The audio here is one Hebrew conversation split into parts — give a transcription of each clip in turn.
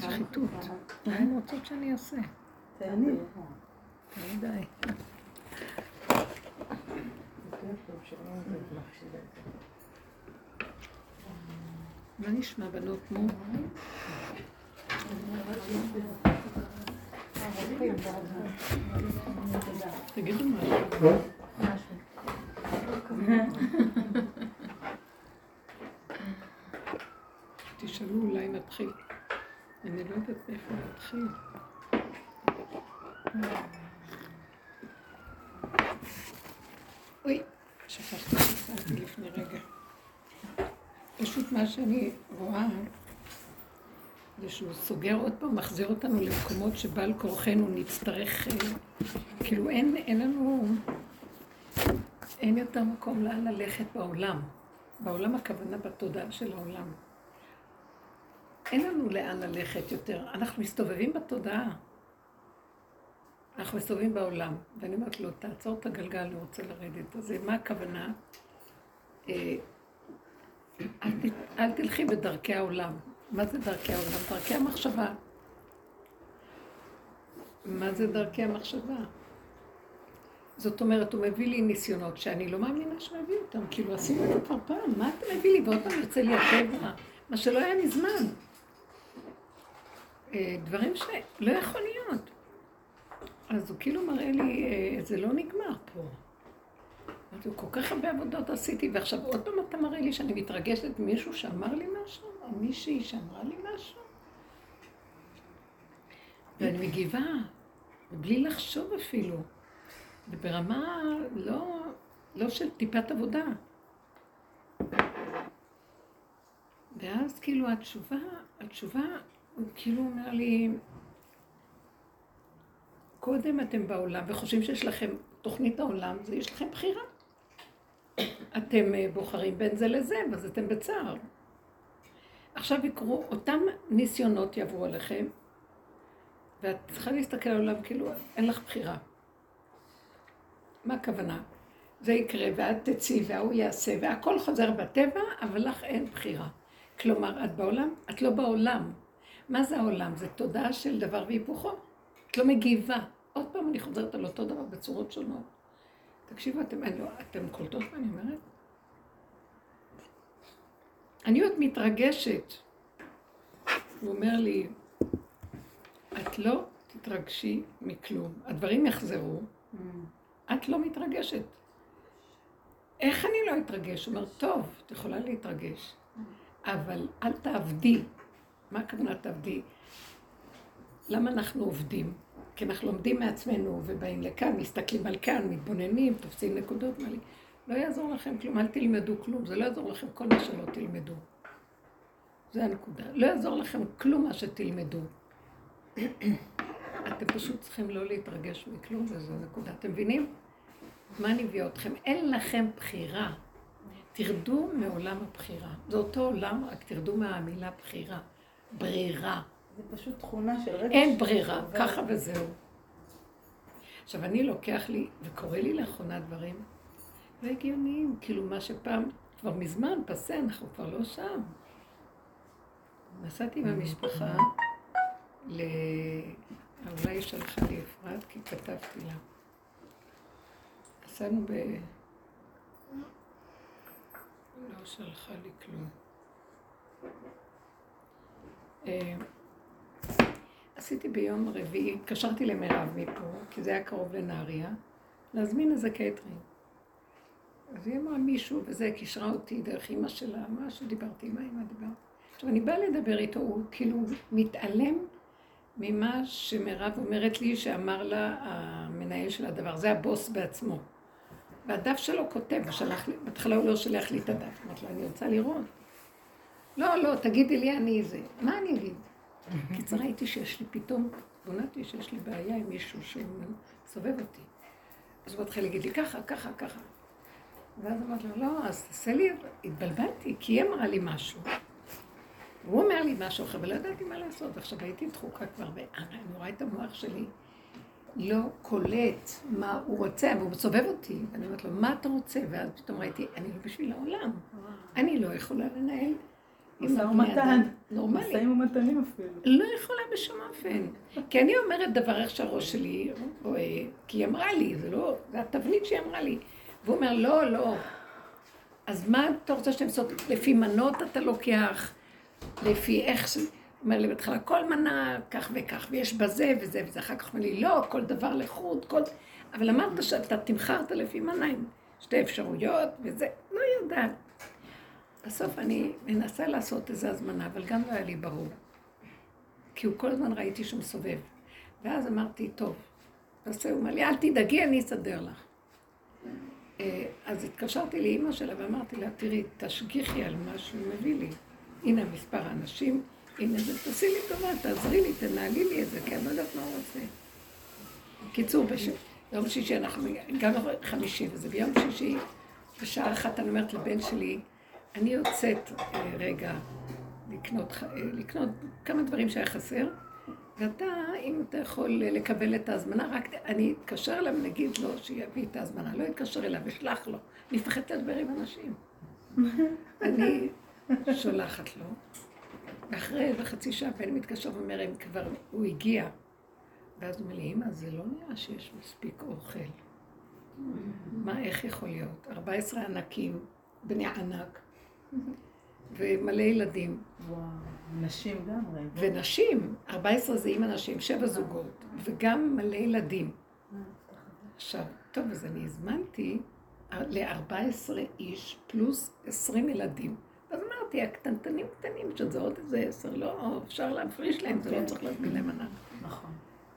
שחיתות. מה הן רוצות שאני אעשה? תעני. די. מה נשמע בנות מו? תגידו משהו. תשאלו, אולי נתחיל. אני לא יודעת מאיפה נתחיל. אוי, שכחתי ששמתי לפני רגע. פשוט מה שאני רואה זה שהוא סוגר עוד פעם, מחזיר אותנו למקומות שבעל כורחנו נצטרך, אה, כאילו אין, אין לנו, אין יותר מקום לאן ללכת בעולם. בעולם הכוונה בתודעה של העולם. אין לנו לאן ללכת יותר, אנחנו מסתובבים בתודעה. אנחנו מסתובבים בעולם, ואני אומרת לו, תעצור את הגלגל, אני רוצה לרדת. אז מה הכוונה? אה, אל, אל תלכי בדרכי העולם. מה זה דרכי העולם? דרכי המחשבה. מה זה דרכי המחשבה? זאת אומרת, הוא מביא לי ניסיונות שאני לא מאמינה שהוא מביא אותם. כאילו, עשינו את זה כבר פעם, מה אתה מביא לי? ועוד פעם יוצא לי הטבע, מה שלא היה מזמן. אה, דברים שלא יכול להיות. אז הוא כאילו מראה לי, אה, זה לא נגמר פה. אמרתי, כל כך הרבה עבודות עשיתי, ועכשיו עוד פעם אתה מראה לי שאני מתרגשת ממישהו שאמר לי משהו, או מישהי שאמרה לי משהו. ואני מגיבה, בלי לחשוב אפילו, וברמה לא, לא של טיפת עבודה. ואז כאילו התשובה, התשובה, הוא כאילו אומר לי, קודם אתם בעולם וחושבים שיש לכם תוכנית העולם, זה יש לכם בחירה. אתם אה, בוחרים בין זה לזה, ואז אתם בצער. עכשיו יקרו, אותם ניסיונות יעברו עליכם, ואת צריכה להסתכל על העולם כאילו אין לך בחירה. מה הכוונה? זה יקרה, ואת תצאי, וההוא יעשה, והכל חוזר בטבע, אבל לך אין בחירה. כלומר, את בעולם, את לא בעולם. מה זה העולם? זה תודעה של דבר והיפוכו. את לא מגיבה. עוד פעם אני חוזרת על אותו דבר בצורות שונות. תקשיבו, אתם, לא, אתם קולטות מה אני אומרת? אני עוד מתרגשת. הוא אומר לי, את לא תתרגשי מכלום. הדברים יחזרו, את לא מתרגשת. איך אני לא אתרגש? הוא אומר, טוב, את יכולה להתרגש, אבל אל תעבדי. מה הכוונה תעבדי? למה אנחנו עובדים? כי אנחנו לומדים מעצמנו ובאים לכאן, מסתכלים על כאן, מתבוננים, תופסים נקודות, מה לי. לא יעזור לכם כלום, אל תלמדו כלום, זה לא יעזור לכם כל מה שלא תלמדו. זה הנקודה. לא יעזור לכם כלום מה שתלמדו. אתם פשוט צריכים לא להתרגש מכלום, וזו נקודה. אתם מבינים? מה אני מביאה אתכם? אין לכם בחירה. תרדו מעולם הבחירה. זה אותו עולם, רק תרדו מהמילה בחירה. ברירה. זה פשוט תכונה של רגש. אין ברירה, ככה וזהו. עכשיו, אני לוקח לי, וקורה לי לאחרונה דברים לא הגיוניים, כאילו מה שפעם, כבר מזמן, פסה, אנחנו כבר לא שם. נסעתי עם המשפחה ל... אולי היא שלחה לי אפרת, כי כתבתי לה. נסענו ב... לא שלחה לי כלום. אה, עשיתי ביום רביעי, התקשרתי למירב מפה, כי זה היה קרוב לנהריה, להזמין איזה קייטרינג. אז היא אמרה מישהו, וזה קישרה אותי דרך אימא שלה, מה שדיברתי עם האמא דיברתי. עכשיו, אני באה לדבר איתו, הוא כאילו מתעלם ממה שמירב אומרת לי שאמר לה המנהל של הדבר, זה הבוס בעצמו. והדף שלו כותב, בהתחלה הוא לא שלח לי את הדף, אמרתי לו, אני רוצה לראות. לא, לא, תגידי לי אני זה. מה אני אגיד? קיצר ראיתי שיש לי פתאום, תבונתי שיש לי בעיה עם מישהו שהוא סובב אותי. אז הוא מתחיל להגיד לי ככה, ככה, ככה. ואז אמרתי לו, לא, אז תעשה לי, התבלבלתי, כי היא אמרה לי משהו. הוא אומר לי משהו אחר, ולא ידעתי מה לעשות. עכשיו הייתי דחוקה כבר, ואני רואה את המוח שלי לא קולט מה הוא רוצה, והוא מסובב אותי. ואני אומרת לו, מה אתה רוצה? ואז פתאום ראיתי, אני לא בשביל העולם. אני יכולה לנהל משא הבני ומתן. נורמלי. משאים ומתנים אפילו. לא יכולה בשום אופן. כי אני אומרת דבר איך שהראש שלי רואה, כי היא אמרה לי, זה לא, זה התבנית שהיא אמרה לי. והוא אומר, לא, לא. אז מה אתה רוצה שאתם עושות? לפי מנות אתה לוקח, לפי איך ש... אומר לי בהתחלה, כל מנה כך וכך, ויש בזה וזה וזה. אחר כך אומר לי, לא, כל דבר לחוד, כל... אבל אמרת שאתה תמכרת לפי מנה עם שתי אפשרויות, וזה, לא יודעת. בסוף אני מנסה לעשות איזו הזמנה, אבל גם לא היה לי ברור. כי הוא כל הזמן ראיתי שהוא מסובב. ואז אמרתי, טוב, תעשה, הוא אמר לי, אל תדאגי, אני אסדר לך. אה, אז התקשרתי לאימא שלה ואמרתי לה, תראי, תשגיחי על מה שהוא מביא לי. הנה מספר האנשים, הנה זה, תעשי לי טובה, תעזרי לי, תנהלי לי את זה, כי אני לא יודעת מה הוא רוצה. קיצור. ביום שישי אנחנו, גם חמישי, וזה ביום שישי, בשעה אחת אני אומרת לבן שלי, אני יוצאת אה, רגע לקנות, אה, לקנות כמה דברים שהיה חסר, ואתה, אם אתה יכול לקבל את ההזמנה, רק אני אתקשר אליו ונגיד לו שיביא את ההזמנה, לא אתקשר אליו, אשלח לו. אני מפחדת לדבר עם אנשים. אני שולחת לו, ואחרי איזה חצי שעה בן מתקשר ואומר, אם כבר הוא הגיע. ואז הוא אומר לי, אמא, זה לא נראה שיש מספיק אוכל. מה, איך יכול להיות? 14 ענקים, בני ענק, ומלא ילדים. וואו, נשים גם. ונשים, 14 זה עם אנשים, שבע זוגות, וגם מלא ילדים. עכשיו, טוב, אז אני הזמנתי ל-14 איש פלוס 20 ילדים. אז אמרתי, הקטנטנים קטנים, שזה עוד איזה עשר, לא, אפשר להפריש להם, זה לא צריך להזמין להם מנה. נכון.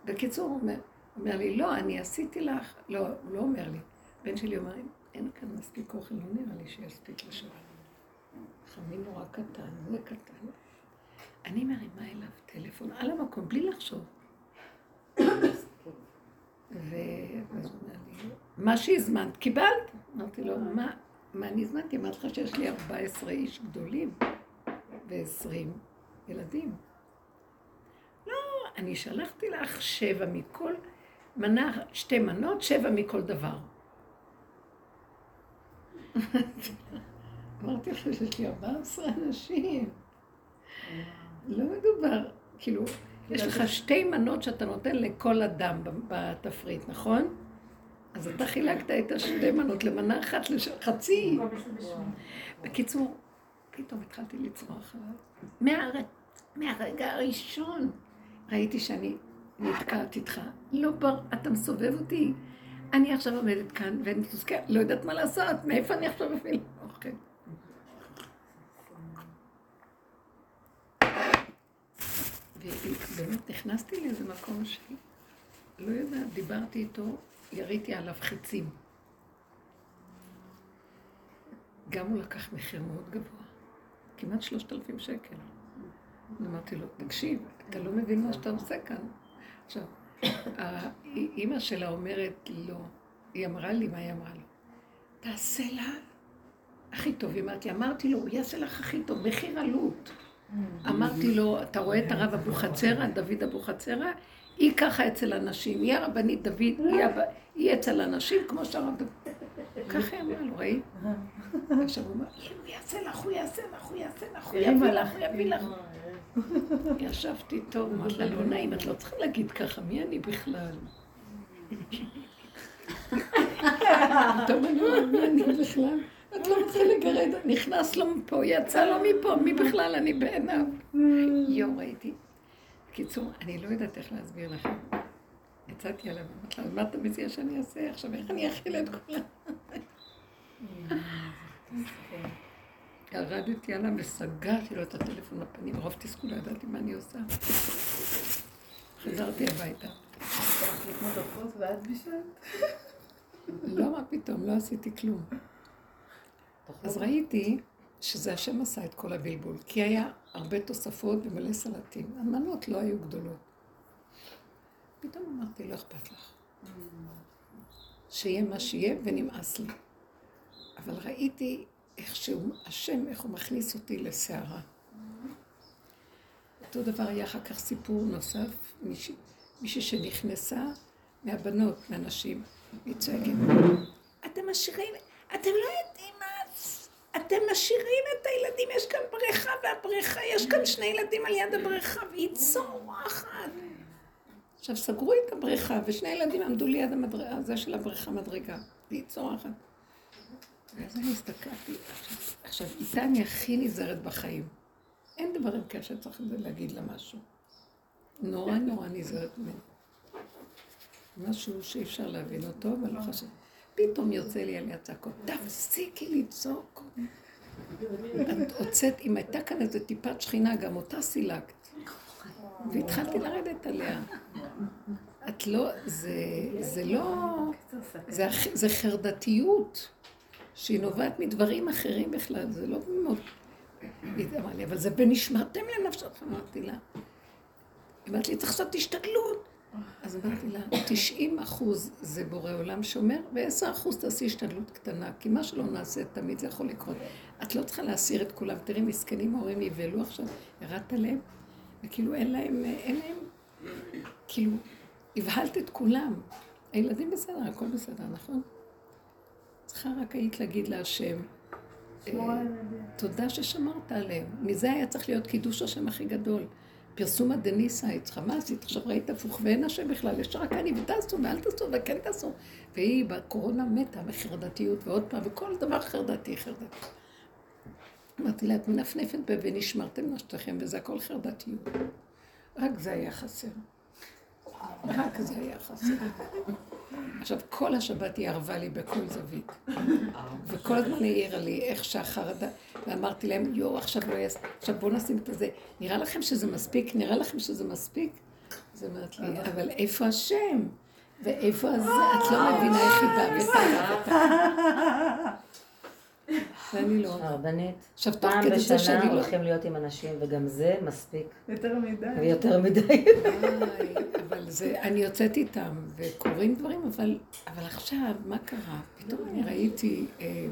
בקיצור, הוא אומר, אומר לי, לא, אני עשיתי לך, לא, הוא לא אומר לי. בן שלי אומר, אין כאן מספיק אוכל, לא נראה לי שיספיק לשבת. חמין נורא קטן, זה קטן. אני מרימה אליו טלפון על המקום, בלי לחשוב. ו- ואז הוא אומר לי, מה שהזמנת, קיבלת? אמרתי לו, מה, מה אני הזמנתי? אמרתי לך שיש לי 14 איש גדולים ו-20 ילדים. לא, אני שלחתי לך שבע מכל, מנה, שתי מנות, שבע מכל דבר. אמרתי לך שיש לי 14 אנשים. לא מדובר, כאילו, יש לך שתי מנות שאתה נותן לכל אדם בתפריט, נכון? אז אתה חילקת את השתי מנות למנה אחת, לחצי. בקיצור, פתאום התחלתי לצרוח עליו. מהר... מהרגע הראשון ראיתי שאני נתקעת איתך. לא בר... אתה מסובב אותי. אני עכשיו עומדת כאן ואני מתוסכלת, לא יודעת מה לעשות, מאיפה אני עכשיו אפילו אוכל. ובאמת נכנסתי לאיזה מקום של... לא יודעת, דיברתי איתו, יריתי עליו חיצים. גם הוא לקח מחיר מאוד גבוה, כמעט שלושת אלפים שקל. אמרתי לו, תקשיב, אתה לא מבין מה שאתה עושה כאן. עכשיו, האימא שלה אומרת לו, היא אמרה לי, מה היא אמרה לו? תעשה לה הכי טוב. היא אמרת לי, אמרתי לו, הוא יעשה לך הכי טוב, מחיר עלות. אמרתי לו, אתה רואה את הרב אבוחצירא, דוד אבוחצירא? היא ככה אצל הנשים, היא הרבנית דוד, היא, אצל הנשים כמו שהרב דוד. ככה היא אמרה לו, ראית? עכשיו הוא אומר, אם הוא יעשה לך, הוא יעשה לך, הוא יעשה לך, הוא יביא לך, הוא יביא לך. ישבתי טוב, אמרתי לה, לא נעים, את לא צריכה להגיד ככה, מי אני בכלל? טוב, אני אומרת, מי אני בכלל? את לא צריכה לגרד, נכנס לו מפה, יצא לו מפה, מי בכלל אני בעיניו? יואו, ראיתי. בקיצור, אני לא יודעת איך להסביר לכם. יצאתי עליו, אמרתי לה, מה אתה מציע שאני אעשה עכשיו? איך אני אכיל את כולם? ירדתי עליו וסגרתי לו את הטלפון בפנים, מרוב תסכול, לא ידעתי מה אני עושה. חזרתי הביתה. הלכת לקנות עופות ואז בישלת? לא, מה פתאום, לא עשיתי כלום. אז ראיתי שזה השם עשה את כל הבלבול, כי היה הרבה תוספות ומלא סלטים. המנות לא היו גדולות. פתאום אמרתי, לא אכפת לך. שיהיה מה שיהיה ונמאס לי. אבל ראיתי איך שהוא, השם, איך הוא מכניס אותי לסערה. אותו דבר היה אחר כך סיפור נוסף, מישהי, שנכנסה מהבנות, מהנשים, היא צועקת, אתם עשירים, אתם לא יודעים אתם משאירים את הילדים, יש כאן בריכה, והבריכה, יש כאן שני ילדים על יד הבריכה, והיא צורחת. עכשיו, סגרו את הבריכה, ושני ילדים עמדו ליד המדרגה, זה של הבריכה מדרגה, והיא צורחת. ואז אני הסתכלתי, עכשיו, איתה אני הכי נזהרת בחיים. אין דברים כאלה שצריך להגיד לה משהו. נורא נורא נזהרת ממנו. משהו שאי אפשר להבין אותו, אבל לא חשוב. פתאום יוצא לי עליה צעקות, תפסיקי לצעוק. את הוצאת, אם הייתה כאן איזו טיפת שכינה, גם אותה סילקת. והתחלתי לרדת עליה. את לא, זה, זה לא, זה, זה חרדתיות שהיא נובעת מדברים אחרים בכלל, זה לא מאוד... אבל זה ונשמרתם לנפשת, אמרתי לה. אמרתי לי, צריך לעשות השתדלות. אז אמרתי לה, 90 אחוז זה בורא עולם שומר, ו-10 אחוז תעשי השתדלות קטנה, כי מה שלא נעשה תמיד זה יכול לקרות. את לא צריכה להסיר את כולם. תראי, מסכנים ההורים יבלו עכשיו, ירדת להם, וכאילו אין להם, אין להם, כאילו, הבהלת את כולם. הילדים בסדר, הכל בסדר, נכון? צריכה רק היית להגיד להשם, אה, תודה ששמרת עליהם. מזה היה צריך להיות קידוש השם הכי גדול. פרסומא דניסא, היא צריכה, מה עשית? עכשיו ראית הפוך ואין השם בכלל, יש רק אני ותעשו ואל תעשו וכן תעשו. והיא בקורונה מתה מחרדתיות, ועוד פעם, וכל דבר חרדתי, חרדתי. אמרתי לה, את מנפנפת ב"ונשמרתם נשתכם", וזה הכל חרדתיות. רק זה היה חסר. רק זה היה חסר. עכשיו, כל השבת היא ערבה לי בכל זווית. וכל הזמן היא העירה לי איך שהחרדה, ואמרתי להם, יואו, עכשיו לא יעשה, עכשיו בואו נשים את הזה. נראה לכם שזה מספיק? נראה לכם שזה מספיק? אז אמרת לי, אבל איפה השם? ואיפה הזה? את לא מבינה איך היא באה ותעלה ואני לא... הרבנית, עכשיו, תוך פעם כדי זה שאני בשנה לא... הולכים להיות עם אנשים, וגם זה מספיק. יותר מדי. ויותר מדי. אבל זה, אני יוצאת איתם, וקורים דברים, אבל, אבל עכשיו, מה קרה? פתאום אני ראיתי, אה,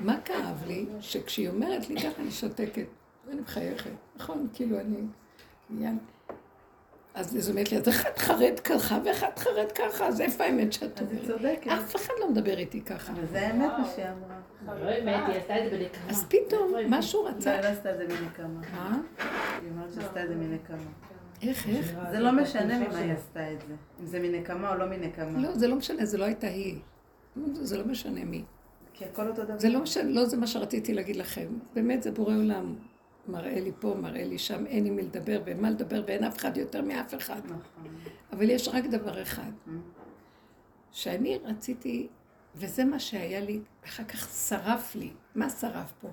מה כאב לי, שכשהיא אומרת לי ככה, אני שותקת, ואני מחייכת, נכון? כאילו, אני... אז היא אומרת לי, אז אחד חרד ככה, ואחד חרד ככה, אז איפה האמת שאת אז היא אומרת? צודקת. אף אחד לא מדבר איתי ככה. אבל זה האמת מה שהיא אמרה. לא אמת, היא עשתה את זה בנקמה. אז פתאום משהו רצה... היא לא עשתה את זה מנקמה. מה? היא אומרת שהיא עשתה את זה מנקמה. איך, איך? זה לא משנה ממה היא עשתה את זה. אם זה מנקמה או לא מנקמה. לא, זה לא משנה, זה לא הייתה היא. זה לא משנה מי. כי הכל אותו דבר. זה לא משנה, לא זה מה שרציתי להגיד לכם. באמת, זה בורא עולם. מראה לי פה, מראה לי שם, אין עם מי לדבר ואין מה לדבר ואין אף אחד יותר מאף אחד. נכון. אבל יש רק דבר אחד, שאני רציתי, וזה מה שהיה לי, אחר כך שרף לי. מה שרף פה?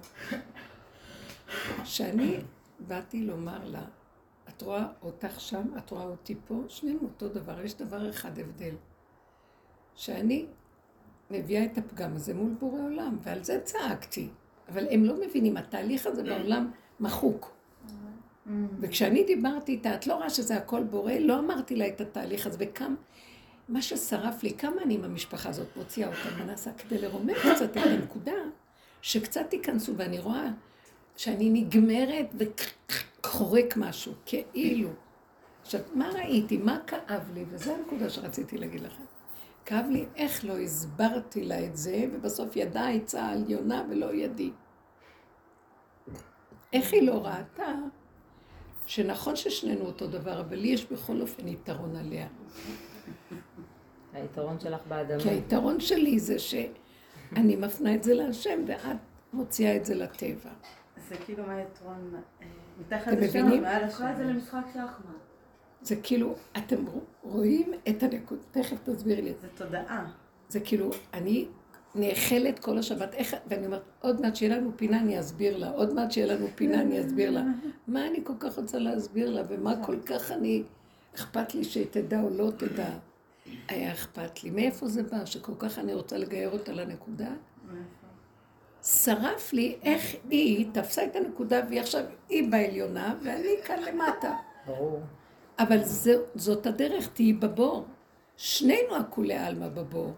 שאני באתי לומר לה, את רואה אותך שם, את רואה אותי פה, שנינו אותו דבר, יש דבר אחד הבדל. שאני מביאה את הפגם הזה מול בורא עולם, ועל זה צעקתי. אבל הם לא מבינים, התהליך הזה בעולם מחוק. וכשאני דיברתי איתה, את לא רואה שזה הכל בורא? לא אמרתי לה את התהליך הזה, וכמה, מה ששרף לי, כמה אני עם המשפחה הזאת מוציאה אותה מנסה כדי לרומם קצת את הנקודה, שקצת ייכנסו, ואני רואה שאני נגמרת וחורק משהו, כאילו. עכשיו, מה ראיתי? מה כאב לי? וזו הנקודה שרציתי להגיד לכם. כאב לי איך לא הסברתי לה את זה, ובסוף ידה עצה עליונה ולא ידי. איך היא לא ראתה שנכון ששנינו אותו דבר, אבל לי יש בכל אופן יתרון עליה. היתרון שלך באדמה. כי היתרון שלי זה שאני מפנה את זה להשם, ואת מוציאה את זה לטבע. זה כאילו מה היתרון אה, מתחת לשם? מעל את זה השם. למשחק שחמט. זה כאילו, אתם רואים את הנקודה, תכף תסבירי לי. זה תודעה. זה כאילו, אני נאכלת כל השבת, איך, ואני אומרת, עוד מעט שיהיה לנו פינה אני אסביר לה, עוד מעט שיהיה לנו פינה אני אסביר לה. מה אני כל כך רוצה להסביר לה, ומה כל כך אני, אכפת לי שהיא תדע או לא תדע. היה אכפת לי. מאיפה זה בא, שכל כך אני רוצה לגייר אותה לנקודה? שרף לי איך היא תפסה את הנקודה, והיא עכשיו, היא בעליונה, ואני כאן למטה. ברור. אבל זאת הדרך, תהיי בבור. שנינו הכולי עלמא בבור.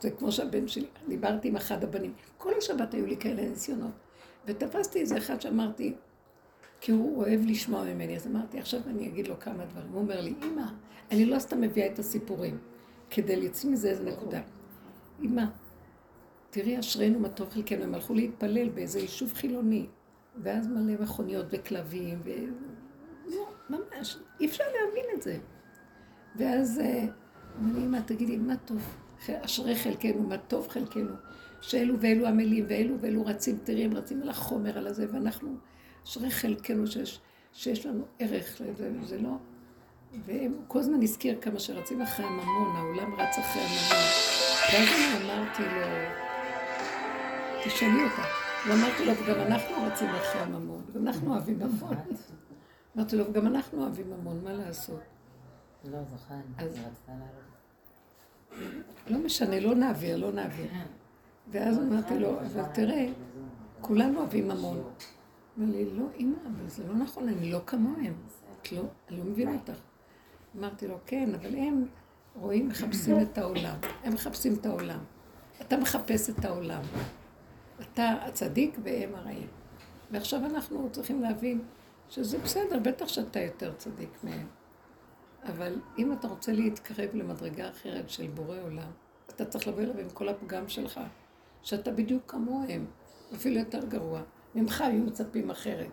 זה כמו שהבן שלי, דיברתי עם אחד הבנים, כל השבת היו לי כאלה ניסיונות. ותפסתי איזה אחד שאמרתי, כי הוא אוהב לשמוע ממני, אז אמרתי, עכשיו אני אגיד לו כמה דברים. הוא אומר לי, אמא, אני לא סתם מביאה את הסיפורים, כדי להוציא מזה איזה נקודה. אמא, תראי, אשרינו מה טוב חלקנו. הם הלכו להתפלל באיזה יישוב חילוני, ואז מלא מכוניות וכלבים, ו... לא, ממש, אי אפשר להבין את זה. ואז אה, אמא, תגידי, מה טוב? אשרי חלקנו, מה טוב חלקנו. שאלו ואלו עמלים, ואלו ואלו רצים, תראי, הם רצים על החומר, על הזה, ואנחנו, אשרי חלקנו שיש, שיש לנו ערך לזה, וזה לא... והם כל הזמן הזכיר כמה שרצים אחרי הממון, העולם רץ אחרי הממון. ואז אני אמרתי לו, תשאלי אותה. ואמרתי לו, וגם אנחנו רצים אחרי הממון, ואנחנו אוהבים ממון. אמרתי לו, וגם אנחנו אוהבים ממון, מה לעשות? לא, זוכר, אז- אני רצתה לעלות. לא משנה, לא נעביר, לא נעביר. ואז אמרתי לו, אבל תראה, כולנו אוהבים ממון. אמר לי, לא, אמא, אבל זה לא נכון, אני לא כמוהם. את לא, אני לא מבינה אותך. אמרתי לו, כן, אבל הם רואים, מחפשים את העולם. הם מחפשים את העולם. אתה מחפש את העולם. אתה הצדיק והם הרעים. ועכשיו אנחנו צריכים להבין שזה בסדר, בטח שאתה יותר צדיק מהם. אבל אם אתה רוצה להתקרב למדרגה אחרת של בורא עולם, אתה צריך לבוא אליו עם כל הפגם שלך, שאתה בדיוק כמוהם, אפילו יותר גרוע. ממך היו מצפים אחרת.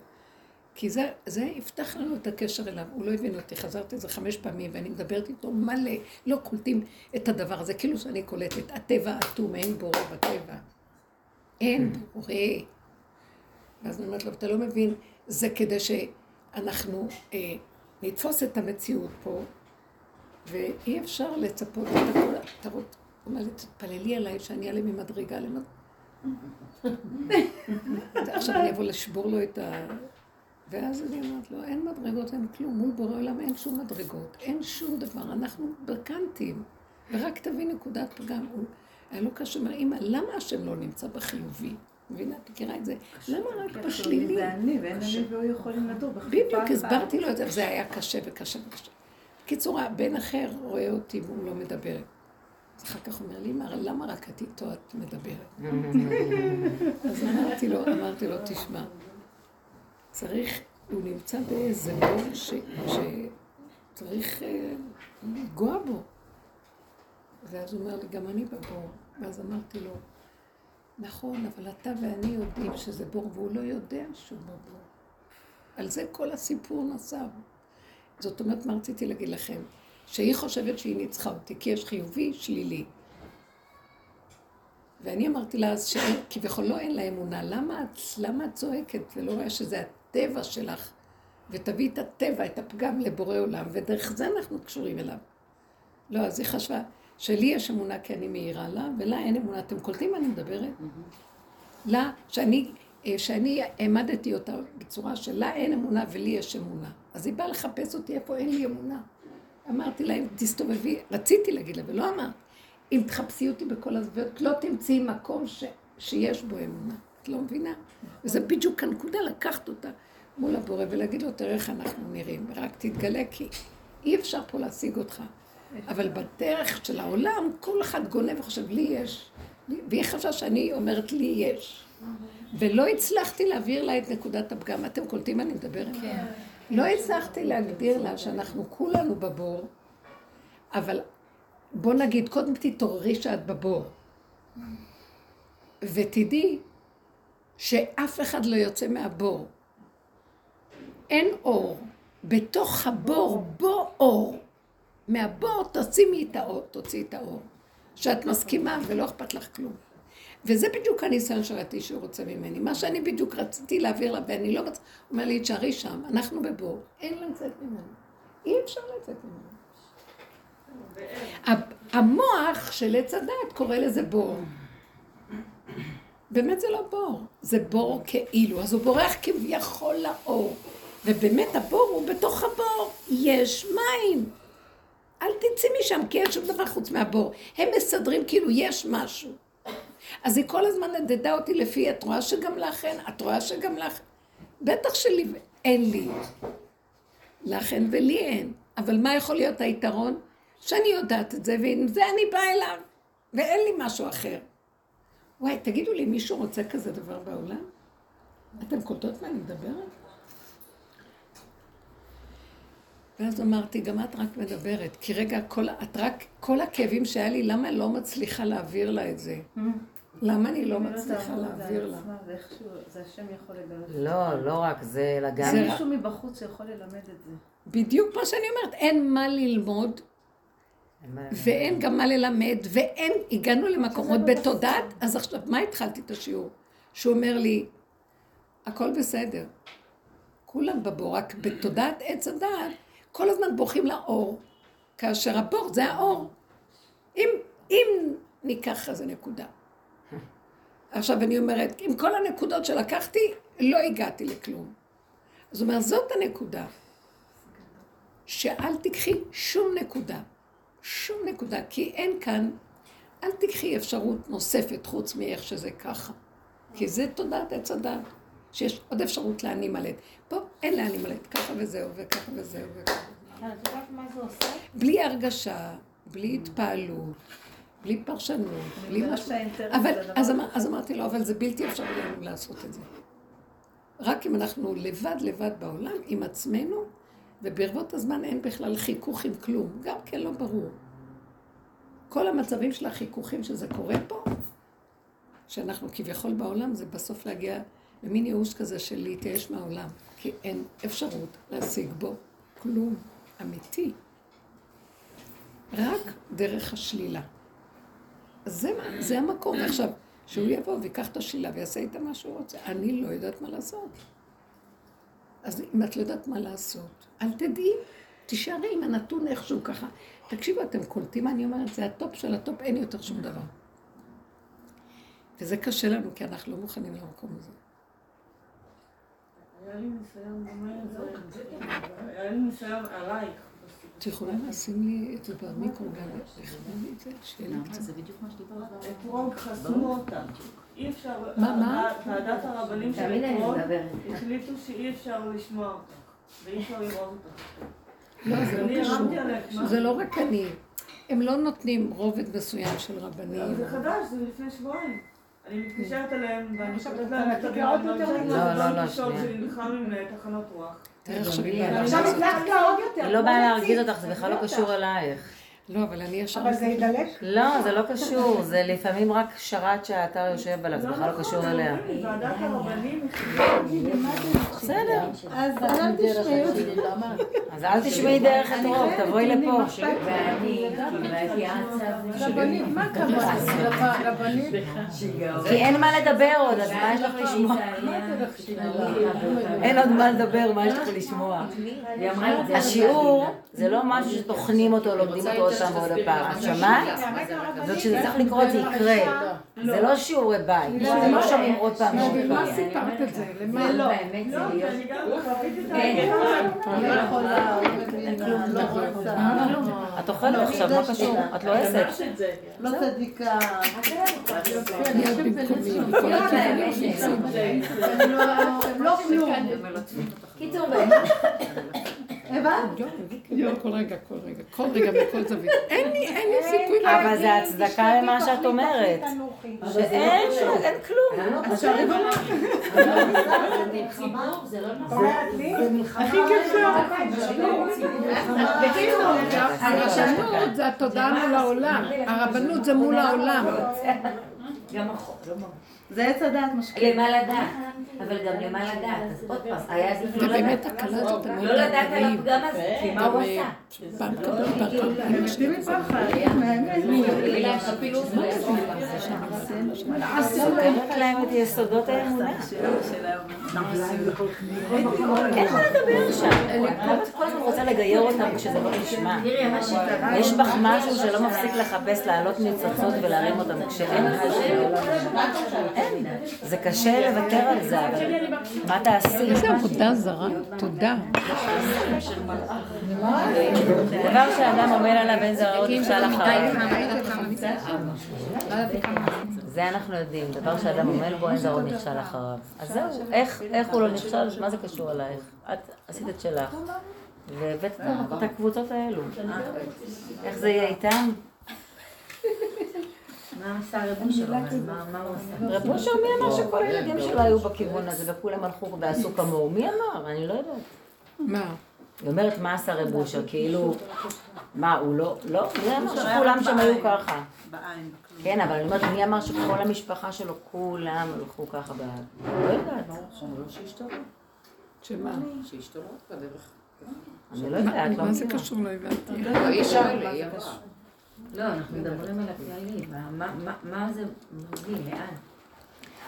כי זה, זה יפתח לנו את הקשר אליו. הוא לא הבין אותי, חזרתי איזה חמש פעמים, ואני מדברת איתו מלא, לא קולטים את הדבר הזה, כאילו שאני קולטת. הטבע אטום, אין בורא בטבע. אין בורא. ואז אני אומרת לו, אתה לא מבין, זה כדי שאנחנו אה, נתפוס את המציאות פה, ואי אפשר לצפות את הכל. אתה רוצה, הוא לי, תתפללי עליי שאני אעלה ממדרגה למדרגה. עכשיו אני אבוא לשבור לו את ה... ואז אני אומרת לו, אין מדרגות, אין כלום, מול בורא עולם אין שום מדרגות, אין שום דבר, אנחנו בקנטים, ורק תביא נקודת פגם. היה לו קשה, אמא, למה השם לא נמצא בחיובי? מבינה, את מכירה את זה? למה רק בשלילי? זה אני, ואין אני והוא יכולים לדור בדיוק. הסברתי לו את זה, וזה היה קשה וקשה וקשה. בקיצור, הבן אחר רואה אותי והוא לא מדבר. אז אחר כך הוא אומר לי, אמא, למה רק את איתו את מדברת? אז אמרתי לו, אמרתי לו, תשמע, צריך, הוא נמצא באיזה בור שצריך אה, לנגוע בו. ואז הוא אומר לי, גם אני בבור. ואז אמרתי לו, נכון, אבל אתה ואני יודעים שזה בור, והוא לא יודע שהוא בבור. על זה כל הסיפור נסב. זאת אומרת, מה רציתי להגיד לכם? שהיא חושבת שהיא ניצחה אותי, כי יש חיובי, שלילי. ואני אמרתי לה אז שכביכול לא אין לה אמונה, למה את, למה את צועקת ולא רואה שזה הטבע שלך? ותביאי את הטבע, את הפגם לבורא עולם, ודרך זה אנחנו קשורים אליו. לא, אז היא חשבה שלי יש אמונה כי אני מעירה לה, ולה אין אמונה. אתם קולטים מה אני מדברת? לה, שאני, אה, שאני העמדתי אותה בצורה שלה אין אמונה ולי יש אמונה. אז היא באה לחפש אותי איפה אין לי אמונה. אמרתי לה, אם תסתובבי, רציתי להגיד לה, ולא אמרת, אם תחפשי אותי בכל הזוויות, לא תמצאי מקום ש, שיש בו אמונה. את לא מבינה? וזה בדיוק הנקודה, לקחת אותה מול הבורא ולהגיד לו, תראה איך אנחנו נראים, ורק תתגלה, כי אי אפשר פה להשיג אותך. אבל בדרך של העולם, כל אחד גונב וחושב, לי יש. והיא חשבה שאני אומרת, לי יש. ולא הצלחתי להעביר לה את נקודת הפגם. אתם קולטים מה אני מדברת? כן. לא הצלחתי להגדיר לה שאנחנו כולנו בבור, אבל בוא נגיד, קודם תתעוררי שאת בבור. ותדעי שאף אחד לא יוצא מהבור. אין אור. בתוך הבור, בו אור. מהבור תשימי את האור, תוציאי את האור. שאת מסכימה ולא אכפת לך כלום. וזה בדיוק הניסיון שראיתי שהוא רוצה ממני. מה שאני בדיוק רציתי להעביר לה, ואני לא רוצה... הוא אומר לי, תשארי שם, אנחנו בבור, אין לצאת ממנו. אי אפשר לצאת ממנו. המוח של עץ הדת קורא לזה בור. באמת זה לא בור, זה בור כאילו, אז הוא בורח כביכול לאור. ובאמת הבור הוא בתוך הבור, יש מים. אל תצאי משם, כי אין שום דבר חוץ מהבור. הם מסדרים כאילו יש משהו. אז היא כל הזמן נדדה אותי לפי, את רואה שגם לך אין? את רואה שגם לך... בטח שלי אין לי. לך אין ולי אין. אבל מה יכול להיות היתרון? שאני יודעת את זה, ועם זה אני באה אליו, ואין לי משהו אחר. וואי, תגידו לי, מישהו רוצה כזה דבר בעולם? אתם קולטות מה אני מדברת? ואז אמרתי, גם את רק מדברת, כי רגע, כל, את רק, כל הכאבים שהיה לי, למה אני לא מצליחה להעביר לה את זה? למה אני לא אם מצליחה להעביר לה? זה השם יכול לגלות. לא, לא רק זה, אלא גם... זה מישהו מבחוץ שיכול ללמד את זה. בדיוק מה שאני אומרת, אין מה ללמוד ואין גם מה ללמד, ואין, הגענו למקומות בתודעת, אז עכשיו, מה התחלתי את השיעור? שהוא אומר לי, הכל בסדר. כולם בבור, רק בתודעת עץ הדעת, כל הזמן בורחים לאור, כאשר הבור זה האור. אם, אם ניקח איזה נקודה. עכשיו אני אומרת, עם כל הנקודות שלקחתי, לא הגעתי לכלום. אז הוא אומר, זאת הנקודה. שאל תיקחי שום נקודה. שום נקודה, כי אין כאן, אל תיקחי אפשרות נוספת חוץ מאיך שזה ככה. כי זה תודעת עץ הדת, שיש עוד אפשרות להנימלט. פה אין להנימלט, ככה וזהו, וככה וזהו, וככה. אבל את יודעת מה זה עושה? בלי הרגשה, בלי התפעלות, בלי פרשנות, בלי משהו. אבל, אז, אמר, אז אמרתי לו, אבל זה בלתי אפשרי לנו לעשות את זה. רק אם אנחנו לבד לבד בעולם, עם עצמנו, וברבות הזמן אין בכלל חיכוך עם כלום, גם כן לא ברור. כל המצבים של החיכוכים שזה קורה פה, שאנחנו כביכול בעולם, זה בסוף להגיע למין ייאוש כזה של להתייאש מהעולם, כי אין אפשרות להשיג בו כלום אמיתי. רק דרך השלילה. אז זה, זה המקום. עכשיו, שהוא יבוא ויקח את השלילה ויעשה איתה מה שהוא רוצה. אני לא יודעת מה לעשות. אז אם את לא יודעת מה לעשות, אל תדעי, תישארי עם הנתון איכשהו ככה. תקשיבו, אתם קולטים מה אני אומרת? זה הטופ של הטופ, אין יותר שום דבר. וזה קשה לנו, כי אנחנו לא מוכנים למקום הזה. היה לי ניסיון דומה לזה, היה לי ניסיון עלייך. את יכולה לשים לי את זה במיקרו גם, לכוון לי את זה, לי קצת. זה בדיוק מה שדיברת. אתרוג חסמו אותה. אי אפשר, מה, מה? ועדת הרבנים של אתרוג. החליטו שאי אפשר לשמוע אותך, ואי אפשר לראות אותך. לא, זה לא קשור. זה לא רק אני. הם לא נותנים רובד מסוים של רבנים. זה חדש, זה לפני שבועיים. אני מתקשרת אליהם ואני חושבת אתה להם, תגיע "תגידו, עוד אני יותר מרגישה לא, לא, לא לא, שנייה. שנלחם עם אה, תחנות רוח. תראה עכשיו. הצלחת עוד יותר. היא לא באה להרגיז אותך, זה בכלל לא קשור אלייך. לא, אבל אני ישר... אבל זה ידלק. לא, זה לא קשור, זה לפעמים רק שרת שאתה יושב עליו, זה בכלל לא נכון, קשור אליה. ועדת הרבנים. בסדר, אז אל תשמעי. אז אל תשמעי דרך אתרוג, תבואי לפה. רבנית, מה קרה? רבנית? כי אין מה לדבר עוד, אז מה יש לך לשמוע? אין עוד מה לדבר, מה יש לך לשמוע? השיעור זה לא משהו שטוחנים אותו, לומדים אותו עוד פעם ועוד פעם. את שמעת? וכשזה צריך לקרות זה יקרה. זה לא שיעורי בית, זה לא שומעים עוד פעם מה פעם. סיפרת את זה? זה למה? לא, באמת זה לא, להיות. גם חוויתי את לא לא אוכלת עכשיו, מה קשור? את לא עסק. לא צדיקה. לא- הם לא כלום. קיצור, באמת. הבנת? יואו, כל רגע, כל רגע, כל רגע בכל זווית. אין לי, אין לי סיכוי לה... אבל זה הצדקה למה שאת אומרת. שאין שום- אין כלום. אז במה. ציבור זה לא נכון. הכי כיף בקיצור, הרבנות זה התודעה מול העולם. הרבנות זה מול העולם. גם החוק, לא. זה עץ הדעת משקיע. למה לדעת, אבל גם למה לדעת, אז עוד פעם, היה עדיף לא לדעת. הקלה הזאת, אני לא יודעת, לדעת על הפגם הזה, כי מה הוא גם עשה? פעם קבלת פעם יושבים מפחד. סוגרת להם. את יסודות האמונה. אין מה לדבר שם. למה את כל הזמן רוצה לגייר אותם כשזה לא נשמע? יש בך משהו שלא מפסיק לחפש לעלות ניצוצות ולהרים אותם כשאין אין. זה קשה לוותר על זה, אבל מה תעשי? איזה עבודה זרה, תודה. דבר שאדם עומד עליו אין זר עוד נכשל אחריו. זה אנחנו יודעים, דבר שאדם עומד בו אין זר עוד נכשל אחריו. אז זהו, איך איך הוא לא נכשל, מה זה קשור אלייך? את עשית את שלך. והבאת את הקבוצות האלו. איך זה יהיה איתם? מה עשה הרב שלו? מה מה הוא עשה? רב אושר, מי אמר שכל הילדים שלו היו בכיוון הזה וכולם הלכו ועשו כמוהו? מי אמר? אני לא יודעת. מה? היא אומרת, מה עשה רב אושר? כאילו, מה, הוא לא, לא, זה אמר שכולם שם היו ככה. כן, אבל אני אומרת, מי אמר שכל המשפחה שלו, כולם הלכו ככה ב... לא יודעת. שמה? שהשתוללות בדרך. אני לא יודעת, לא מה זה. קשור? לא הבנתי. לא, היא שואלת, היא אמרה. לא, אנחנו מדברים על הכללי, מה- זה מביא, לאן?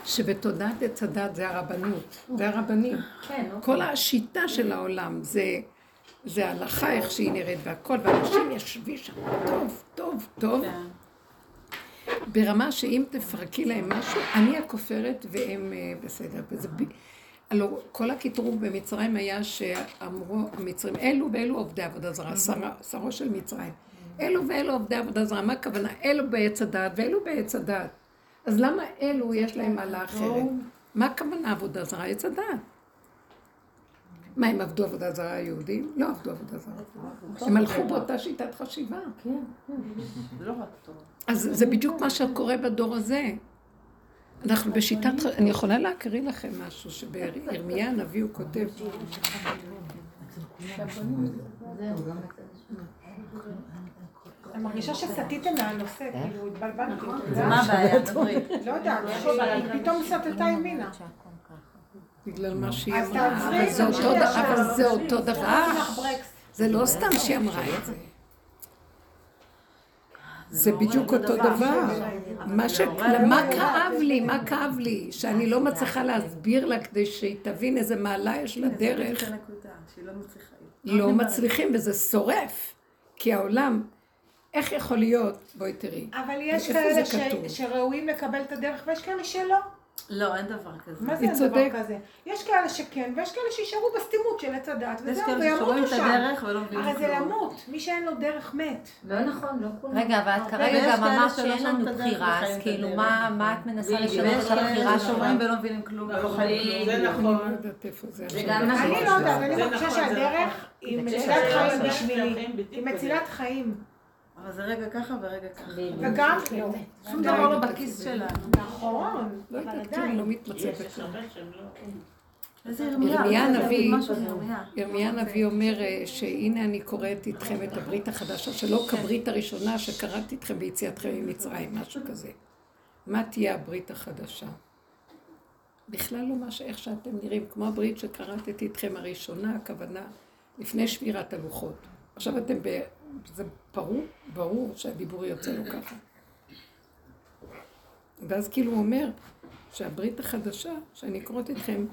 שבתודעת עץ הדת זה הרבנות, זה הרבנים. כן, כל השיטה של העולם זה, זה הלכה איך שהיא נראית והכל, ואנשים יושבים שם טוב, טוב, טוב, כן. ברמה שאם תפרקי להם משהו, אני הכופרת והם אה, בסדר. וזה. הלוא כל הקטרוג במצרים היה שאמרו המצרים, אלו ואלו עובדי עבודה זרה, שרו של מצרים. אלו ואלו עובדי עבודה זרה, מה הכוונה? אלו בעץ הדעת ואלו בעץ הדעת. אז למה אלו יש להם מעלה אחרת? מה הכוונה עבודה זרה? עץ הדעת. מה, הם עבדו עבודה זרה היהודים? לא עבדו עבודה זרה. הם הלכו באותה שיטת חשיבה. טוב. אז זה בדיוק מה שקורה בדור הזה. אנחנו בשיטת, אני יכולה להקריא לכם משהו שבירמיה הנביא הוא כותב, מרגישה שסטיתם מהנושא, כאילו התבלבלתי. מה הבעיה? דברי. לא יודעת, פתאום סטתה ימינה. בגלל מה שהיא אז אמרה, תעצרי, אבל זה אותו תמשיכי דבר, זה. זה לא סתם שהיא אמרה את זה. זה בדיוק אותו דבר. מה ש... מה כאב לי? מה כאב לי? שאני לא מצליחה להסביר לה כדי שהיא תבין איזה מעלה יש לדרך. זה שהיא לא מצליחה. לא מצליחים, וזה שורף. כי העולם, איך יכול להיות, בואי תראי, אבל יש כאלה ש-? שראויים לקבל את הדרך ויש כאלה שלא. לא, אין דבר כזה. מה זה אין דבר צודקת. כזה? יש כאלה שכן ויש כאלה שישארו בסתימות של עץ הדת יש וזהו, כאלה וימותו שרואים את שם. הדרך ולא מבינים הרי זה כלום. למות, מי שאין לו דרך מת. לא נכון, לא כולם. רגע, אבל את כרגע גם כאלה אמרת שאין לנו את בחירה, אז את כאילו. מה מה את מנסה לשנות את הבחירה כאלה שלנו? שרואים ולא מבינים כלום כלום. זה לא נכון. יודעת איפה זה. מה אני לא יודעת, אני נכון, זה שהדרך נכון. היא מצילת חיים לא בשבילי. היא. מצילת חיים. אבל זה רגע ככה ורגע ככה. וגם, לא. שום דבר לא בכיס שלנו. נכון, לא עדיין. לא מתמצא יש בכלל. לא... איזה ירמיה? ירמיה הנביא. ירמיה. הנביא אומר אה, שהנה אני קוראת איתכם את הברית החדשה, שלא כברית הראשונה שקראתי איתכם ביציאתכם ממצרים, משהו כזה. מה תהיה הברית החדשה? בכלל לא מה שאיך שאתם נראים, כמו הברית שקראתי איתכם הראשונה, הכוונה לפני שבירת הלוחות. עכשיו אתם ב... זה ברור, ברור שהדיבור יוצא לו ככה. ואז כאילו הוא אומר שהברית החדשה, שאני קוראת איתכם,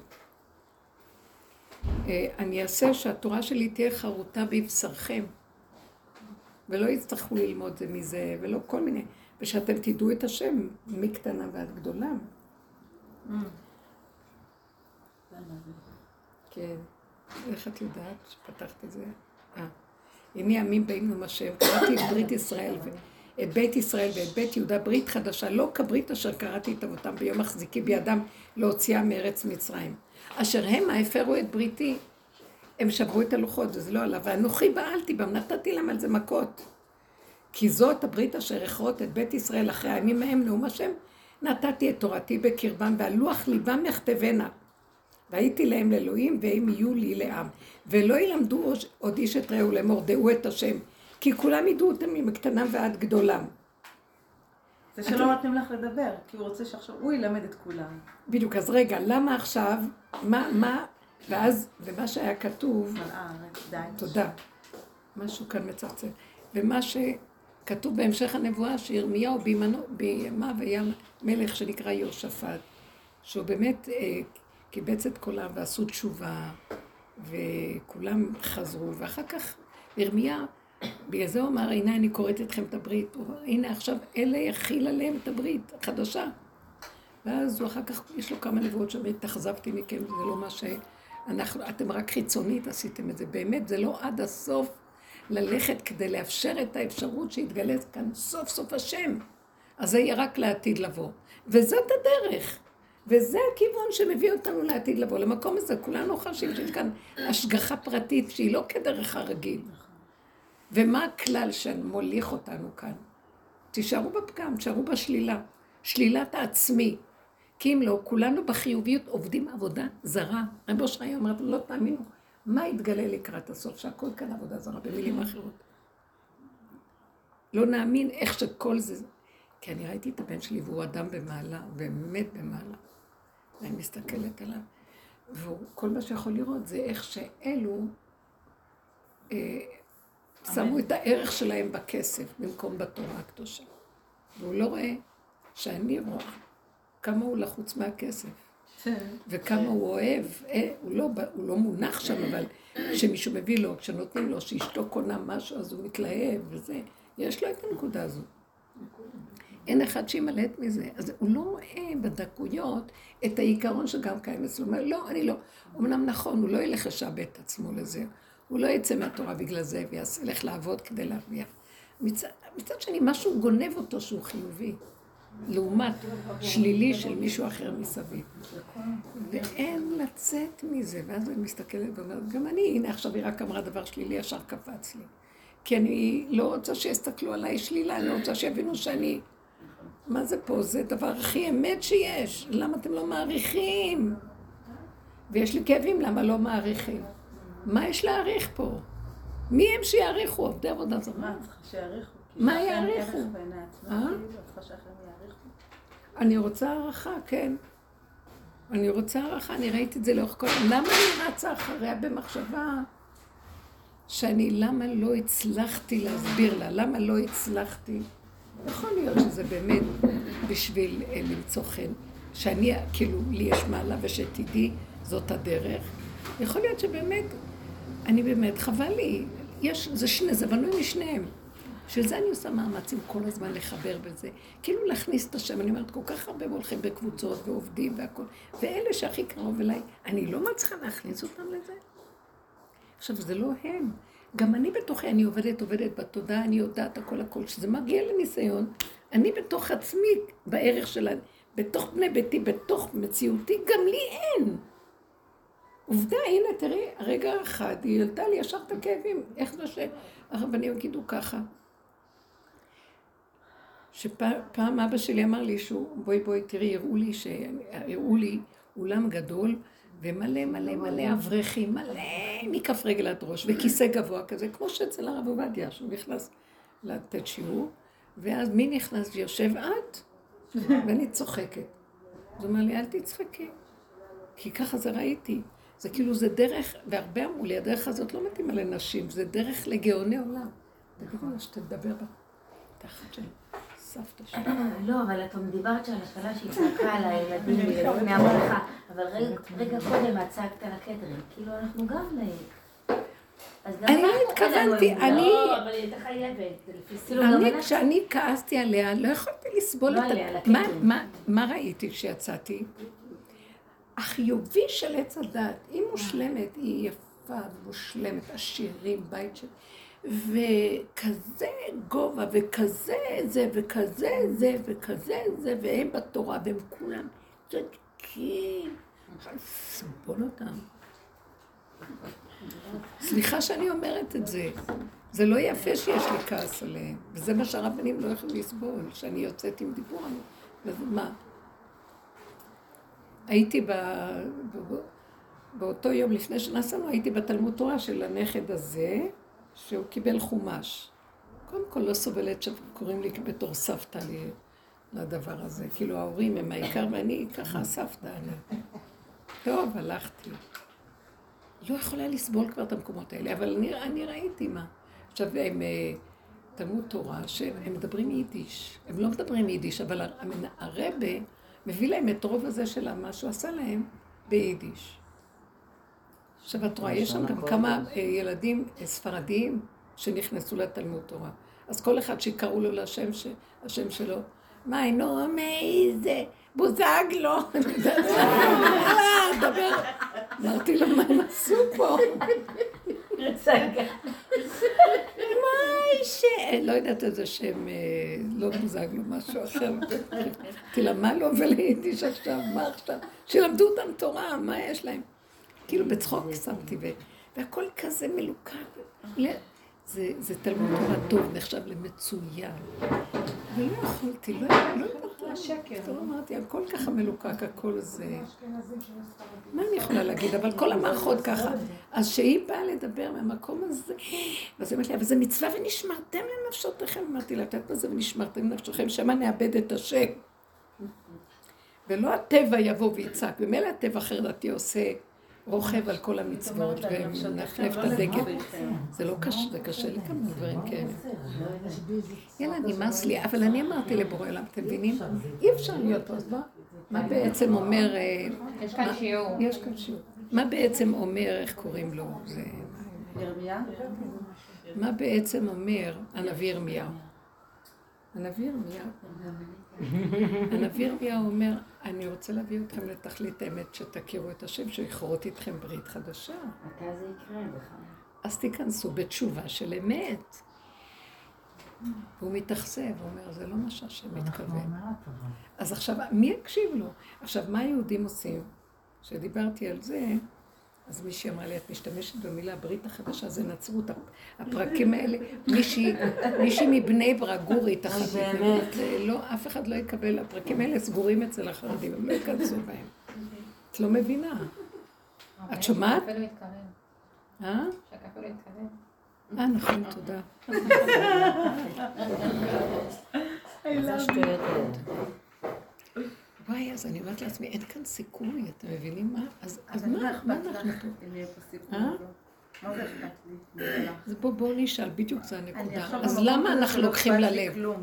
אה, אני אעשה שהתורה שלי תהיה חרוטה בבשרכם, ולא יצטרכו ללמוד זה מזה, ולא כל מיני, ושאתם תדעו את השם מקטנה ועד גדולה. כן. איך את יודעת שפתחת את זה? אה. הנה עמים באים עם השם, קראתי את ברית ישראל, את בית ישראל ואת בית יהודה, ברית חדשה, לא כברית אשר קראתי את אבותם ביום מחזיקי בידם להוציאה מארץ מצרים. אשר המה הפרו את בריתי, הם שברו את הלוחות, וזה לא עלה, ואנוכי בעלתי בם, נתתי להם על זה מכות. כי זאת הברית אשר אכרות את בית ישראל אחרי הימים ההם, נאום השם, נתתי את תורתי בקרבם, ועל לוח ליבם יכתבנה. והייתי להם לאלוהים, והם יהיו לי לעם. ולא ילמדו עוד איש את רעהו לאמור, דעו את השם. כי כולם ידעו אותם מקטנם ועד גדולם. זה שלא נותנים לך לדבר, כי הוא רוצה שעכשיו הוא ילמד את כולם. בדיוק, אז רגע, למה עכשיו, מה, מה, ואז, ומה שהיה כתוב, אה. תודה, משהו כאן מצלצל, ומה שכתוב בהמשך הנבואה, שירמיהו בימנו, בימיו היה מלך שנקרא יהושפט, שהוא באמת אה, קיבץ את קולם ועשו תשובה, וכולם חזרו, ואחר כך ירמיה, בגלל זה הוא אמר, הנה אני קוראת אתכם את הברית, הוא אמר, הנה עכשיו אלה יכיל עליהם את הברית החדשה. ואז הוא אחר כך, יש לו כמה נבואות שם, התאכזבתי מכם, זה לא מה שאנחנו, אתם רק חיצונית עשיתם את זה. באמת, זה לא עד הסוף ללכת כדי לאפשר את האפשרות שיתגלה כאן סוף סוף השם. אז זה יהיה רק לעתיד לבוא. וזאת הדרך. וזה הכיוון שמביא אותנו לעתיד לבוא. למקום הזה כולנו חשים שיש כאן השגחה פרטית שהיא לא כדרך הרגיל. ומה הכלל שמוליך אותנו כאן? תישארו בפגם, תישארו בשלילה. שלילת העצמי. כי אם לא, כולנו בחיוביות עובדים עבודה זרה. רב אושר היה אומר, אתם לא תאמינו, מה יתגלה לקראת הסוף? שהכל כאן עבודה זרה, במילים אחרות. לא נאמין איך שכל זה... כי אני ראיתי את הבן שלי והוא אדם במעלה, באמת במעלה. ואני מסתכלת עליו, וכל מה שיכול לראות זה איך שאלו אה, שמו את הערך שלהם בכסף במקום בתורה הקדושה. והוא לא רואה שאני רואה כמה הוא לחוץ מהכסף. וכמה הוא אוהב, אה, הוא לא, הוא לא מונח שם, אבל כשמישהו מביא לו, כשנותנים לו, שאשתו קונה משהו, אז הוא מתלהב וזה, יש לו את הנקודה הזו. אין אחד שימלט מזה. אז הוא לא רואה בדקויות את העיקרון שגם קיים אצלו. הוא אומר, לא, אני לא. אמנם נכון, הוא לא ילך לשעבד את עצמו לזה. הוא לא יצא מהתורה בגלל זה וילך לעבוד כדי להרוויח. מצד, מצד שני, משהו גונב אותו שהוא חיובי. לעומת שלילי של מישהו אחר מסביב. ואין לצאת מזה. ואז אני מסתכלת ואומרת, גם אני, הנה עכשיו היא רק אמרה דבר שלילי, ישר קפץ לי. כי אני לא רוצה שיסתכלו עליי שלילה, אני לא רוצה שיבינו שאני... מה זה פה? זה דבר הכי אמת שיש. למה אתם לא מעריכים? ויש לי כאבים, למה לא מעריכים? מה יש להעריך פה? מי הם שיעריכו? עובדי עבודה זרה. מה, שיעריכו? מה יעריכו? אה? אני רוצה הערכה, כן. אני רוצה הערכה, אני ראיתי את זה לאורך כל... למה אני רצה אחריה במחשבה שאני, למה לא הצלחתי להסביר לה? למה לא הצלחתי? יכול להיות שזה באמת בשביל אה, למצוא חן. שאני, כאילו, לי יש מעלה ושתדעי, זאת הדרך. יכול להיות שבאמת, אני באמת, חבל לי. יש, זה שני, זה בנוי משניהם. בשביל זה אני עושה מאמצים כל הזמן לחבר בזה. כאילו להכניס את השם, אני אומרת, כל כך הרבה הולכים בקבוצות ועובדים והכול. ואלה שהכי קרוב אליי, אני לא מצליחה להכניס אותם לזה. עכשיו, זה לא הם. גם אני בתוכי, אני עובדת, עובדת בתודעה, אני יודעת הכל הכל. כשזה מגיע לניסיון, אני בתוך עצמי, בערך של... בתוך בני ביתי, בתוך מציאותי, גם לי אין. עובדה, הנה, תראי, רגע אחד, היא העלתה לי ישר את הכאבים. איך זה שהרבנים יגידו ככה? שפעם אבא שלי אמר לי שהוא, בואי בואי תראי, הראו לי, הראו לי אולם גדול ומלא מלא מלא אברכים, מלא מכף רגל עד ראש, וכיסא גבוה כזה, כמו שאצל הרב עובדיה, שהוא נכנס לתת שיעור, ואז מי נכנס ויושב? את. ואני צוחקת. אז הוא אומר לי, אל תצחקי, כי ככה זה ראיתי. זה כאילו, זה דרך, והרבה אמרו לי, הדרך הזאת לא מתאימה לנשים, זה דרך לגאוני עולם. תגידו לה שתדבר תחת שלי. סבתא שלי. לא, אבל את דיברת על התחלה שהיא צעקה על הילדים לפני המלאכה, אבל רגע קודם את צעקת על הקטרים, כאילו אנחנו גם אני לא התכוונתי, אני... לא, אבל היא הייתה חייבת. אני, כשאני כעסתי עליה, לא יכולתי לסבול לא את ה... מה ראיתי כשיצאתי? החיובי של עץ הדת, היא מושלמת, היא יפה ומושלמת, עשירים, בית של... וכזה גובה, וכזה זה, וכזה זה, וכזה זה, והם בתורה, והם כולם צודקים. סבול אותם. סליחה שאני אומרת את זה. זה לא יפה שיש לי כעס עליהם, וזה מה שהרבנים לא יכולים לסבול, שאני יוצאת עם דיבור. מה? הייתי ב... באותו יום לפני שנסענו, הייתי בתלמוד תורה של הנכד הזה, שהוא קיבל חומש. קודם כל לא סובלת שקוראים לי בתור סבתא לי לדבר הזה. כאילו ההורים הם העיקר ואני ככה סבתא אני. טוב, הלכתי. לא יכולה לסבול כבר את המקומות האלה, אבל אני, אני ראיתי מה. עכשיו, הם אה, תלמוד תורה, שהם מדברים יידיש. הם לא מדברים יידיש, אבל הרבה מביא להם את רוב הזה של מה שהוא עשה להם ביידיש. עכשיו את רואה, יש שם גם כמה אה, ילדים אה, ספרדיים שנכנסו לתלמוד תורה. אז כל אחד שיקראו לו לשם, השם שלו, מה, אינו איזה בוזגלו. דבר. אמרתי לו, מה הם עשו פה? מה ש... לא יודעת איזה שם, אה, לא בוזגלו, משהו אחר. אמרתי לה, מה לו וליידיש עכשיו, מה עכשיו? שילמדו אותם תורה, מה יש להם? כאילו בצחוק שמתי, והכל כזה מלוכד. זה, זה תלמוד תורה טוב, נחשב למצוין. ולא יכולתי, לא, לא יודעת השקר. טוב, אמרתי, הכל ככה מלוקק, הכל זה... מה אני יכולה להגיד? אבל כל המערכות ככה. אז שהיא באה לדבר מהמקום הזה, ואז היא אומרת לי, אבל זה מצווה ונשמרתם לנפשותיכם. אמרתי לה, את יודעת מה זה ונשמרתם לנפשותיכם? שמה נאבד את השם. ולא הטבע יבוא ויצעק. ומילא הטבע חרדתי עושה רוכב על כל המצוות ומנפנף את הדגל. זה לא קשה, זה קשה לי כמה דברים כאלה. יאללה, נמאס לי. אבל אני אמרתי לבורא עולם, אתם מבינים? אי אפשר להיות פה, אז מה? בעצם אומר... אה, יש כאן שיעור. יש כאן שיעור. מה בעצם אומר, איך קוראים לו? ירמיה? מה בעצם אומר הנביא ירמיהו? הנביא ירמיהו. הנביא ירמיהו אומר, אני רוצה להביא אתכם לתכלית האמת, שתכירו את השם, שיכרות איתכם ברית חדשה. מתי זה יקרה בכלל? אז תיכנסו בתשובה של אמת. והוא מתאכזב, הוא אומר, זה לא מה שהשם מתכוון. אז עכשיו, מי יקשיב לו? עכשיו, מה היהודים עושים? כשדיברתי על זה, אז מישהי אמרה לי, את משתמשת במילה ברית החדשה, זה נצרות, הפרקים האלה, מישהי, מישהי מבני ברק, באמת. מבני- לא, אף אחד לא יקבל, הפרקים האלה סגורים אצל החרדים, הם לא ייכנסו בהם. את לא מבינה. את שומעת? אפילו התכוון. אה? התכוון. אה, נכון, תודה. זה השטויות האלה. וואי, אז אני אומרת לעצמי, אין כאן סיכוי, אתם מבינים מה? אז מה מה אכפת מה אנחנו פה? פה אה? לא? מה זה? אז בואו נשאל, בדיוק זו אני הנקודה. אז למה אנחנו לוקחים ללב? כלום.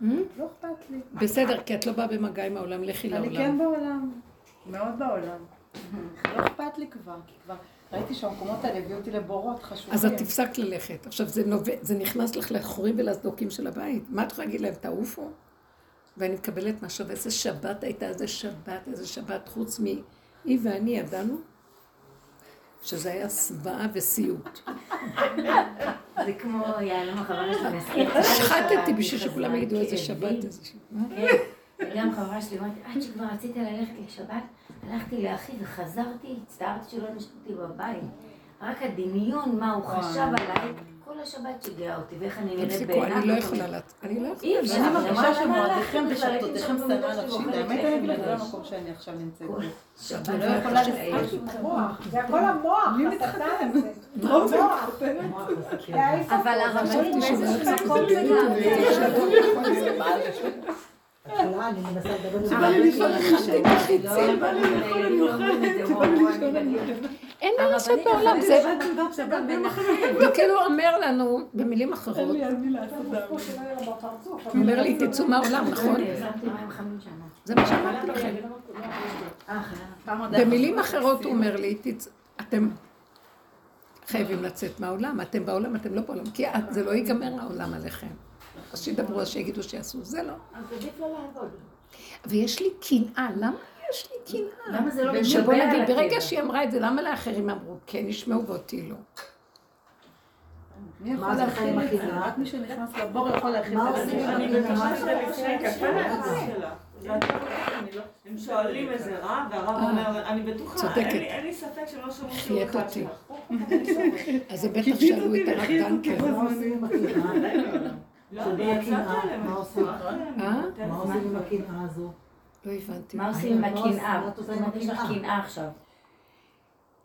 Hmm? לא אכפת לי. בסדר, כי את לא באה במגע עם העולם, לכי אני לעולם. כן בעולם. מאוד בעולם. לא אכפת לי כבר, כי כבר ראיתי שהמקומות האלה הביאו אותי לבורות חשובים. אז את הפסקת ללכת. עכשיו, זה, נוב... זה נכנס לך לחורים ולסדוקים של הבית. מה את יכולה להגיד להם? תעופו? ואני מקבלת משהו, ואיזה שבת הייתה, איזה שבת, איזה שבת, חוץ מ... היא ואני ידענו שזה היה זוועה וסיוט. זה כמו יהלום החברה שלי מזכיר. השחטתי בשביל שכולם יגידו איזה שבת, איזה שבת. מה? כן, וגם חברה שלי אמרתי, עד שכבר רציתי ללכת לשבת, הלכתי לאחי וחזרתי, הצטערתי שלא נשארתי בבית. רק הדמיון, מה הוא חשב עליי, כל השבת שיגעה אותי, ואיך אני נראית תפסיקו, אני לא יכולה לת... אני לא יכולה. אי אפשר. אני מרגישה שמועדיכם? ושבתותיכם שנאה נפשית. האמת אוכלת אני בגלל כיף המקום שאני עכשיו נמצאת בו. שבת אני לא יכולה. המוח, זה הכל המוח, מי מתחתן? הזה. מה? המוח. להעיף אבל אותו, זה הרבנים חשבתי שזה באיזשהו רק מקום זה זה גם... אני מנסה לדבר שבא לי לשאול איך אתם מחיצים. אין מה לעשות בעולם, זה כאילו אומר לנו, במילים אחרות, הוא אומר לי, תצאו מהעולם, נכון? זה מה שאמרתי לכם. במילים אחרות הוא אומר לי, "תצ- אתם חייבים לצאת מהעולם, אתם בעולם, אתם לא בעולם, כי זה לא ייגמר העולם עליכם. אז שידברו, אז שיגידו שיעשו, זה לא. אז עדיף לא לעבוד. ויש לי קנאה, למה יש לי קנאה? למה זה לא מתגבר שבוא על נגיד, הטבע? ברגע שהיא אמרה את זה, למה לאחרים אמרו כן ישמעו ואותי לא? מי יכול מה זה להכיל חיים את זה? רק מי שנכנס לבור יכול להכיל את זה. עושים? אני כפרה שלה. אני לא- הם שואלים איזה רב, והרב אה, אומר, אני בטוחה, צודקת. אין לי- ספק שלא שמעו שיעור חיית אחד אותי. שלך. אז זה בטח שאלו את הרב דנקר. מה עושים עם הקנאה? לא, עם? לא הבנתי. מה עושים עם מה עושים- הקנאה? עם יש לך הקנאה? קנאה עכשיו.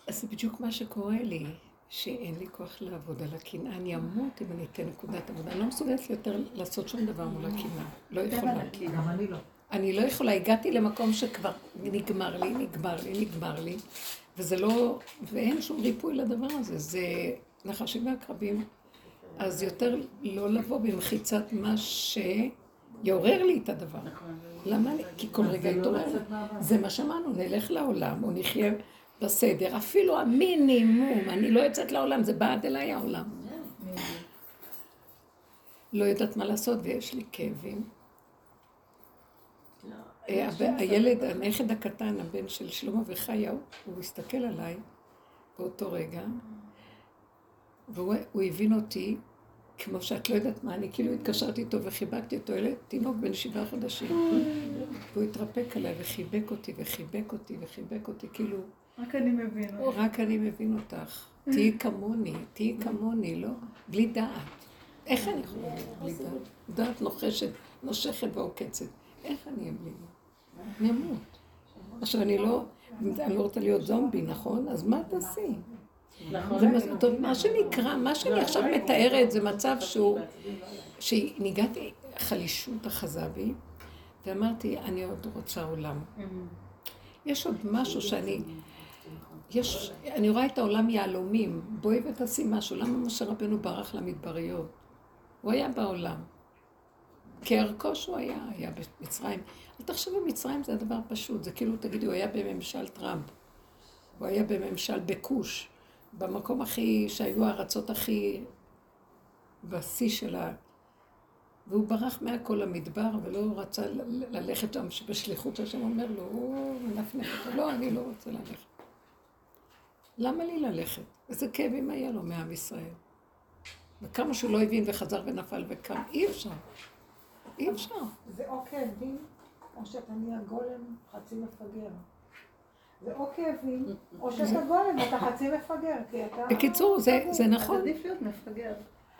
אז זה בדיוק מה שקורה לי, שאין לי כוח לעבוד על הקנאה. אני אמות אם אני אתן נקודת עבודה. אני לא מסוגלת יותר לעשות שום דבר מול הקנאה. לא יכולה. גם אני לא. אני לא יכולה, הגעתי למקום שכבר נגמר לי, נגמר לי, נגמר לי, וזה לא, ואין שום ריפוי לדבר הזה, זה נחשים ועקרבים. אז יותר לא לבוא במחיצת מה שיעורר לי את הדבר. למה? כי כל רגע יתעורר לי. זה מה שאמרנו, נלך לעולם, או נחיה בסדר, אפילו המינימום, אני לא יוצאת לעולם, זה בעד אליי העולם. לא יודעת מה לעשות, ויש לי כאבים. אה, הב- הילד, הנכד הקטן, הבן של שלמה וחיה, הוא- הסתכל עליי באותו רגע, והוא הוא הבין אותי, כמו שאת לא יודעת מה, אני כאילו התקשרתי איתו וחיבקתי אותו, ילד, תינוק בן שבעה חודשים. והוא התרפק עליי וחיבק אותי וחיבק אותי וחיבק אותי, כאילו, רק אני מבין. "או, רק אני מבין אותך. תהיי כמוני, תהיי כמוני, לא? בלי דעת. איך אני יכולה להיות בלי דעת? דעת נוחשת, נושכת ועוקצת. איך אני אהיה בלי זה? אני אמות. עכשיו, אני לא, אני לא רוצה להיות זומבי, נכון? אז מה תעשי? זה מס- טוב, מה שנקרא, מה שאני עכשיו מתארת זה מצב שהוא, שניגעתי, חלישות אחזה בי, ואמרתי, אני עוד רוצה עולם. יש עוד משהו שאני, יש, אני רואה את העולם יהלומים, בואי ותעשי משהו. למה משה רבנו ברח למדבריות? הוא היה בעולם. כערכו שהוא היה, היה במצרים. אל תחשבו, מצרים זה הדבר פשוט, זה כאילו, תגידו, הוא היה בממשל טראמפ. הוא היה בממשל בכוש, במקום הכי, שהיו הארצות הכי בשיא שלה. והוא ברח מהכל למדבר ולא רצה ללכת שם בשליחות שהשם אומר לו, הוא מנפנף אותו, לא, אני לא רוצה ללכת. למה לי ללכת? איזה כאבים היה לו מעם ישראל. וכמה שהוא לא הבין וחזר ונפל וקם, אי אפשר. אי אפשר. זה או כאבים, או שאתה נהיה גולם חצי מפגר. זה או כאבים, או שאתה גולם ואתה חצי מפגר, כי אתה... בקיצור, זה, נכון, עדיף להיות מפגר.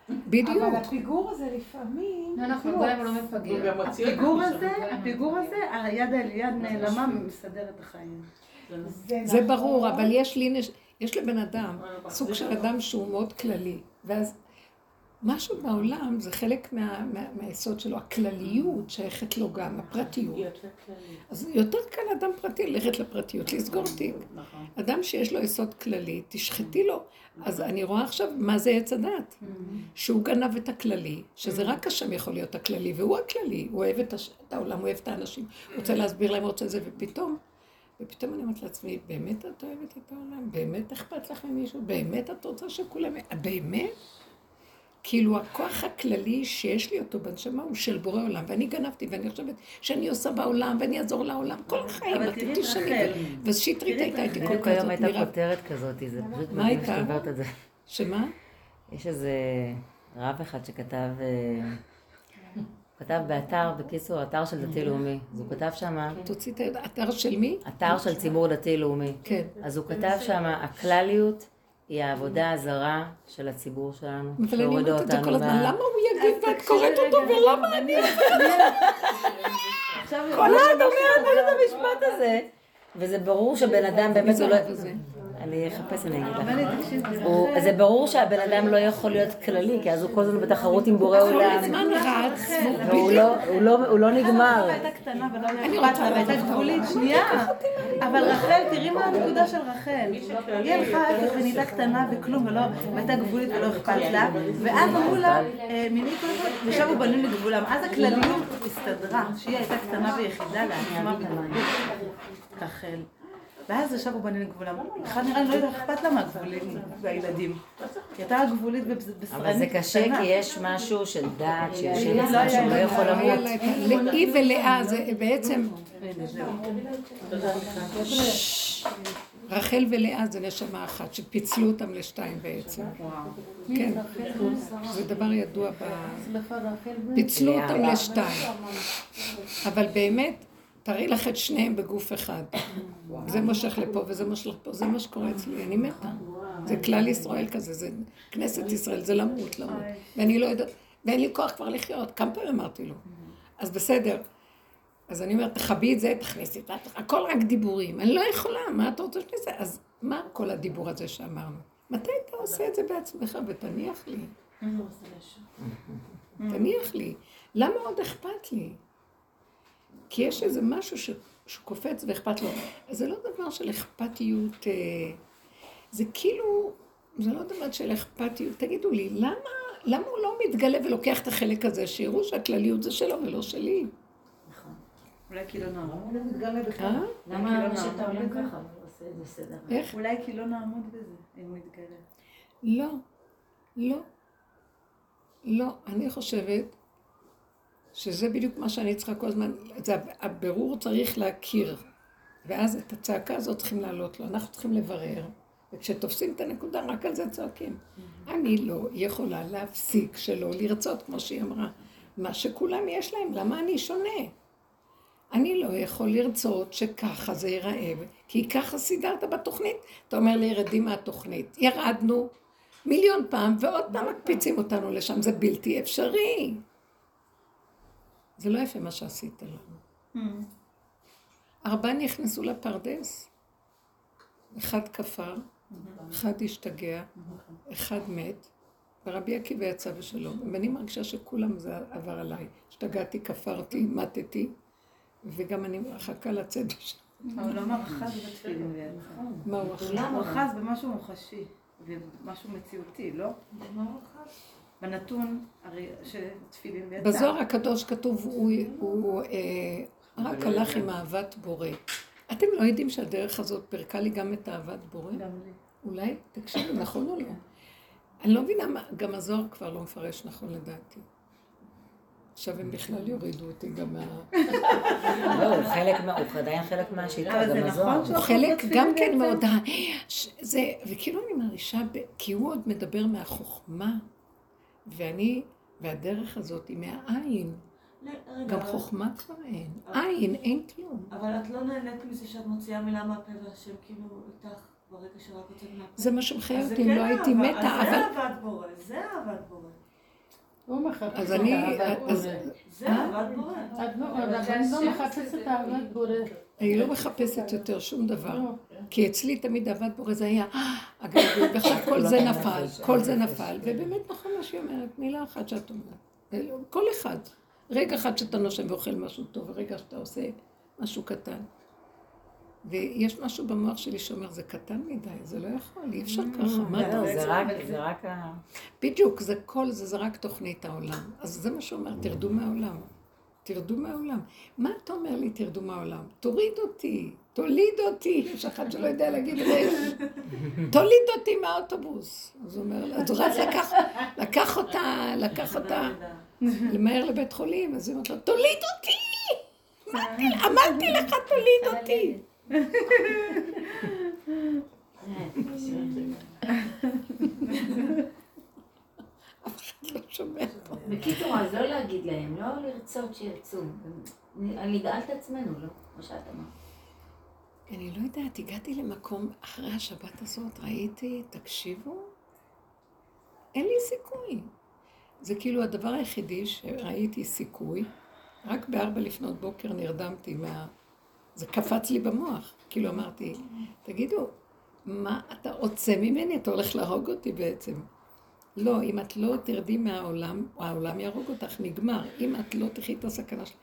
בדיוק. אבל הפיגור הזה לפעמים... לא נכון, כאילו, גולם לא הוא מפגר. גם מוציא הפיגור הזה. הפיגור הזה, היד על יד נעלמה מסדר את החיים. זה זה נכון. ברור, אבל יש לי, יש לבן אדם אבל סוג של אדם שהוא מאוד כללי, ואז משהו בעולם זה חלק מה, מה, מהיסוד שלו, הכלליות שייכת לו גם, הפרטיות. אז יותר קל לאדם פרטי ללכת לפרטיות, לסגור תיק. נכון. אדם שיש לו יסוד כללי, תשחטי לו. אז אני רואה עכשיו מה זה עץ הדת. שהוא גנב את הכללי, שזה רק השם יכול להיות הכללי, והוא הכללי, הוא אוהב את, הש... את העולם, הוא אוהב את האנשים, רוצה להסביר להם, רוצה זה, ופתאום, ופתאום אני אומרת לעצמי, באמת את אוהבת את העולם? באמת אכפת לך ממישהו? באמת את רוצה שכולם... באמת? כאילו הכוח הכללי שיש לי אותו בנשמה הוא של בורא עולם, ואני גנבתי, ואני חושבת שאני עושה בעולם, ואני אעזור לעולם, כל החיים, אבל את תראי את תשני. רחל. ושטרית הייתה איתי. כל בדיוק היום כזאת, הייתה. כותרת כזאת, זה פשוט מה מדהים הייתה? זה. שמה? יש איזה רב אחד שכתב, אה, הוא כתב באתר, בקיצור, אתר של דתי לאומי. אז הוא כתב שם, תוציא את היד... אתר של מי? אתר של ציבור דתי לאומי. כן. אז הוא כתב שם, הכלליות היא העבודה הזרה של הציבור שלנו, אבל אני אומרת את זה אותנו כל הזמן, מה... למה הוא יגיד ואת קוראת אותו ולמה אני... כל אחד אומר נגד המשפט הזה. וזה ברור שבן אדם באמת הוא לא... אני אחפש, אני אגיד לך. הוא- זה ברור שהבן אדם לא יכול להיות כללי, כי אז הוא כל הזמן בתחרות עם בורא עולם. והוא לא- הוא לא- הוא לא נגמר. הייתה אני אכפת לה, והייתה לעזור. גבולית, שנייה. אבל רחל, תראי מה הנקודה של רחל. היא הלכה כך ונהייתה קטנה וכלום, ולא- והייתה גבולית ולא אכפת לה, ואז אמרו לה, אה, מיני קודם כל, ושבו בנים לגבולם. אז הכלליות הסתדרה, שהיא הייתה קטנה ויחידה לעצמה בגבולית. רחל. ואז ישבו בנים לגבולם. בכלל נראה לי לא יודע אכפת לה מהגבולים והילדים. היא הייתה גבולית ובשרנית אבל זה קשה כי יש משהו של דעת שיושב לא אצלה שהוא לא יכול למות. לאי ולאה זה בעצם. רחל ולאה זה נשמה אחת, שפיצלו אותם לשתיים בעצם. כן, זה דבר ידוע ב... פיצלו אותם לשתיים. אבל באמת, תראי לך את שניהם בגוף אחד. זה מושך לפה וזה מושך לפה, זה מה שקורה אצלי, אני מתה. זה כלל ישראל כזה, זה כנסת ישראל, זה למות, למות. ואני לא יודעת, ואין לי כוח כבר לחיות, כמה פעמים אמרתי לו. אז בסדר. אז אני אומרת, תכבי את זה, תכניסי את זה, הכל רק דיבורים. אני לא יכולה, מה אתה רוצה שאני אעשה? אז מה כל הדיבור הזה שאמרנו? מתי אתה עושה את זה בעצמך ותניח לי? תניח לי. למה עוד אכפת לי? כי יש איזה משהו ש... שקופץ ואכפת לו. אז זה לא דבר של אכפתיות, אה, זה כאילו, זה לא דבר של אכפתיות. תגידו לי, למה, למה הוא לא מתגלה ולוקח את החלק הזה, שיראו שהכלליות זה שלו ולא שלי? אולי כי לא נעמוד. לא מתגלה בכלל. אה? למה ככה? הוא זה סדר. איך? אולי כי לא נעמוד בזה, אם הוא יתגלה. לא, לא, לא. אני חושבת שזה בדיוק מה שאני צריכה כל הזמן, זה הבירור צריך להכיר, ואז את הצעקה הזאת צריכים להעלות לו, אנחנו צריכים לברר, וכשתופסים את הנקודה, רק על זה צועקים. אני לא יכולה להפסיק שלא לרצות, כמו שהיא אמרה, מה שכולם יש להם, למה אני שונה? אני לא יכול לרצות שככה זה ייראה, כי ככה סידרת בתוכנית. אתה אומר לי, ירדי מהתוכנית. ירדנו מיליון פעם, ועוד פעם מקפיצים אותנו לשם, זה בלתי אפשרי. זה לא יפה מה שעשית לנו. ארבעה נכנסו לפרדס, אחד כפר, אחד השתגע, אחד מת, ורבי עקיבא יצא בשלום. ואני מרגישה שכולם זה עבר עליי. השתגעתי, כפרתי, מתתי, וגם אני מחכה לצאת בשלום. העולם הרחב בתפילין ביד. מה הוא אחר? הוא אחז במשהו מוחשי ומשהו מציאותי, לא? בנתון הרי שתפילין ביד. בזוהר הקדוש כתוב, הוא, הוא אה, רק הלך עם אהבת בורא. אתם לא יודעים שהדרך הזאת פירקה לי גם את אהבת בורא? גם לי. אולי, תקשיבו, נכון או לא? אני לא מבינה מה, גם הזוהר כבר לא מפרש נכון לדעתי. עכשיו הם בכלל יורידו אותי גם מה... לא, הוא חלק, מה- הוא עדיין חלק מהשיטה, גם נכון הזוהר. הוא חלק גם כן? מאוד, זה, וכאילו אני מרגישה, כי הוא עוד מדבר מהחוכמה, ואני, והדרך הזאת היא מהעין, רגע, גם חוכמה כבר אין, עין, אין כלום. אבל את לא נהנית מזה שאת מוציאה מילה מהפה והשם כאילו איתך ברגע שרק יוצאת מהפה. זה מה שמחיה זה אותי, אם כן לא הייתי מתה, אבל... זה אהבת בורא, זה אהבת בורא. הוא מחפש אז את אני, אהבת בורא. זה אהבת בורא. לא, אני לא מחפשת אהבת בורא. אני לא מחפשת יותר שום דבר. לא. כי אצלי תמיד אהבת בורא זה היה "אה, הגלגול, ועכשיו כל זה נפל, כל זה נפל, ובאמת נכון מה שהיא אומרת, מילה אחת שאת אומרת. כל אחד. רגע אחד שאתה נושם ואוכל משהו טוב, ורגע שאתה עושה משהו קטן. ויש משהו במוח שלי שאומר, זה קטן מדי, זה לא יכול, אי אפשר ככה, מה אתה לא, רוצה? זה רק, זה רק ה... בדיוק, זה כל זה, זה רק תוכנית העולם. אז זה מה שאומר, תרדו מהעולם. תרדו מהעולם. מה אתה אומר לי, תרדו מהעולם? תוריד אותי, תוליד אותי. יש אחד שלא יודע להגיד רש. תוליד אותי מהאוטובוס. אז הוא אומר אז הוא רץ לקח, לקח אותה, לקח אותה, למהר לבית חולים, אז היא אומרת לו, תוליד אותי! אמרתי לך, תוליד אותי. בקיצור, אז לא להגיד להם, לא לרצות שירצו. נגאל את עצמנו, לא? כמו שאת אמרת. אני לא יודעת, הגעתי למקום, אחרי השבת הזאת, ראיתי, תקשיבו, אין לי סיכוי. זה כאילו הדבר היחידי שראיתי סיכוי, רק בארבע לפנות בוקר נרדמתי מה... זה קפץ לי במוח. כאילו אמרתי, תגידו, מה אתה רוצה ממני? אתה הולך להרוג אותי בעצם. לא, אם את לא תרדי מהעולם, העולם יהרוג אותך, נגמר. אם את לא תחי את הסכנה שלך,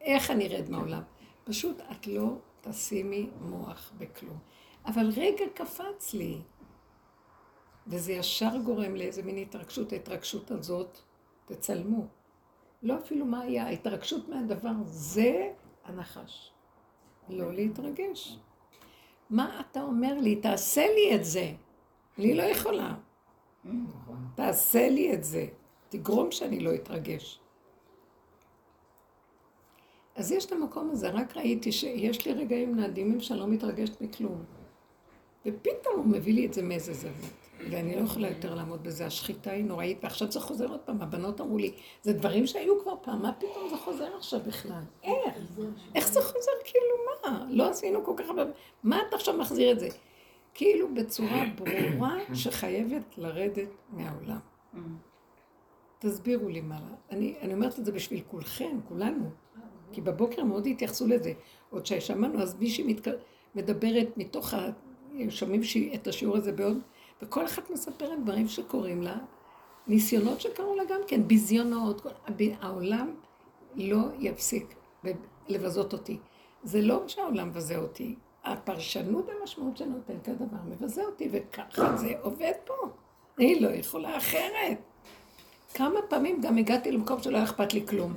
איך אני ארד מהעולם? פשוט את לא תשימי מוח בכלום. אבל רגע קפץ לי, וזה ישר גורם לאיזה מין התרגשות. ההתרגשות הזאת, תצלמו. לא אפילו מה היה, ההתרגשות מהדבר, זה הנחש. לא להתרגש. מה אתה אומר לי? תעשה לי את זה. אני לא יכולה. תעשה לי את זה. תגרום שאני לא אתרגש. אז יש את המקום הזה, רק ראיתי שיש לי רגעים נדימים שאני לא מתרגשת מכלום. ופתאום הוא מביא לי את זה מאיזה זווית. ואני לא יכולה יותר לעמוד בזה, השחיטה היא נוראית, ועכשיו זה חוזר עוד פעם, הבנות אמרו לי, זה דברים שהיו כבר פעם, מה פתאום זה חוזר עכשיו בכלל? איך? איך זה חוזר? כאילו מה? לא עשינו כל כך הרבה... מה אתה עכשיו מחזיר את זה? כאילו בצורה ברורה שחייבת לרדת מהעולם. תסבירו לי מה. אני, אני אומרת את זה בשביל כולכם, כולנו. כי בבוקר מאוד התייחסו לזה. עוד ששמענו, אז מישהי מתק... מדברת מתוך ה... שומעים שהיא- את השיעור הזה בעוד, וכל אחת מספרת דברים שקורים לה, ניסיונות שקרו לה גם כן, ביזיונות, העולם לא יפסיק לבזות אותי. זה לא שהעולם מבזה אותי, הפרשנות המשמעות שנותן כדבר מבזה אותי, וככה זה עובד פה. אני לא יכולה אחרת. כמה פעמים גם הגעתי למקום שלא היה אכפת לי כלום.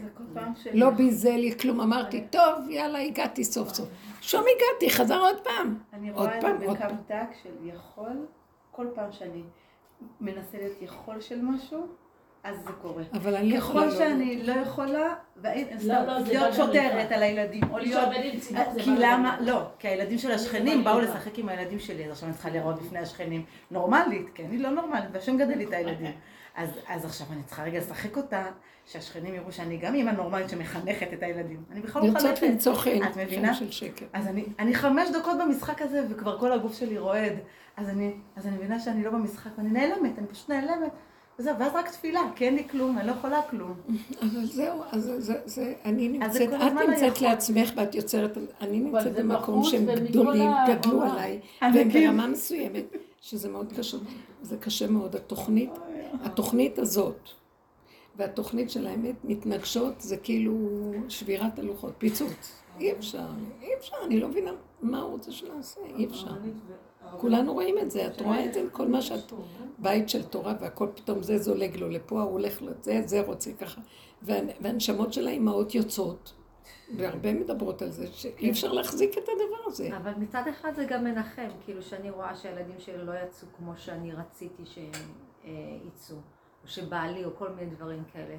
לא ביזה לי כלום, אמרתי, טוב, יאללה, הגעתי סוף סוף. שום הגעתי, חזר עוד פעם. אני רואה את זה בקו. דק של יכול, כל פעם שאני מנסה להיות יכול של משהו, אז זה קורה. אבל אני לא יכולה... ככל לא- שאני לא יכולה, ואין, לא, לא, להיות שוטרת. על הילדים, או להיות... כי למה. לא, כי הילדים של השכנים באו. לשחק עם הילדים שלי, אז עכשיו אני צריכה להיראות בפני השכנים נורמלית, כי אני לא נורמלית, והשם גדל לי את הילדים. אז, אז עכשיו אני צריכה רגע לשחק אותה, שהשכנים יראו שאני גם אימא נורמלית שמחנכת את הילדים. אני בכלל לא מחנכת. למצוא חן, את מבינה? חן של שקר. אז אני, אני חמש דקות במשחק הזה, וכבר כל הגוף שלי רועד. אז אני, אז אני מבינה שאני לא במשחק, ואני נעלמת, אני פשוט נעלמת. וזהו, ואז רק תפילה, כי אין לי כלום, אני לא יכולה כלום. אבל זהו, אז זה, זה, זה, אני נמצאת, את נמצאת. לעצמך ואת יוצרת, אני נמצאת במקום שהם גדולים, גדלו. עליי, והם ברמה מסוימת, שזה מאוד קשה, זה קשה מאוד, התוכנית, התוכנית הזאת, והתוכנית של האמת מתנגשות, זה כאילו שבירת הלוחות, פיצוץ, אי אפשר, אי אפשר, אני לא מבינה מה הוא רוצה שנעשה, אי אפשר. כולנו רואים את זה, את רואה את זה, כל מה שאת... בית של תורה והכל פתאום זה זולג לו לפה, הוא הולך לזה, זה רוצה ככה. וה- והנשמות של האימהות יוצאות, והרבה מדברות על זה, שאי אפשר להחזיק את הדבר הזה. אבל מצד אחד זה גם מנחם, כאילו שאני רואה שהילדים שלי לא יצאו כמו שאני רציתי שהם אה, יצאו, או שבעלי, או כל מיני דברים כאלה.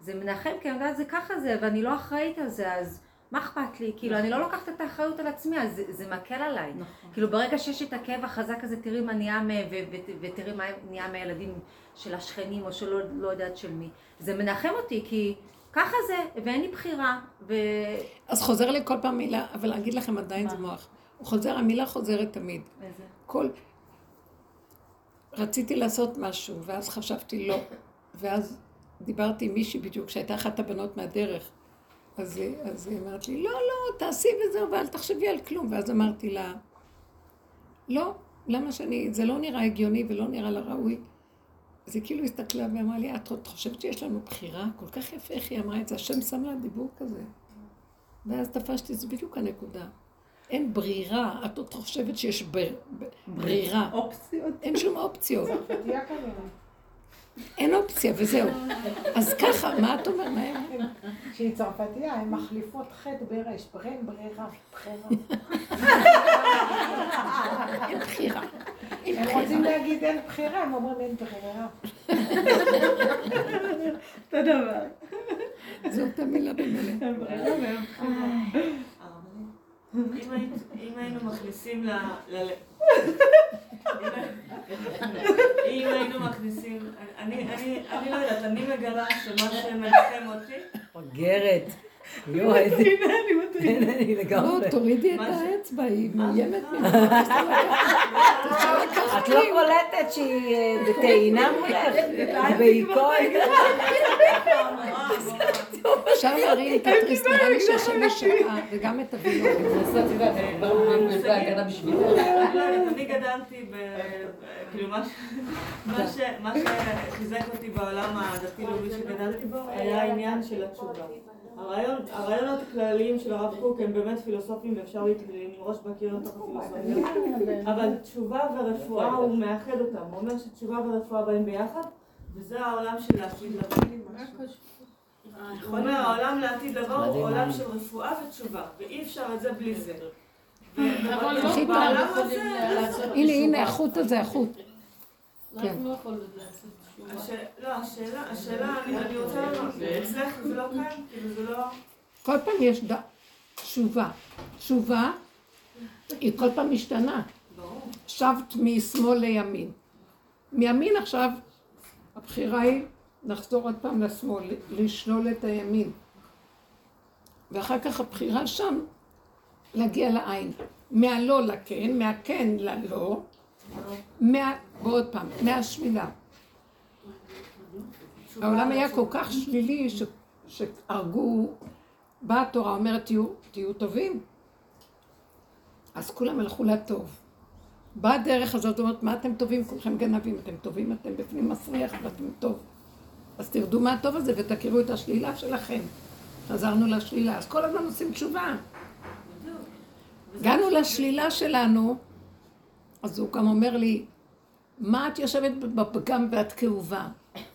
זה מנחם, כי אני יודעת, זה ככה זה, ואני לא אחראית על זה, אז מה אכפת לי? כאילו, אני לא לוקחת את האחריות על עצמי, אז זה, זה מקל עליי. נכון. כאילו, ברגע שיש את הכאב החזק הזה, תראי מה נהיה, מ- ו- ו- ותראי מה נהיה מהילדים של השכנים, או שלא לא יודעת של מי. זה מנחם אותי, כי ככה זה, ואין לי בחירה, ו... אז חוזר לי כל פעם מילה, אבל להגיד לכם עדיין זה מוח. הוא חוזר, המילה חוזרת תמיד. איזה? כל... רציתי לעשות משהו, ואז חשבתי לא. ואז דיברתי עם מישהי בדיוק, שהייתה אחת הבנות מהדרך. אז, אז היא אמרת לי, לא, לא, תעשי וזהו, ואל תחשבי על כלום. ואז אמרתי לה, לא, למה שאני, זה לא נראה הגיוני ולא נראה לה ראוי. אז היא כאילו הסתכלה ואמרה לי, את עוד חושבת שיש לנו בחירה? כל כך יפה איך היא אמרה את זה, השם שם לה דיבור כזה. ואז תפשתי, זה בדיוק הנקודה. אין ברירה, את עוד חושבת שיש בר, ברירה. אופציות. אין שום אופציות. אין אופציה וזהו. אז ככה, מה את אומרת? מה הם אומרים? שהיא צרפתייה, הן מחליפות חטא ברש, ברן ברירה, בחירה. אין בחירה. הם רוצים בחירה. להגיד אין בחירה, הם אומרים אין ברירה. אותו דבר. זאת המילה היית- אם היינו מכניסים ל... אם היינו מכניסים, אני, לא יודעת, אני מגלה שמה שמנחם אותי, גרת. יואו, איזה... הנה, אני לא, לגמרי. תורידי את? האצבע, היא מאוימת ממך. את לא קולטת שהיא אה, בטעינה מולך? בעיקר. אפשר להרים את התריס, נראה לי שהשמש שעה, וגם את הווילון. בשבילך. לא יודעת, אני גדלתי ב... כאילו מה ש... מה ש... מה שחיזק אותי בעולם הדתי-לאומי שגדלתי בו היה העניין של התשובה. הרעיון, הרעיונות הכלליים של הרב קוק הם באמת פילוסופיים ואפשר לראש בקיר לתוך הפילוסופיה. אבל תשובה ורפואה הוא מאחד אותם. הוא אומר שתשובה ורפואה באים ביחד, וזה העולם של לעתיד לבוא. הוא אומר העולם לעתיד לבוא הוא עולם של רפואה ותשובה, ואי אפשר את זה בלי זה. לא הנה, הנה. החוט הזה, החוט. כן. אנחנו לא יכולים לעשות. לא, השאלה, אני, רוצה לומר, אצלך זה לא קיים, כאילו זה לא... כל פעם יש. תשובה. תשובה היא כל פעם משתנה. שבת משמאל לימין. מימין עכשיו, הבחירה היא לחזור עוד פעם לשמאל, לשלול את הימין. ואחר כך הבחירה שם, להגיע לעין. מהלא לכן, מהכן ללא, מה... ועוד פעם, מהשלילה. העולם היה כל כך שלילי ש... שהרגו, באה התורה אומרת תהיו, תהיו טובים, אז כולם הלכו לטוב. באה הדרך הזאת, אומרת, מה אתם טובים? כולכם גנבים, אתם טובים, אתם בפנים מסריח ואתם טוב. אז תרדו מהטוב הזה ותכירו את השלילה שלכם. חזרנו לשלילה, אז כל הזמן עושים תשובה. הגענו לשלילה שלנו, אז הוא גם אומר לי, מה את יושבת בפגם ואת כאובה?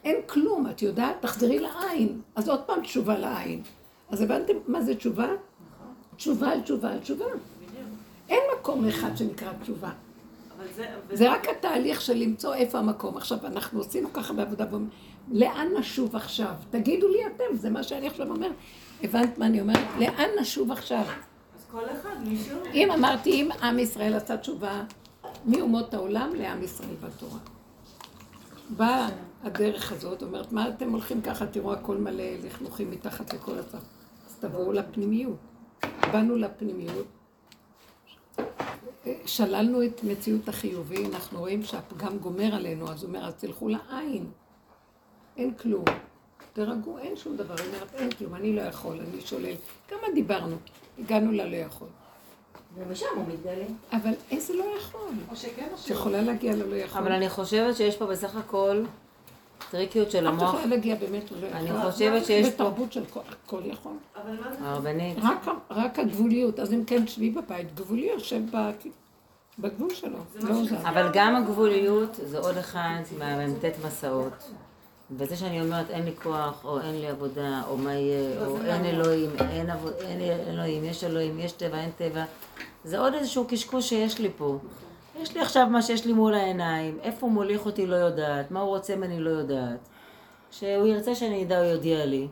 אין כלום, את יודעת? תחזרי לעין. אז עוד פעם תשובה לעין. אז הבנתם מה זה תשובה? תשובה על תשובה על תשובה. אין מקום אחד שנקרא תשובה. זה... זה רק התהליך של למצוא איפה המקום. עכשיו, אנחנו עשינו ככה בעבודה, ואומרים, לאן נשוב עכשיו? תגידו לי אתם, זה מה שאני עכשיו אומרת. הבנת מה אני אומרת? לאן נשוב עכשיו? אז כל אחד, מישהו... אם אמרתי, אם עם ישראל עשה תשובה מאומות העולם לעם ישראל בתורה. באה הדרך הזאת, אומרת, מה אתם הולכים ככה, תראו הכל מלא לכלוכים מתחת לכל הצו. אז תבואו לפנימיות. באנו לפנימיות, שללנו את מציאות החיובי, אנחנו רואים שהפגם גומר עלינו, אז הוא אומר, אז תלכו לעין. אין כלום. תרגעו, אין שום דבר. היא אומרת, אין כלום, אני לא יכול, אני שולל. כמה דיברנו, הגענו ללא יכול. ומשם הוא מתגלה. אבל איזה לא יכול? או שכן או את שלא. יכולה להגיע ללא יכול. אבל אני חושבת שיש פה בסך הכל טריקיות של את המוח. יכולה להגיע באמת יכול. אני חושבת שיש פה... בתרבות של כל- יכול. אבל מה זה? הרבנית, רק, הגבוליות. אז אם כן, שבי בבית, גבולי יושב ב- בגבול שלו. לא. אבל גם הגבוליות זה עוד אחד מהמ"ט מסעות. וזה שאני אומרת אין לי כוח, או אין לי עבודה, או מה יהיה, או אין אלוהים, אין, עבוד, אין אלוהים, יש אלוהים, יש טבע, אין טבע, זה עוד איזשהו קשקוש שיש לי פה. יש לי עכשיו מה שיש לי מול העיניים, איפה הוא מוליך אותי לא יודעת, מה הוא רוצה ממני לא יודעת. כשהוא ירצה שאני אדע הוא יודיע לי,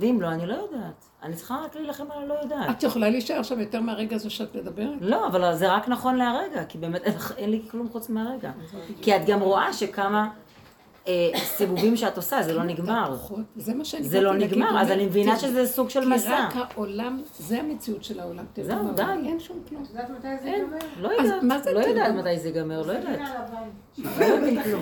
ואם לא, אני לא יודעת. אני צריכה רק להילחם על הלא יודעת. את יכולה להישאר שם יותר מהרגע הזה שאת מדברת? לא, אבל זה רק נכון להרגע, כי באמת אין, לי כלום חוץ מהרגע. כי את גם רואה שכמה סיבובים שאת עושה, זה לא נגמר. זה מה שאני זה לא נגמר, אז אני מבינה שזה סוג של מסע. כי רק העולם, זה המציאות של העולם. זהו, די. אין שום כלום. את יודעת מתי זה. ייגמר? לא יודעת, לא מתי זה ייגמר, לא יודעת. לא.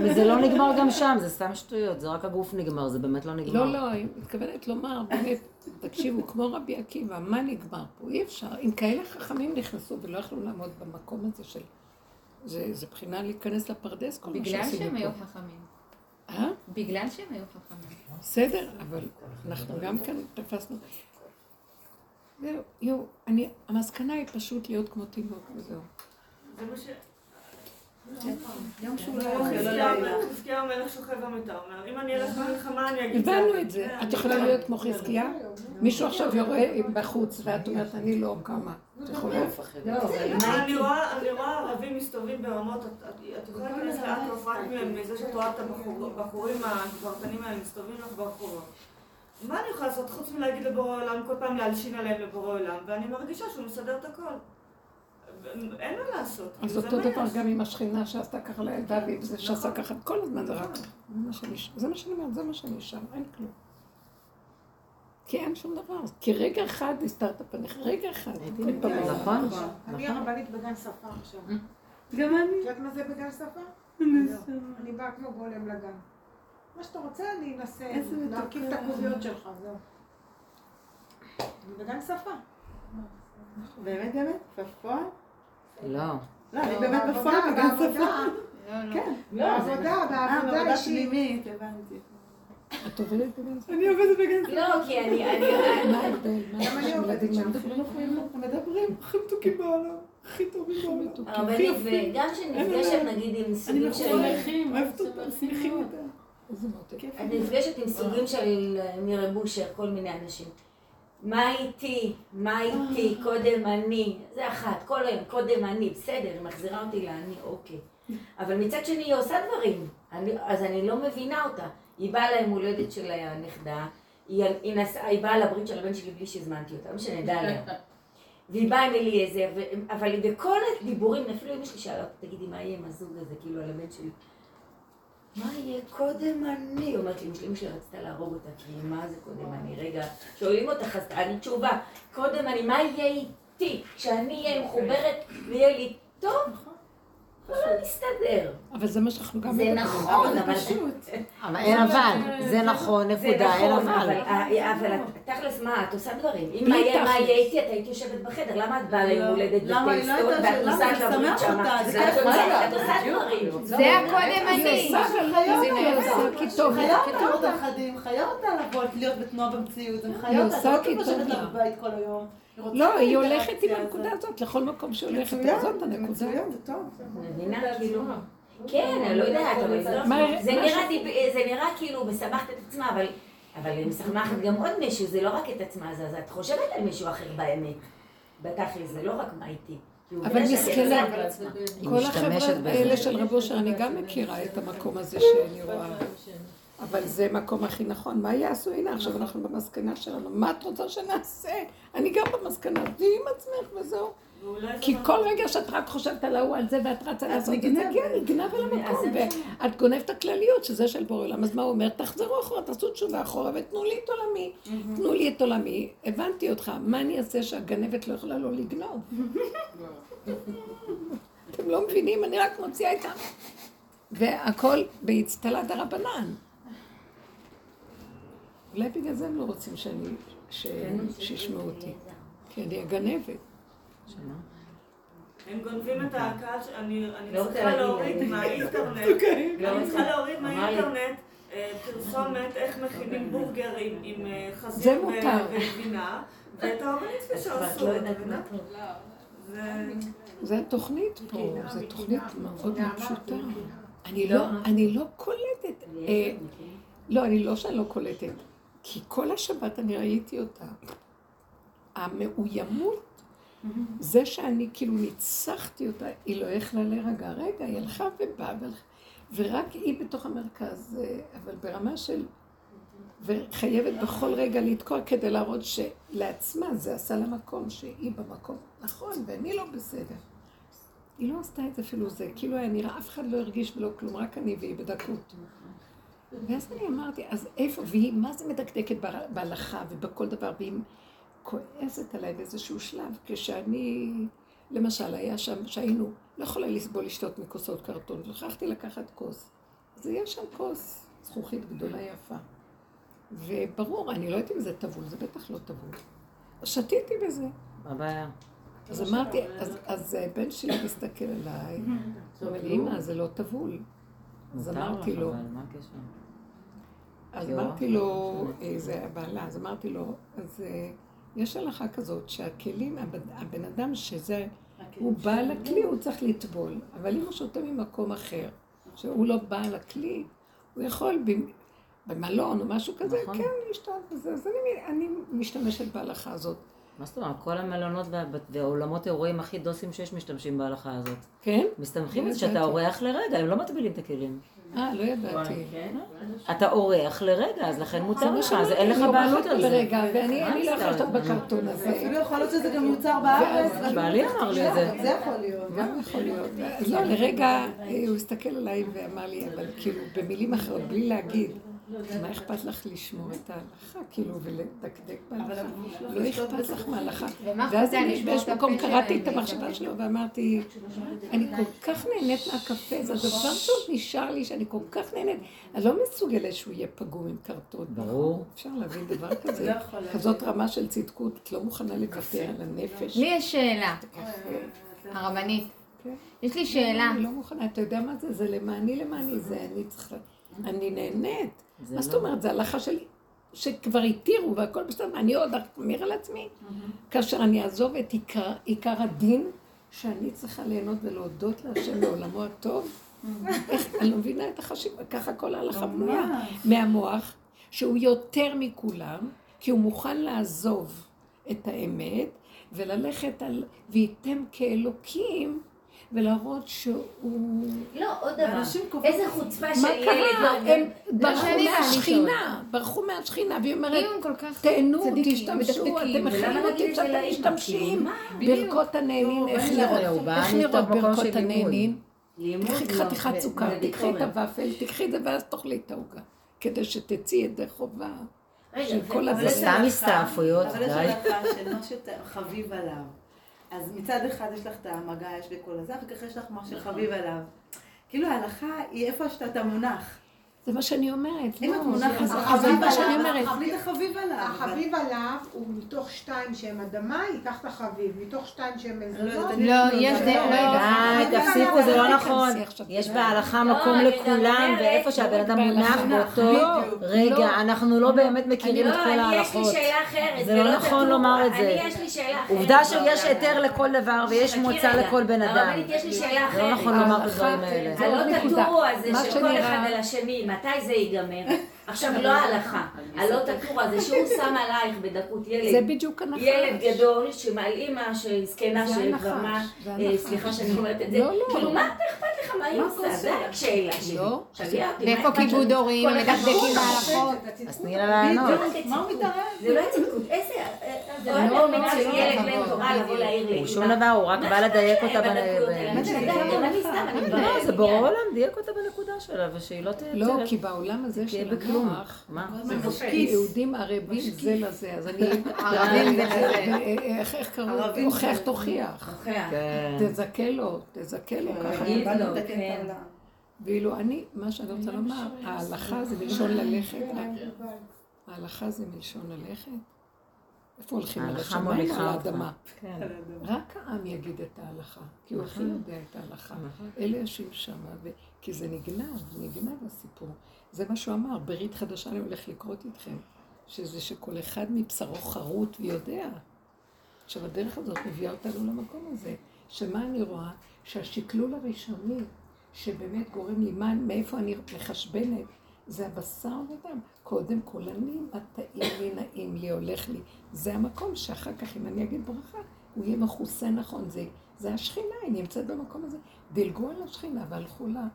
וזה לא נגמר גם שם, זה סתם שטויות, זה רק הגוף נגמר, זה באמת לא נגמר. לא, לא, אני מתכוונת לומר, באמת, תקשיבו, כמו רבי עקיבא, מה נגמר פה? אי אפשר. אם כאלה חכמים נכנסו ולא יכלו לעמוד במקום הזה של... זה, זה בחינה להיכנס לפרדס, כל מה בגלל שעשינו שהם היו פה. חכמים. אה? בגלל שהם היו חכמים. בסדר, אבל אנחנו גם כאן תפסנו. זהו, יו, אני, המסקנה היא פשוט להיות כמו תינוק וזהו. זה מה ש... יום שהוא לא יוכל, לא המלך- שוכב במיטה, אומר, אם אני אלך למלחמה אני אגיד... הבנו זה- את זה. את יכולה להיות כמו חזקיה? מישהו עכשיו יורה בחוץ ואת אומרת, אני לא קמה. את יכולה? אני רואה אני רואה ערבים מסתובבים ברמות, את- יכולה להיכנס לאט רק מזה שאת רואה את הבחורים הגברתנים האלה מסתובבים לך ברחובות. מה אני יכולה לעשות חוץ מלהגיד לבורא עולם, כל פעם להלשין עליהם לבורא עולם, ואני מרגישה שהוא מסדר את הכל. אין מה לעשות. אז זה אותו דבר. גם עם השכינה שעשתה ככה לילדה וזה שעשה ככה, כל הזמן זה רק... זה מה שאני- זה מה שאני אומרת, זה מה שאני שם, אין כלום. כי אין שום דבר. כי רגע אחד הסתרת פניך, רגע אחד. כל פעם. נכון, אני נכון. הרבנית בגן שפה עכשיו. גם אני. את יודעת מה זה בגן שפה? אני באה כמו גולם לגן. מה שאתה רוצה, אני אנסה להרכיב את. הקוביות שלך, זהו. אני בגן שפה. באמת באמת? בפועל? לא. לא, אני באמת בעבודה, בפועל בגן. שפה. כן. בעבודה, אה, בעבודה בעבודה אישית. פנימית, הבנתי. את עובדת בגן ספר? אני עובדת בגן שפה. לא, כי אני... אני- מה ההבדל? מה גם אני עובדת שם. מדברים? הכי מתוקים בעולם. הכי טובים בעולם. הרבנית, וגם כשנפגשת נגיד עם אני סוגים של... מחונכים, אוהבת אותם, שמחים מותק. את נפגשת עם סוגים של מירי בושר, כל מיני אנשים. מה איתי? מה איתי? קודם אני. זה אחת, כל היום, קודם אני. בסדר, היא מחזירה אותי לאני, אוקיי. אבל מצד שני היא עושה דברים, אני, אז אני לא מבינה אותה. היא באה ליום הולדת של הנכדה, היא, היא, נסעה, היא באה לברית של הבן שלי בלי שהזמנתי אותה, לא משנה, דליה. והיא באה עם אליעזר, אבל בכל הדיבורים, אפילו אמא שלי שאלה אותי, תגידי, מה יהיה עם הזוג הזה, כאילו, על הבן שלי? מה יהיה קודם אני? אומרת לי, אמא שלי רצתה להרוג אותה, כי מה זה קודם אני? רגע, שואלים אותך, אז תעני תשובה. קודם אני, מה יהיה איתי? כשאני אהיה מחוברת ויהיה לי טוב? לא נסתדר. אבל זה מה שאנחנו גם... זה. נכון, אבל... אבל אין אבל, זה נכון, נקודה, אין אבל. אבל תכלס מה, את עושה דברים. אם בלי מה יהיה איתי, את היית יושבת בחדר, למה את באה ליום הולדת למה היא לא בטקסטות הייתה- ואת? נוסעת זה לברית שמה? את עושה- דברים. זה הקודם אני. חיה אותה לראות הנכדים, חיה אותה לבוא, להיות בתנועה במציאות, זה היא עושה לא לא, היא הולכת עם הנקודה הזאת. לכל מקום שהיא הולכת, מצוין, זאת הנקודה. מצוין, זה טוב. מבינה? כאילו... כן, אני לא יודעת, אבל זה נראה כאילו משמחת את עצמה, אבל... אבל היא משמחת גם עוד מישהו, זה לא רק את עצמה, אז את חושבת על מישהו אחר באמת. בתכל'ס, זה לא רק מה איתי. אבל מסכנה. כל החבר'ה. האלה של רב אושר, אני גם מכירה את המקום הזה שאני רואה. אבל זה מקום הכי נכון. מה יעשו? הנה, עכשיו אנחנו במסקנה שלנו. מה את רוצה שנעשה? אני גם במסקנה. תהיי עם עצמך וזהו. כי נכון. כל רגע שאת רק חושבת על ההוא, על זה, ואת רצה לעשות את זה. כן, נגנב על אז המקום. ואת גונבת הכלליות, שזה של בורא עולם. אז מה הוא אומר? תחזרו אחורה, תעשו תשובה אחורה, ותנו לי את עולמי. תנו לי את עולמי. הבנתי אותך. מה אני אעשה שהגנבת לא יכולה לא לגנוב? אתם לא מבינים? אני רק מוציאה איתם. והכל באצטלה דרבנן. אולי בגלל זה הם לא רוצים שאני, ש- שישמעו אותי. כי אני הגנבת. הם גונבים את הקהל, ש- אני אני לא צריכה להוריד. מהאינטרנט, לא אני. צריכה להוריד מהאינטרנט פרסומת איך מכינים בורגר עם- עם אה, זה חזיר. וגבינה, ואת ההומניציה שעשו, לא את? מה זה... זה התוכנית פה, זו תוכנית מאוד מאוד פשוטה. אני לא. לא, אני לא קולטת. אה, לא, אני לא שאני לא קולטת. כי כל השבת אני ראיתי אותה. המאוימות, זה שאני כאילו ניצחתי אותה, היא לא יכלה להירגע. רגע, היא הלכה ובאה, ורק היא בתוך המרכז, אה, אבל ברמה של... וחייבת בכל רגע לתקוע כדי להראות שלעצמה זה עשה לה מקום, שהיא במקום. נכון, ואני לא בסדר. היא לא עשתה את זה אפילו זה, כאילו היה נראה, אף אחד לא הרגיש ולא כלום, רק אני והיא בדקות. ואז אני אמרתי, אז איפה, והיא מה זה מדקדקת בה- בהלכה ובכל דבר, והיא כועסת עליי באיזשהו שלב, כשאני, למשל, היה שם, שהיינו, לא יכולה לסבול לשתות מכוסות קרטון, והלכתי לקחת כוס. אז יש שם כוס זכוכית גדולה יפה. וברור, אני לא יודעת אם זה טבול, זה בטח לא טבול. שתיתי בזה. מה הבעיה? אז אמרתי, אז, אז בן שלי מסתכל עליי, הוא אומר לי, אמא, זה לא טבול. אז אמרתי לו, אבל מה הקשר? אז יואו. אמרתי לו, אה, זה הבעלה, אז אמרתי לו, אז אה, יש הלכה כזאת שהכלים, הבן- אדם שזה, הוא בעל הכלי, הוא צריך לטבול, אבל אם הוא שותה ממקום אחר, שהוא לא בעל הכלי, הוא יכול במ- במלון או משהו כזה, נכון. כן, לשתות בזה, אז אני משתמשת בהלכה הזאת. מה זאת אומרת? כל המלונות וה- והאולמות האירועים הכי דוסים שיש משתמשים בהלכה הזאת. כן? מסתמכים לא על זה שאתה ידעתי. אורח לרגע, הם לא מטבילים את הכלים. אה, לא ידעתי. אתה אורח לרגע, אז לכן מותר זה מה לך, אז אין לך בעלות על זה. לרגע, ואני אני לא יכולה? לשתות בקרטון הזה. אפילו יכול להיות שזה גם מיוצר בארץ. ואז- ואני בעלי לא אמר לי את זה. זה יכול להיות. גם יכול להיות. אז לא, לרגע אה, הוא הסתכל עליי ואמר לי, אבל כאילו, במילים אחרות, בלי להגיד, מה אכפת לך לשמור את ההלכה, כאילו, ולדקדק בהלכה? לא אכפת לך מההלכה. ומה ואז אני באיזשהו מקום קראתי את המחשבה שלו ואמרתי, אני כל כך נהנית מהקפה, זה הדבר שעוד נשאר לי, שאני כל כך נהנית. אני לא מסוגלת שהוא יהיה פגום עם קרטון. ברור. אפשר להבין דבר כזה? לא. כזאת רמה של צדקות, את לא מוכנה לוותר על הנפש. לי יש שאלה, הרבנית. כן. יש לי שאלה. אני לא מוכנה, אתה יודע מה זה? זה למעני למעני, זה אני צריכה... אני נהנית. מה זאת לא- אומרת? זה הלכה שלי, שכבר התירו והכל בסדר, אני עוד אחמיר על עצמי. כאשר אני אעזוב את עיקר הדין, שאני צריכה ליהנות ולהודות להשם לעולמו הטוב. איך, אני לא מבינה את החשיבה, ככה כל ההלכה בנויה. מהמוח, שהוא יותר מכולם, כי הוא מוכן לעזוב את האמת וללכת על וייתם כאלוקים ולהראות שהוא... לא, עוד דבר. אנשים קובעים- איזה חוצפה מה של ילד. קרה? לא- הם ברחו ואני מהשכינה, ברחו מהשכינה, והיא אומרת, אם הם כל כך תהנו, תשתמשו, אתם מכירים אותי לאמא? משתמשים. כאילו, ברכות הנהנין, איך לא, נראות איך נראות ברכות של. הנהנין? תקחי לא, חתיכת סוכר, תקחי את. הוואפל, תקחי את זה ואז תאכלי את העוגה. כדי שתצאי ידי חובה. רגע, של זה- כל. סתם הסתעפויות, אבל יש די. הלכה שנושת חביב עליו. אז מצד אחד יש לך את המגע, יש בכל הזה, אחר כך יש לך מה שחביב עליו. כאילו ההלכה היא איפה שאתה מונח. זה מה שאני אומרת. אם לא, את מונחת אז- בחביב אבל מה שאני עליו, אומרת, תחבלי את החביב עליו. החביב עליו הוא מתוך שתיים שהם אדמה, ייקח את החביב. מתוך שתיים שהם לא אני לא, יש די, לא תפסיקו, זה לא נכון. יש בהלכה לא, מקום לכולם. ואיפה שהבן אדם בהלכה. מונח באותו. רגע, אנחנו לא באמת מכירים את לא, כל אני יש לי ההלכות. שאלה אחרת. זה לא נכון. לומר את זה. אני יש לי שאלה אחרת. עובדה שיש. היתר לכל דבר ויש מוצא. לכל בן אדם. הרבנית, יש לי שאלה אחרת. לא נכון לומר את הדברים האלה. הלא. תטורו הזה של כל אחד על השני, מתי זה ייגמר? עכשיו, לא ההלכה. הלא תטורו הזה שהוא שם עלייך בדקות זה ילד. בדיוק הנחש. ילד גדול שמעל אימא של זקנה זה של הנחש, כבר מה, זה אה. סליחה שאני אומרת את זה, לא, לא. כאילו מה אכפת לך מה היא עושה? זה רק שאלה שלי. לא. ואיפה כיבוד? הורים, מדקדקים ברור. בהלכות. אז תני לה לענות. מה הוא מתערב? זה לא הצדקות, איזה... זה לא לא, המדינה זה של לא ילד. בן תורה לבוא להעיר לאמא. הוא שום דבר, הוא רק בא לדייק אותה בנ- אני ב... סתם, אני לא, זה. בורא עולם, דייק אותה בנקודה שלה, ושהיא לא תהיה... לא, כי בעולם הזה תהיה של בכלום. המוח, מה? יהודים ערבים זה לזה, אז אני... ערבים זה לזה. איך איך קראו? ערבים הוכח זה- תוכיח. הוכח. כן. תזכה לו, תזכה לו ככה. תגיד באנו לו, לתקן כן. את העולם. ואילו אני, מה שאני רוצה לומר, ההלכה זה מלשון ללכת, ההלכה זה מלשון ללכת? איפה הולכים? על השמיים או על. האדמה? כן. רק העם יגיד את ההלכה, כי הוא הכי נכון. יודע את ההלכה. נכון. אלה יושבים שם. כי זה נגנב, נגנב הסיפור. זה מה שהוא אמר, ברית חדשה אני הולך לקרות איתכם, שזה שכל אחד מבשרו חרוט ויודע. עכשיו, הדרך הזאת מביאה אותנו למקום הזה, שמה אני רואה? שהשקלול הראשוני, שבאמת גורם לי, מה, מאיפה אני מחשבנת, זה הבשר ודם. קודם כל אני, הטעים לי, נעים לי, הולך לי. זה המקום שאחר כך, אם אני אגיד ברכה, הוא יהיה מכוסה נכון. זה, זה השכינה, היא נמצאת במקום הזה. דילגו על השכינה והלכו לה,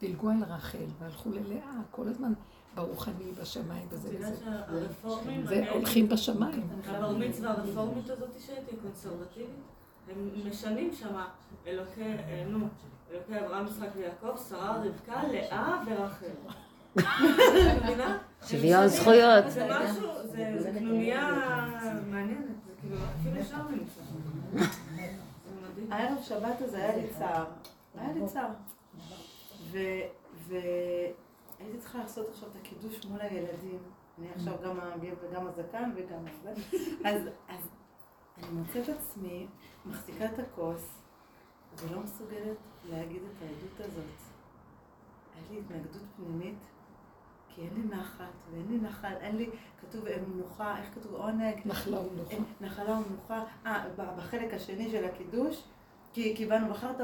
דילגו על רחל והלכו ללאה, כל הזמן ברוחני, בשמיים וזה וזה. זה הולכים בשמיים. הבר מצווה הרפורמית הזאת שהייתי קונסרבטיבית, הם משנים שמה אלוקי, אה, נו, אלוקי אברהם, יצחק ויעקב, שרה, רבקה, לאה ורחל. שוויון זכויות. זה משהו, זה זה קנוניה מעניינת, זה כאילו, אפילו שם. זה מדהים. הערב שבת הזה היה לי צער. היה לי צער. והייתי צריכה לעשות עכשיו את הקידוש מול הילדים. אני עכשיו גם הגבר וגם הזקן וגם זה. אז, אז אני מוצאת עצמי מחזיקה את הכוס ולא מסוגלת להגיד את העדות הזאת. היה לי התנגדות פנימית, כי אין לי נחת ואין לי נחל, אין לי, כתוב אה, מנוחה, איך כתוב עונג? נחלה ומנוחה. אה, נחלה ומנוחה. אה, בחלק השני של הקידוש, כי כי באנו בחרת,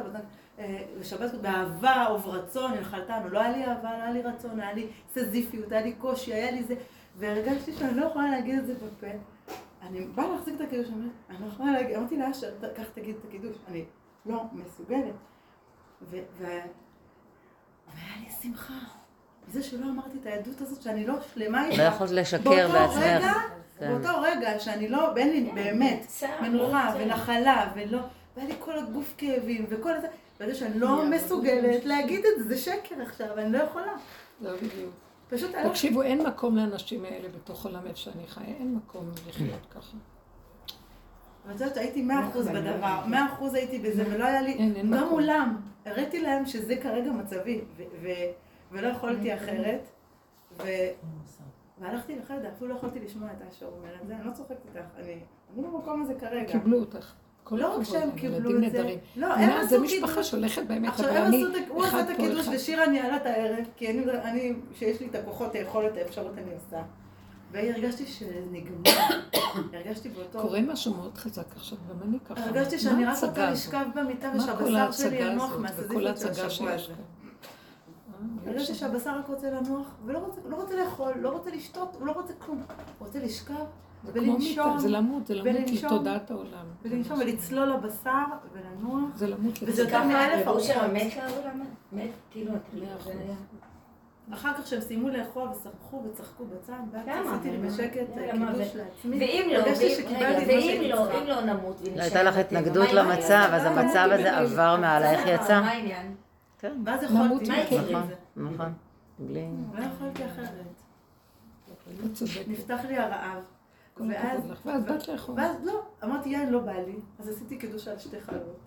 בשבת באהבה וברצון הנחלתנו. לא היה לי אהבה, לא היה לי רצון, היה לי סזיפיות, היה לי קושי, היה לי זה, והרגשתי שאני לא יכולה להגיד את זה בפה. אני באה להחזיק את הקידוש, אני לא יכולה להגיד, אמרתי לאשר, קח תגיד את הקידוש, אני לא מסוגלת. והיה לי שמחה. מזה שלא אמרתי את העדות הזאת, שאני לא שלמה איתה. לא יכולת לשקר בעצמך. כן. באותו רגע שאני לא, אין לי באמת צער, מנוחה צער. ונחלה ולא, והיה לי כל הגוף כאבים וכל זה, וזה שאני לא מסוגלת להגיד את זה, זה שקר עכשיו, אני לא יכולה. לא בדיוק. פשוט. תקשיבו, אין מקום לאנשים האלה בתוך עולם איפה שאני חיה, אין מקום לחיות ככה. אבל את יודעת, הייתי מאה אחוז בדבר, מאה אחוז הייתי בזה, ולא היה לי, גם מקום. מולם, הראיתי להם שזה כרגע מצבי, ולא יכולתי אחרת, והלכתי לחדר, אפילו לא יכולתי לשמוע את אשר אומר את זה, אני לא צוחקת איתך, אני אני במקום הזה כרגע. קיבלו אותך. כל לא רק שהם הם קיבלו את זה. לא, הם זה עשו משפחה קידוש. שהולכת באמת, עכשיו אבל אני, עשו את ה- הוא אחד עשה את פה, הקידוש אחד. ושירה ניהלה את הערב, כי אני, שיש לי את הכוחות, היכולת, האפשרות, אני עושה. והרגשתי שנגמר, הרגשתי באותו... קורה משהו מאוד חזק עכשיו, גם אני ככה. הרגשתי שאני רק רוצה? לשכב במיטה ושהבשר שלי ינוח מהסזיפות של השבוע הזה. הרגשתי שהבשר רק רוצה לנוח, ולא רוצה, לא לאכול, לא רוצה לשתות, הוא לא רוצה כלום. הוא רוצה לשכב זה ולנשום, זה למות, זה למות לתודעת העולם. ולנשום ולצלול לבשר ולנוח. זה למות וזה יותר לתודעת. מאלף ארוחות. המת לעולם? מת, כאילו. זה היה. אחר כך שהם סיימו לאכול ושמחו וצחקו בצד, ואז? עשיתי לי בשקט אה? קידוש לעצמי. ואם לא, ואם- לא. אם לא נמות ונשאר הייתה לך התנגדות למצב? אז מה המצב? הזה עבר מעלייך בסדר, יצא. מה העניין? כן, ואז יכולתי, מה יקרה? נכון, נכון. בלי... לא יכולתי אחרת. צודקת. נפתח לי הרעב. ואז-. ואז באת לאכול. ואז לא, אמרתי יין לא בא לי, אז עשיתי קידוש על שתי חלות.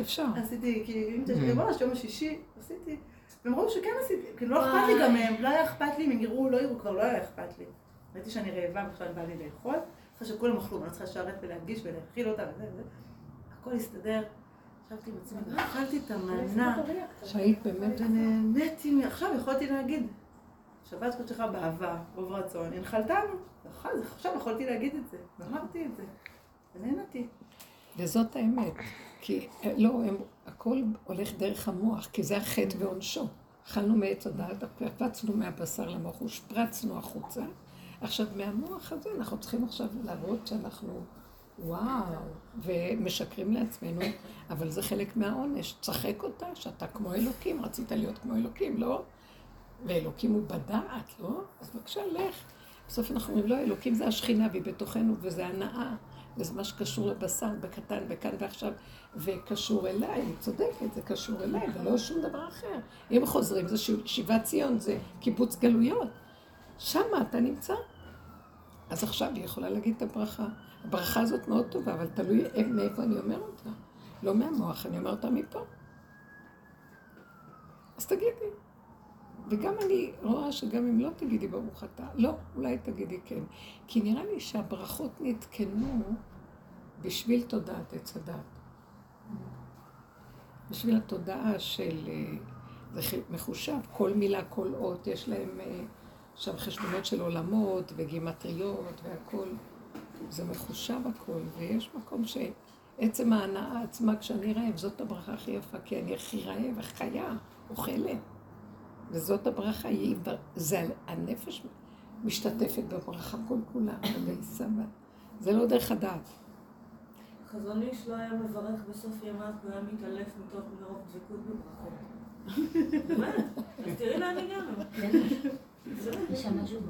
אפשר. עשיתי, כי אם תשבי ממש יום השישי, עשיתי. והם ראו שכן עשיתי, כאילו לא אכפת לי גם מהם, לא היה אכפת לי אם הם יראו, לא יראו, כבר לא היה אכפת לי. ראיתי שאני רעבה ועכשיו בא לי לאכול, אחרי שכולם אכלו, אני לא צריכה לשרת ולהגיש ולהאכיל אותה וזה וזה. הכל הסתדר. ישבתי עם עצמי, ואכלתי את המנה, שהיית באמת... ונהניתי, מ- עכשיו יכולתי להגיד, שבת קודשך באהבה, רוב רצון, הנחלתנו. נכון, עכשיו יכולתי להגיד את זה, ואמרתי את זה, ונהנתי. וזאת האמת. כי אה, לא, הם, הכל הולך דרך המוח, כי זה החטא ועונשו. אכלנו מעץ הדעת, קפצנו מהבשר למוח, הושפרצנו החוצה. עכשיו, מהמוח הזה אנחנו צריכים עכשיו להראות שאנחנו, וואו, ומשקרים לעצמנו, אבל זה חלק מהעונש. צחק אותה, שאתה כמו אלוקים, רצית להיות כמו אלוקים, לא? ואלוקים הוא בדעת, לא? אז בבקשה, לך. בסוף אנחנו אומרים, לא, אלוקים זה השכינה והיא בתוכנו, וזה הנאה, וזה מה שקשור לבשר, בקטן, בכאן ועכשיו, וקשור אליי, היא צודקת, זה קשור אליי, ולא שום דבר אחר. אם חוזרים, זה שיבת ציון, זה קיבוץ גלויות. שמה אתה נמצא. אז עכשיו היא יכולה להגיד את הברכה. הברכה הזאת מאוד טובה, אבל תלוי מאיפה אני אומר אותה. לא מהמוח, אני אומר אותה מפה. אז תגידי. וגם אני רואה שגם אם לא תגידי ברוך אתה, לא, אולי תגידי כן. כי נראה לי שהברכות נתקנו בשביל תודעת עץ הדת. בשביל התודעה של... אה, זה מחושב, כל מילה, כל אות, יש להם אה, שם חשבונות של עולמות וגימטריות והכל. זה מחושב הכל, ויש מקום שעצם ההנאה עצמה כשאני רעב, זאת הברכה הכי יפה, כי אני הכי רעב, חיה, אוכלת. וזאת הברכה, היא, זה הנפש משתתפת בברכה כל כולה, ובעיסה בה. זה לא דרך הדעת. חזון איש לא היה מברך בסוף ימיו, הוא היה מתעלף מתוך מרוב דבקות בברכות. באמת, אז תראי לאן הגענו. יש שם משהו.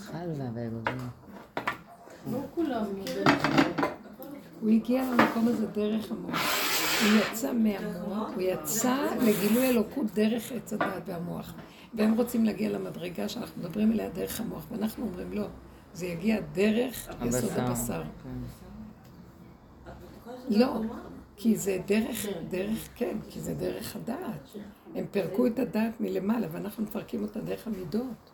חלבה ואגוזים. לא כולם. הוא הגיע למקום הזה דרך המוח. הוא יצא מהמוח, הוא יצא לגילוי אלוקות דרך עץ הדעת והמוח. והם רוצים להגיע למדרגה שאנחנו מדברים עליה דרך המוח, ואנחנו אומרים לא, זה יגיע דרך יסוד הבשר. כן. לא, התרומה? כי זה דרך, דרך, כן, כי זה דרך הדעת. הם פירקו את הדעת מלמעלה, ואנחנו מפרקים אותה דרך המידות.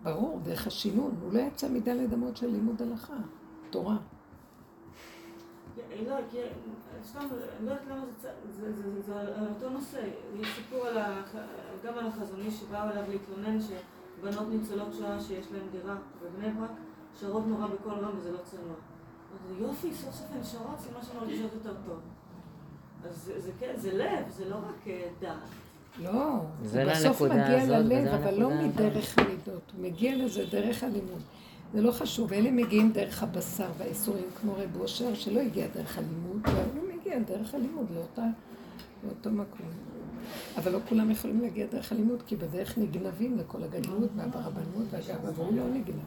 ברור, דרך השינון. הוא לא יצא מדלת אמות של לימוד הלכה, תורה. לא, כי סתם, אני לא יודעת למה זה, צ- זה, זה, זה, זה על אותו נושא. יש סיפור על ה, גם על החזוני שבאו אליו להתלונן שבנות ניצולות שואה שיש להן דירה בבני ברק, שרות נורא בקול רם וזה לא צנוע. אז יופי, סוף סוף הן שרות, סימן שהן מרגישות יותר טוב. אז זה, זה, כן, זה לב, זה לא רק אה, דעת. לא, זה הוא בסוף מגיע ללב, אבל לא מדרך המידות, הוא מגיע לזה דרך הלימוד. זה לא חשוב, אלה מגיעים דרך הבשר והאיסורים, כמו רב אושר, שלא הגיע דרך הלימוד, והוא מגיע דרך הלימוד לאותה, לאותו מקום. אבל לא כולם יכולים להגיע דרך הלימוד, כי בדרך נגנבים לכל הגדלות והברבנות והגאווה, והוא לא נגנב.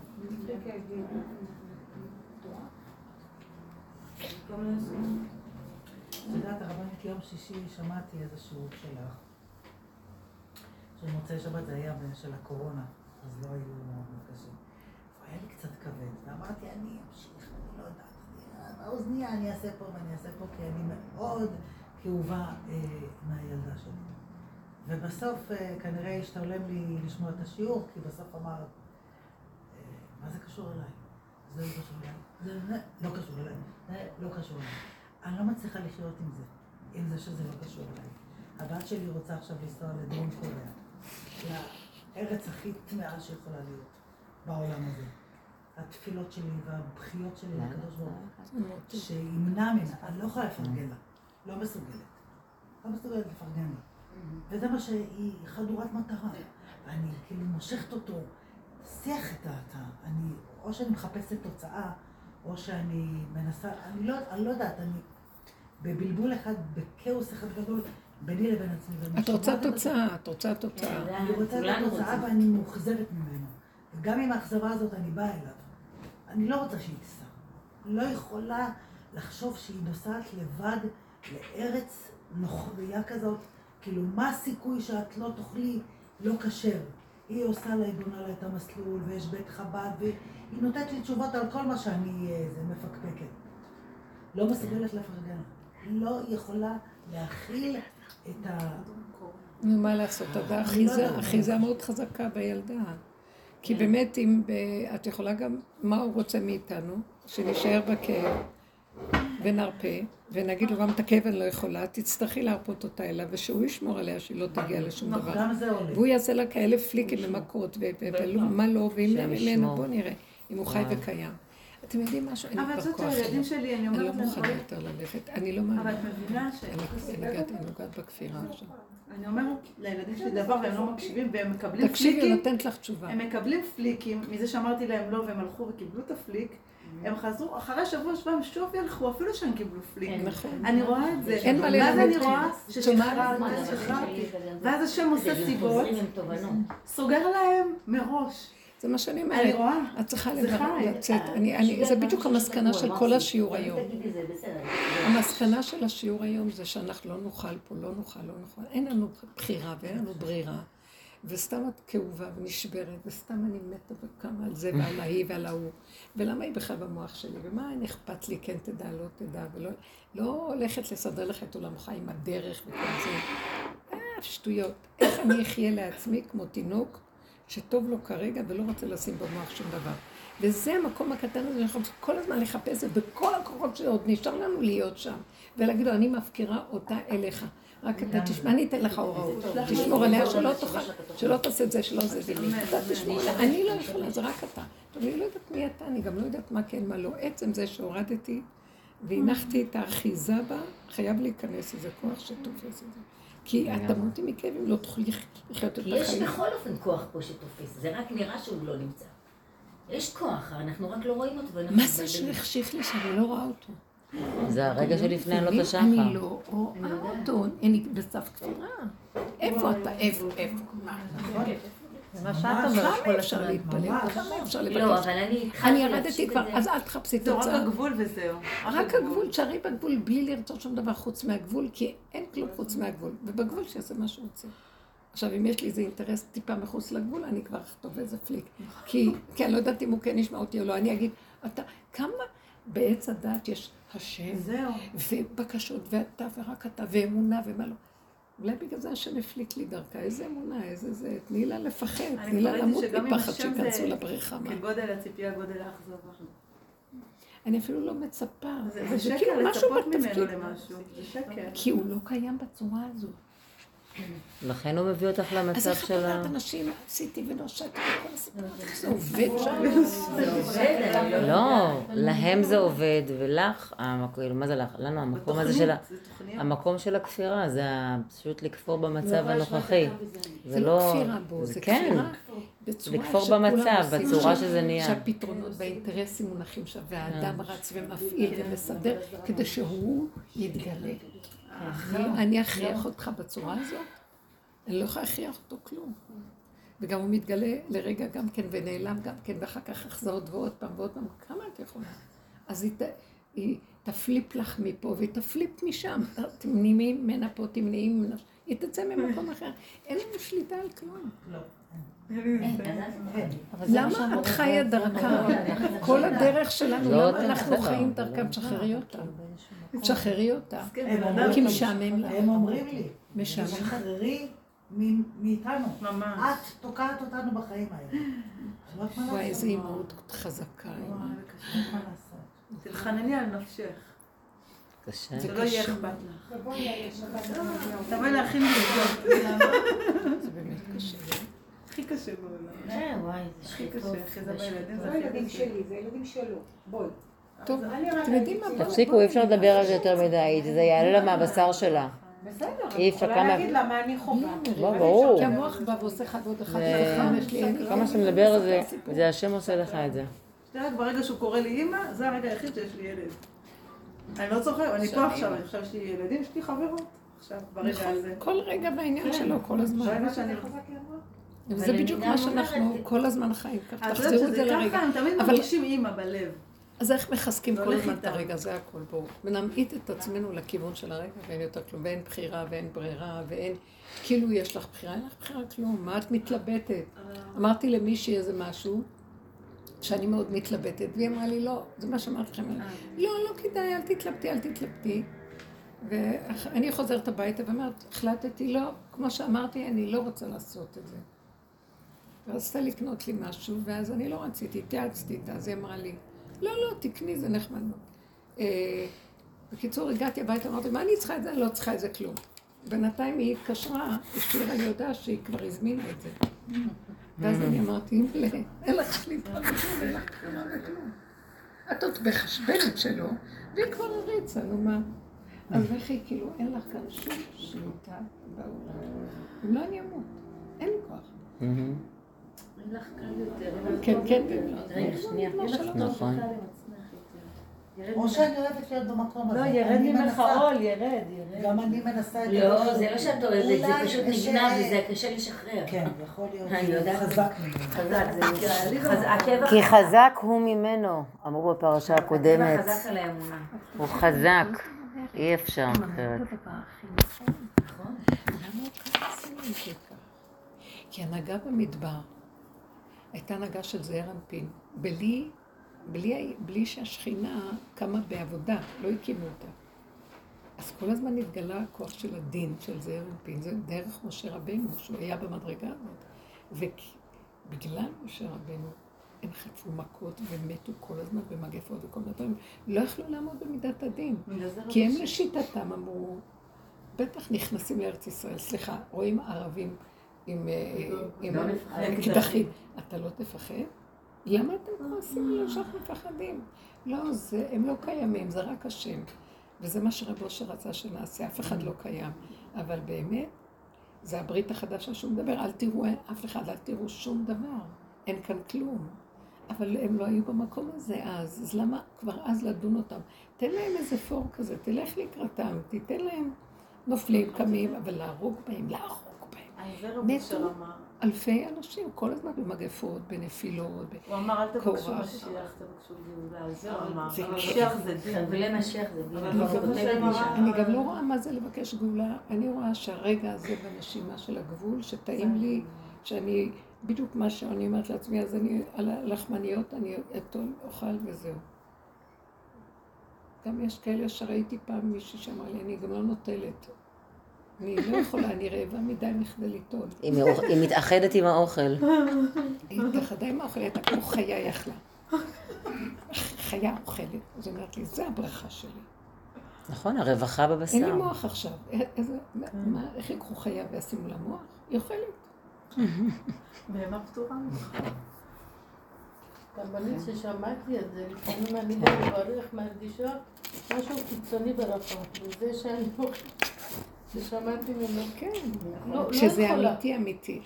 את יודעת, הרבנית, יום שישי שמעתי איזה שיעור שלך. שמוצאי שבת זה היה של הקורונה, אז לא היו מפגשים. הוא היה לי קצת כבד, ואמרתי, אני אמשיך, אני לא יודעת, באוזנייה אני אעשה פה ואני אעשה פה, כי אני מאוד כאובה אה, מהילדה שלי. ובסוף אה, כנראה השתלם לי לשמוע את השיעור, כי בסוף אמרת, אה, מה זה קשור אליי? זה לא קשור אליי. זה זה לא קשור אליי. זה לא קשור אליי. אני לא מצליחה לחיות עם זה, עם זה שזה לא קשור אליי. הבת שלי רוצה עכשיו לנסוע לדרום קוריאה, לארץ הכי טמאה שיכולה להיות בעולם הזה. התפילות שלי והבכיות שלי לקדוש ברוך הוא, שימנע ממנה, אני לא יכולה לפרגן לה, לא מסוגלת. לא מסוגלת לפרגן לה. וזה מה שהיא חדורת מטרה. ואני כאילו מושכת אותו, שיח את דעתה. אני, או שאני מחפשת תוצאה, או שאני מנסה, אני לא, אני לא יודעת, אני בבלבול אחד, בכאוס אחד גדול, ביני לבין עצמי. את רוצה תוצאה, את רוצה תוצאה. אני רוצה את התוצאה ואני מאוכזבת ממנו. וגם עם האכזבה הזאת אני באה אליו. אני לא רוצה שהיא תיסע. לא יכולה לחשוב שהיא נוסעת לבד לארץ נוכריה כזאת. כאילו, מה הסיכוי שאת לא תאכלי לא כשר? היא עושה לה, היא בונה לה את המסלול, ויש בית חב"ד, והיא נותנת לי תשובות על כל מה שאני אה, זה, מפקפקת. לא מסוגלת לפרגן. לא יכולה להכיל את ה... נו, מה לעשות, אתה לא אחיזה, יודעת. אחיזה מאוד חזקה בילדה. כי באמת, אם. את יכולה גם, מה הוא רוצה מאיתנו? שנישאר בכאב ונרפה, ונגיד לו גם את הכאב אני לא יכולה, תצטרכי להרפות אותה אליו, ושהוא ישמור עליה שהיא לא תגיע לשום נכון, דבר. והוא יעשה לה כאלה פליקים ומכות, ומה לא, השם ממנו. בואו נראה, אם הוא חי. וקיים. אתם יודעים משהו? אין לי אבל כבר זאת כוח שהילדים אליו. שלי, אני אני אומרת לא להם מוכנה יותר ללכת, אני לא אבל מאמינה. את מבינה ש... אני אני נוגעת בכפירה עכשיו. אני אומרת לילדים שלי דבר והם לא מקשיבים והם מקבלים תקשיבי, פליקים. אני נותנת לך תשובה. הם מקבלים פליקים, מזה שאמרתי להם לא והם הלכו וקיבלו את הפליק, הם חזרו, אחרי שבוע שבועיים שוב ילכו, אפילו שהם קיבלו פליק. נכון. אני רואה את זה. אין מה ואז ללמד אני. רואה? ששחררתי, שחררתי. ואז השם עושה סיבות. סוגר להם מראש. זה מה שאני אומרת. אני רואה. את צריכה. לצאת. אני- אני- זה בדיוק המסקנה של כל השיעור היום. המסקנה של השיעור היום זה שאנחנו לא נוכל פה, לא נוכל, לא נוכל. אין לנו בחירה ואין לנו ברירה. וסתם את כאובה ונשברת, וסתם אני מתה וקמה על זה ועל ההיא ועל ההוא. ולמה היא בכלל במוח שלי? ומה אין אכפת לי, כן תדע, לא תדע, ולא לא הולכת לסדר לך את עולמך עם הדרך וכל זה. אה, שטויות. איך אני אחיה לעצמי כמו תינוק שטוב לו כרגע ולא רוצה לשים במוח שום דבר. וזה המקום הקטן הזה, שאנחנו צריכים כל הזמן לחפש את זה, בכל הכוחות שעוד נשאר לנו להיות שם. ולהגיד לו, אני מפקירה אותה אליך. רק אתה תשמע, אני אתן לך הוראות. תשמור עליה שלא תאכל, שלא תעשה את זה, שלא זה זה. אתה תשמור עליה. אני לא יכולה, זה רק אתה. אני לא יודעת מי אתה, אני גם לא יודעת מה כן, מה לא. עצם זה שהורדתי והנחתי את האחיזה בה, חייב להיכנס איזה כוח שתופס את זה. כי את תמותי מכאבים, לא תוכלי לחיות את כי יש החיים. בכל אופן כוח פה שתופס, זה רק נראה שהוא לא נמצא. יש כוח, אנחנו רק לא רואים אותו. מה זה. שהחשיך לי שאני לא רואה אותו? זה הרגע שלפני עלות השחר. אני לא רואה אותו, אני בסף כפירה. איפה אתה? איפה? איפה? מה? זה מה שאת אומרת כל אפשר. להתפלל? כמה אפשר לבקש? לא, אבל אני התחלתי אני ירדתי כבר. אז אל תחפשי זה רק תוצאה. הגבול וזהו. רק הגבול, תשארי בגבול בלי לרצות שום דבר חוץ מהגבול, כי אין כלום חוץ מהגבול. ובגבול שיעשה מה שהוא רוצה. עכשיו, אם יש לי איזה אינטרס טיפה מחוץ לגבול, אני כבר אכתוב איזה פליק. כי, כי אני לא יודעת אם הוא כן ישמע אותי או לא. אני אגיד, אתה, כמה בעץ הדת יש השם, זהו. ובקשות, ואתה ורק אתה, ואמונה ומה לא. אולי בגלל זה השם הפליק לי דרכה, איזה אמונה, איזה זה, תני לה לפחד, אני תני לה למות מפחד שייכנסו זה לבריכה. מה? כגודל הציפייה, גודל האכזבה. אני אפילו לא מצפה, זה אבל זה זה שקר כאילו לצפות ממנו. למשהו. זה שקר. כי הוא לא קיים בצורה הזו. לכן הוא מביא אותך אז למצב איך את של ה... אומרת, אנשים, עשיתי ונושקתי וכל הסיפור, איך זה עובד שם? זה עובד, אני לא לא, להם זה עובד, ולך, כאילו, מה זה לך? לנו, המקום הזה של ה... המקום של הכפירה, זה פשוט לכפור במצב לא הנוכחי. זה לא כפירה בו, זה כן. כפירה לכפור במצב. בצורה שזה נהיה. שהפתרונות והאינטרסים מונחים שם, והאדם כן. רץ ומפעיל ומסדר, כדי שהוא יתגלה. כן. אני- אכריח אותך בצורה הזאת? אני לא יכולה להכריח אותו כלום. וגם הוא מתגלה לרגע גם כן ונעלם גם כן, ואחר כך החזרות ועוד פעם ועוד פעם, כמה את יכולה? אז היא, ת, היא תפליפ לך מפה והיא תפליפ משם, תמנעי ממנה פה, תמנעי ממנה, היא תצא ממקום אחר. אין לנו שליטה על כלום. למה את חיה דרכה? כל הדרך שלנו, לא, למה אנחנו בסדר. חיים דרכם? תשחררי אותה. תשחררי אותה. הם אומרים כי לי- משעמם לך. הם אומרים לי, משעמם. תשחררי מ- מאיתנו. ממש. את תוקעת אותנו בחיים האלה. את לא וואי. איזה אימהות חזקה. תתחנני על נפשך. קשה. זה שלא יהיה. אכפת לך. תבואי. תבואי להכין בגדול. זה באמת קשה. הכי קשה בעולם. אה, וואי, זה הכי. קשה, אחי זה בילדים זה לא הכי ילדים קשה. שלי, זה ילדים שלו. בואי. טוב, אתם יודעים מה? תפסיקו, אי אפשר לדבר על זה יותר מדי, זה יעלה לה מהבשר שלה. בסדר, אי אפשר אני כמה- יכולה להגיד לה מה אני חווה. לא, ברור. כי המוח בא ועושה אחד ועוד אחד כמה שאתה מדבר על זה, זה השם עושה לך את זה. רק ברגע שהוא קורא לי אימא, זה הרגע היחיד שיש לי ילד. אני לא צוחק, אני פה עכשיו, אני חושב שיש לי ילדים, יש לי חברות. עכשיו, ברגע נכון, הזה. כל רגע בעניין שלו, כל הזמן. ברגע שאני... וזה בדיוק מה שאנחנו כל הזמן חיים ככה. את תחזירו את זה לרגע. ככה, הם תמיד מרגישים אימא בלב. אז איך מחזקים זה כל הזמן את. הרגע, זה הכל בואו. ונמעיט את עצמנו לכיוון של הרגע, ואין יותר כלום, ואין בחירה, ואין ברירה, ואין... כאילו יש לך בחירה, אין לך בחירה כלום, מה את מתלבטת? אמרתי למישהי איזה משהו, שאני מאוד מתלבטת, והיא אמרה לי, לא, זה מה שאמרתי לכם, לא, לא כדאי, אל תתלבטי, אל תתלבטי. ואני חוזרת הביתה ואומרת, החלטתי, לא, כמו שאמרתי, אני לא רוצה לעשות את זה. רצתה לקנות לי משהו, ואז אני לא רציתי, התייעצתי איתה, אז היא אמרה לי, לא, לא, תקני, זה נחמד מאוד. אה, בקיצור, הגעתי הביתה, אמרתי, מה אני צריכה את זה? אני לא צריכה את זה כלום. בינתיים היא התקשרה, השאירה לי הודעה שהיא כבר הזמינה את זה. ואז אני אמרתי, אין לך שליטה בכלום, אין לך. את עוד בחשבנת שלו, והיא כבר הריצה, נו מה. אז לכי, כאילו, אין לך כאן שום שליטה בעולם. אם לא, אני אמות. אין לי כוח. כן, כן. רגע, שנייה. לא. נכון. או שאני אוהבת להיות במקום הזה. לא, ירד ממך עול, ירד, ירד. גם אני מנסה את זה. לא, זה לא שאת אוהבת, זה פשוט נגנב וזה קשה לשחרר. כן, יכול להיות. אני יודעת. חזק ממנו. חזק, זה נקרא, חזק, הטבע כי חזק הוא ממנו, אמרו בפרשה הקודמת. הטבע חזק על האמונה. הוא חזק, אי אפשר אחרת. נכון? כי הנהגה במדבר הייתה הנהגה של זעיר אנפין. בלי, בלי, בלי שהשכינה קמה בעבודה, לא הקימו אותה. אז כל הזמן התגלה הכוח של הדין, של זעיר אנפין, זה דרך משה רבנו, שהוא היה במדרגה הזאת. ובגלל משה רבנו, הם חטפו מכות ומתו כל הזמן במגפות וכל מיני דברים. לא יכלו לעמוד במידת הדין. כי הם לשיטתם אמרו, בטח נכנסים לארץ ישראל. סליחה, רואים ערבים עם אקדחים. אתה לא תפחד? למה אתם כועסים עליהם שאנחנו מפחדים? לא, זה, הם לא קיימים, זה רק השם. וזה מה שרב אושר רצה שנעשה, אף אחד לא קיים. אבל באמת, זה הברית החדשה שהוא מדבר, אל תראו אף אחד, אל תראו שום דבר. אין כאן כלום. אבל הם לא היו במקום הזה אז, אז למה כבר אז לדון אותם? תן להם איזה פור כזה, תלך לקראתם, תיתן להם נופלים, קמים, אבל להרוג בהם, להרוג. מתו אלפי אנשים, כל הזמן במגפות, בנפילות, הוא אמר, אל תבקשו משיח, תבקשו גאולה. זה הוא אמר. משיח זה דין. ולמשיח זה דין. אני גם לא רואה מה זה לבקש גאולה. אני רואה שהרגע הזה בנשימה של הגבול, שטעים לי, שאני, בדיוק מה שאני אומרת לעצמי, אז אני, על הלחמניות אני אטול, אוכל וזהו. גם יש כאלה שראיתי פעם מישהי שאמר לי, אני גם לא נוטלת. אני לא יכולה, אני רעבה מדי מכדי ליטול. היא מתאחדת עם האוכל. היא התאחדה עם האוכל, הייתה כמו חיה יכלה. חיה אוכלת. אז היא אומרת לי, זה הברכה שלי. נכון, הרווחה בבשר. אין לי מוח עכשיו. איך ייקחו חיה וישימו לה מוח? היא אוכלת. בהמה פתורה ממך. הרבנית ששמעתי את זה, לפעמים אני גם מברך, מרגישה משהו קיצוני ברפה. וזה שאני אוכלת. ששמעתי ממנו, כן. לא, לא כשזה אמיתי אמיתי.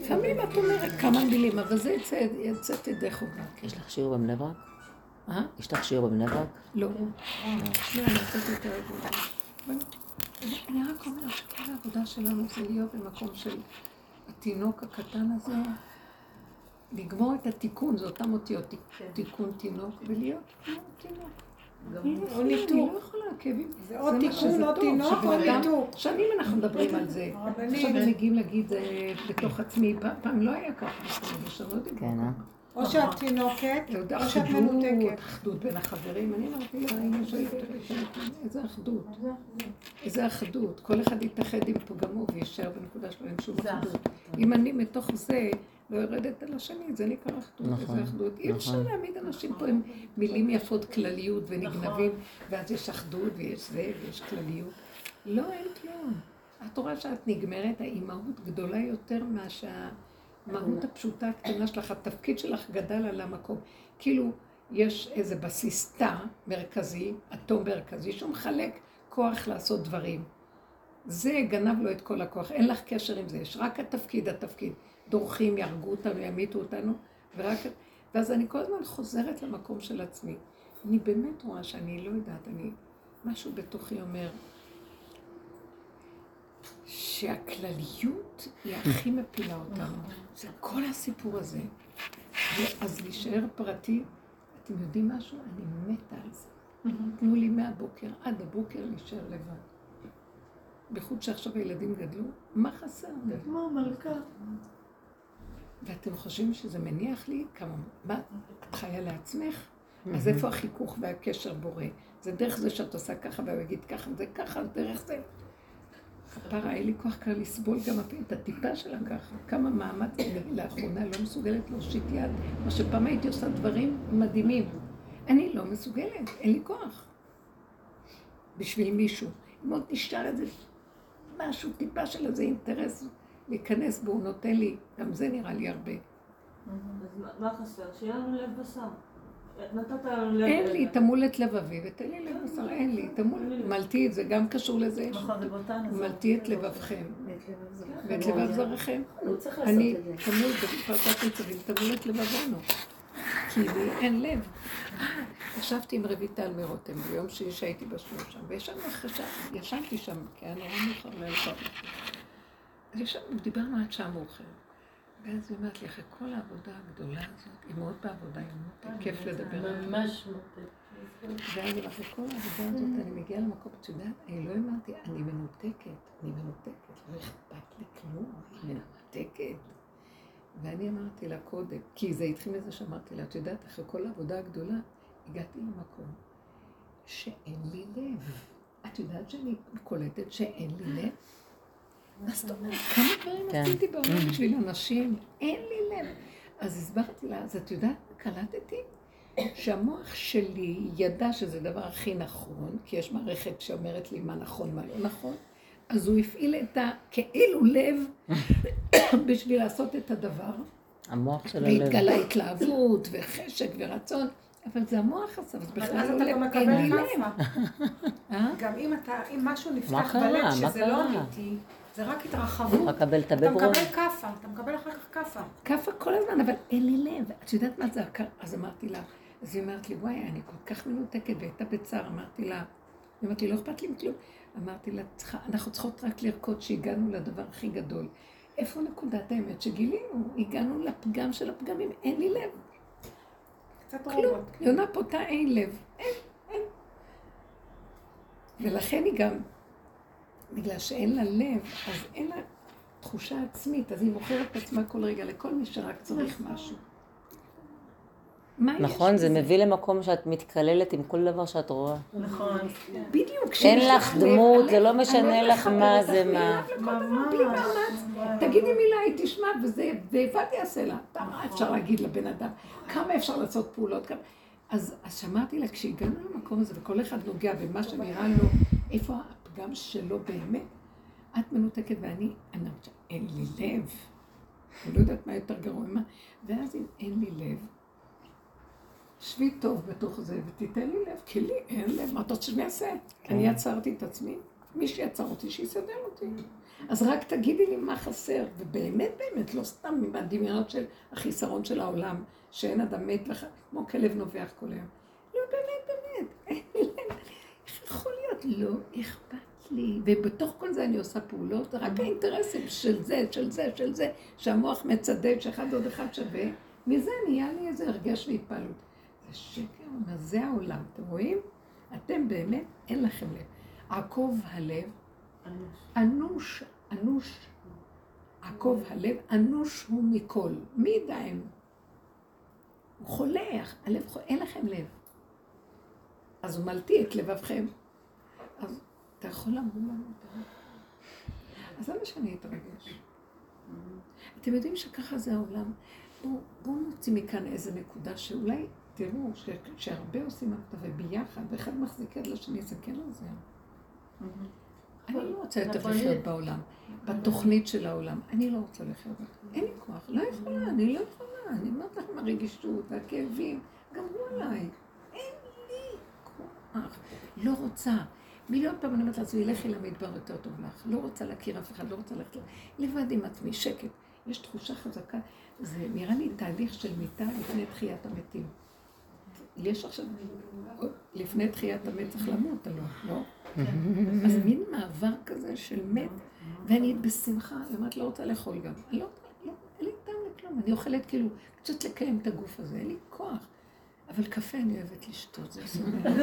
לפעמים את אומרת כמה מילים, אבל זה יצא תדעי חובה. יש לך שיעור בבני ברק? אה? יש לך שיעור בבני ברק? לא. לא, אני רק אומרת שכל העבודה שלנו זה להיות במקום של התינוק הקטן הזה, לגמור את התיקון, זה אותם אותיות, תיקון תינוק, ולהיות כמו תינוק. או ניתוק. זה או תיקון או תינוק או ניתוק. שנים אנחנו מדברים על זה. עכשיו הם מגיעים להגיד בתוך עצמי, פעם לא היה ככה, כן, אה? או שאת תינוקת, או שאת מנותקת. אחדות בין החברים. אני אמרתי לה, אמא שלי, איזה אחדות. איזה אחדות. כל אחד יתאחד עם פגמו ויישאר בנקודה שלו, אין שום אחדות. אם אני מתוך זה... לא יורדת על השני, זה נקרא אחדות, נכון, איזה אחדות. אי אפשר נכון. להעמיד אנשים פה עם מילים יפות, כלליות ונגנבים, ואז יש אחדות ויש זה ויש כלליות. לא, אין כלום. את רואה שאת נגמרת, האימהות גדולה יותר מהמהות הפשוטה הקטנה שלך, התפקיד שלך גדל על המקום. כאילו, יש איזה בסיס תא מרכזי, אטום מרכזי, שהוא מחלק כוח לעשות דברים. זה גנב לו את כל הכוח, אין לך קשר עם זה, יש רק התפקיד, התפקיד. דורכים, יהרגו אותנו, ימיתו אותנו, ורק... ואז אני כל הזמן חוזרת למקום של עצמי. אני באמת רואה שאני לא יודעת, אני... משהו בתוכי אומר שהכלליות היא הכי מפילה אותנו. זה כל הסיפור הזה. אז להישאר פרטי, אתם יודעים משהו? אני מתה על זה. תנו לי מהבוקר עד הבוקר להישאר לבד. בייחוד שעכשיו הילדים גדלו, מה חסר? כמו מלכה. ואתם חושבים שזה מניח לי כמה... מה, את חיה לעצמך? אז איפה החיכוך והקשר בורא? זה דרך זה שאת עושה ככה והוא יגיד ככה, זה ככה, דרך זה. כפרה, אין לי כוח כבר לסבול גם את הטיפה שלה ככה. כמה מאמץ לאחרונה לא מסוגלת להושיט יד. מה שפעם הייתי עושה דברים מדהימים. אני לא מסוגלת, אין לי כוח. בשביל מישהו. אם עוד נשאר איזה משהו, טיפה של איזה אינטרס להיכנס בו, הוא נותן לי, גם זה נראה לי הרבה. אז מה חסר? שיהיה לנו לב בשר. אין לי, תמול את לבבי ותן לי לב בשר, אין לי, תמול, מלתי את זה, גם קשור לזה. מלתי את לבבכם. ואת לבב זרעכם. אני תמול בפרטת ניצבים, תמול את לבבנו. כי לי אין לב. ישבתי עם רויטל מרותם ביום שישי שהייתי בשיעור שם, וישנתי שם, כי היה נורא מאוחר אז ישבנו, דיברנו עד שעה מאוחרת. ואז היא אומרת לי, אחרי כל העבודה הגדולה הזאת, היא מאוד בעבודה, היא מאוד כיף לדבר. ממש מותק. ואז אחרי כל העבודה הזאת, אני מגיעה למקום, את יודעת, אני לא האמנתי, אני מנותקת, אני מנותקת, לא אכפת לי כלום, אני מנותקת. ואני אמרתי לה קודם, כי זה התחיל מזה שאמרתי לה, את יודעת, אחרי כל העבודה הגדולה, הגעתי למקום שאין לי לב. את יודעת שאני קולטת שאין לי לב? מה זאת אומרת? כמה דברים כן. עשיתי בעולם בשביל אנשים? אין לי לב. אז הסברתי לה, אז את יודעת, קלטתי שהמוח שלי ידע שזה הדבר הכי נכון, כי יש מערכת שאומרת לי מה נכון, מה לא נכון, אז הוא הפעיל את הכאילו לב בשביל לעשות את הדבר, המוח של הלב. והתגלה התלהבות וחשק ורצון, אבל זה המוח עשה, אז בכלל לא לב, גם אין לי מקבל לב. כאפה. אה? גם אם אתה, אם משהו נפתח? בלב שזה לא? אמיתי, זה רק התרחבות. לקבל את אתה הבברון. מקבל כאפה, אתה מקבל אחר כך כאפה. כאפה כל הזמן, אבל אין לי לב. את יודעת מה זה הקר? אז אמרתי לה, אז היא אומרת לי, וואי, אני כל כך מנותקת, והייתה בצער, אמרתי לה, היא אמרת לי, לא אכפת לי מכלום. אמרתי לה, "צריכה- אנחנו צריכות רק לרקוד שהגענו לדבר הכי גדול. איפה נקודת האמת שגילינו? הגענו לפגם של הפגמים, אין לי לב. קצת כלום. יונה פותה אין לב. אין, אין. ולכן היא גם, בגלל שאין לה לב, אז אין לה תחושה עצמית, אז היא מוכרת את עצמה כל רגע לכל מי שרק צריך משהו. מה יש נכון, זה? מביא למקום שאת מתקללת עם כל דבר שאת רואה. נכון. בדיוק. אין לך דמות, זה לא משנה לך מה זה מה. בלי מאמץ. תגידי מילה, היא תשמע, וזה, ואיבדתי יעשה לה. מה אפשר להגיד לבן אדם? כמה אפשר לעשות פעולות? אז שמעתי לה, כשהגענו למקום הזה, וכל אחד נוגע במה שנראה לו, איפה הפגם שלו באמת, את מנותקת ואני, אני אין לי לב. אני לא יודעת מה יותר גרוע ממה. ואז אם אין לי לב, שבי טוב בתוך זה ותיתן לי לב, כי לי אין לב, מה אתה רוצה שאני אעשה? אני יצרתי את עצמי, מי שיצר אותי, שיסדר אותי. אז רק תגידי לי מה חסר, ובאמת באמת, לא סתם מהדמיונות של החיסרון של העולם, שאין אדם מת וח... כמו כלב נובח כל היום. לא, באמת, באמת, אין לי לב. איך יכול להיות? לא אכפת לי. ובתוך כל זה אני עושה פעולות, רק האינטרסים של זה, של זה, של זה, שהמוח מצדד שאחד ועוד אחד שווה, מזה נהיה לי איזה הרגש והתפעלות. זה שקר, מה זה העולם, אתם רואים? אתם באמת, אין לכם לב. עקוב הלב, אנוש, אנוש, עקוב הלב, אנוש הוא מכל. מי ידענו? הוא חולה, הלב חולה, אין לכם לב. אז הוא מלטי את לבבכם. אז אתה יכול להמור לנו. אז למה שאני אתרגש? אתם יודעים שככה זה העולם. בואו בוא נוציא מכאן איזה נקודה שאולי תראו ש- שהרבה עושים עבודה וביחד, ואחד מחזיק יד לשני, זה כן עוזר. אני לא רוצה יותר נכון. לחיות בעולם, בתוכנית של העולם. אני לא רוצה לחיות. אין לי כוח, לא יכולה, אני לא יכולה. אני אומרת לכם, הרגישות והכאבים, גמרו עליי. אין לי כוח. לא רוצה. מיליון פעם אני אומרת לעצמי, לכי למדבר יותר טוב לך. לא רוצה להכיר אף אחד, לא רוצה ללכת לבד עם עצמי, שקט. יש תחושה חזקה. זה נראה לי תהליך של מיטה לפני תחיית המתים. יש עכשיו, לפני תחיית המת צריך למות, הלא, לא? אז מין מעבר כזה של מת, ואני בשמחה, אני אומרת, לא רוצה לאכול גם. אני לא רוצה, לא, אין לי טעם לכלום. אני אוכלת כאילו, קצת לקיים את הגוף הזה, אין לי כוח. אבל קפה אני אוהבת לשתות, זה סובל.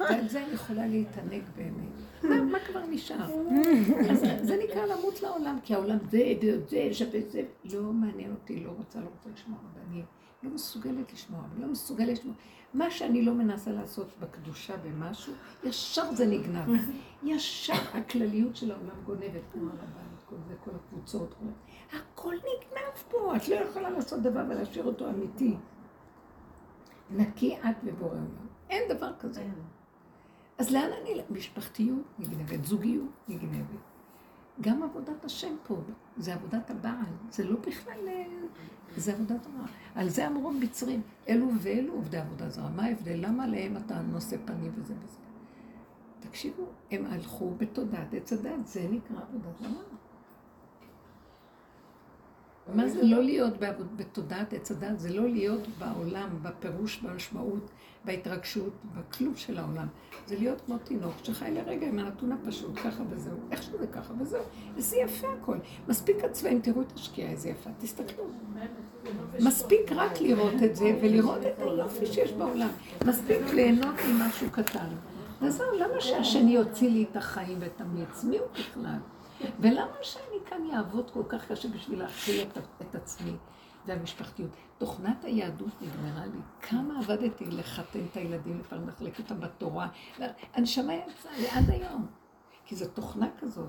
ועל זה אני יכולה להתענג באמת. מה, כבר נשאר? זה נקרא למות לעולם, כי העולם זה, זה, זה, שווה זה. לא מעניין אותי, לא רוצה, לא רוצה לשמוע רבנים. לא מסוגלת לשמוע, אני לא מסוגלת לשמוע. מה שאני לא מנסה לעשות בקדושה במשהו, ישר זה נגנב. ישר הכלליות של העולם גונבת, כמו הרבנות, כל זה, כל הקבוצות, כל... הכל נגנב פה, את לא יכולה לעשות דבר ולהשאיר אותו אמיתי. נקי את ובורא עולם. אין דבר כזה. אז לאן אני... משפחתיות נגנבת, זוגיות נגנבת. גם עבודת השם פה, זה עבודת הבעל, זה לא בכלל, אה, זה עבודת הבעל. על זה אמרו מצרים, אלו ואלו עובדי עבודה זרה. מה ההבדל? למה עליהם אתה נושא פנים וזה וזה? תקשיבו, הם הלכו בתודעת עץ הדת, זה נקרא עבודת זרה. מה זה לא להיות בתודעת עץ הדת? זה לא להיות בעולם, בפירוש, במשמעות, בהתרגשות, בכלוב של העולם. זה להיות כמו תינוק שחי לרגע עם הנתון הפשוט, ככה וזהו. איך שזה ככה וזהו. וזה יפה הכל. מספיק הצבעים, תראו את השקיעה, איזה יפה, תסתכלו. מספיק רק לראות את זה ולראות את היופי שיש בעולם. מספיק ליהנות ממשהו קטן. וזהו, למה שהשני יוציא לי את החיים ואת המיץ? מי הוא בכלל? ולמה שאני כאן אעבוד כל כך קשה בשביל להכיל את, את עצמי? והמשפחתיות. תוכנת היהדות נגמרה לי. כמה עבדתי לחתן את הילדים, לפרנס אותם בתורה. הנשמה יצאה לי עד היום. כי זו תוכנה כזאת.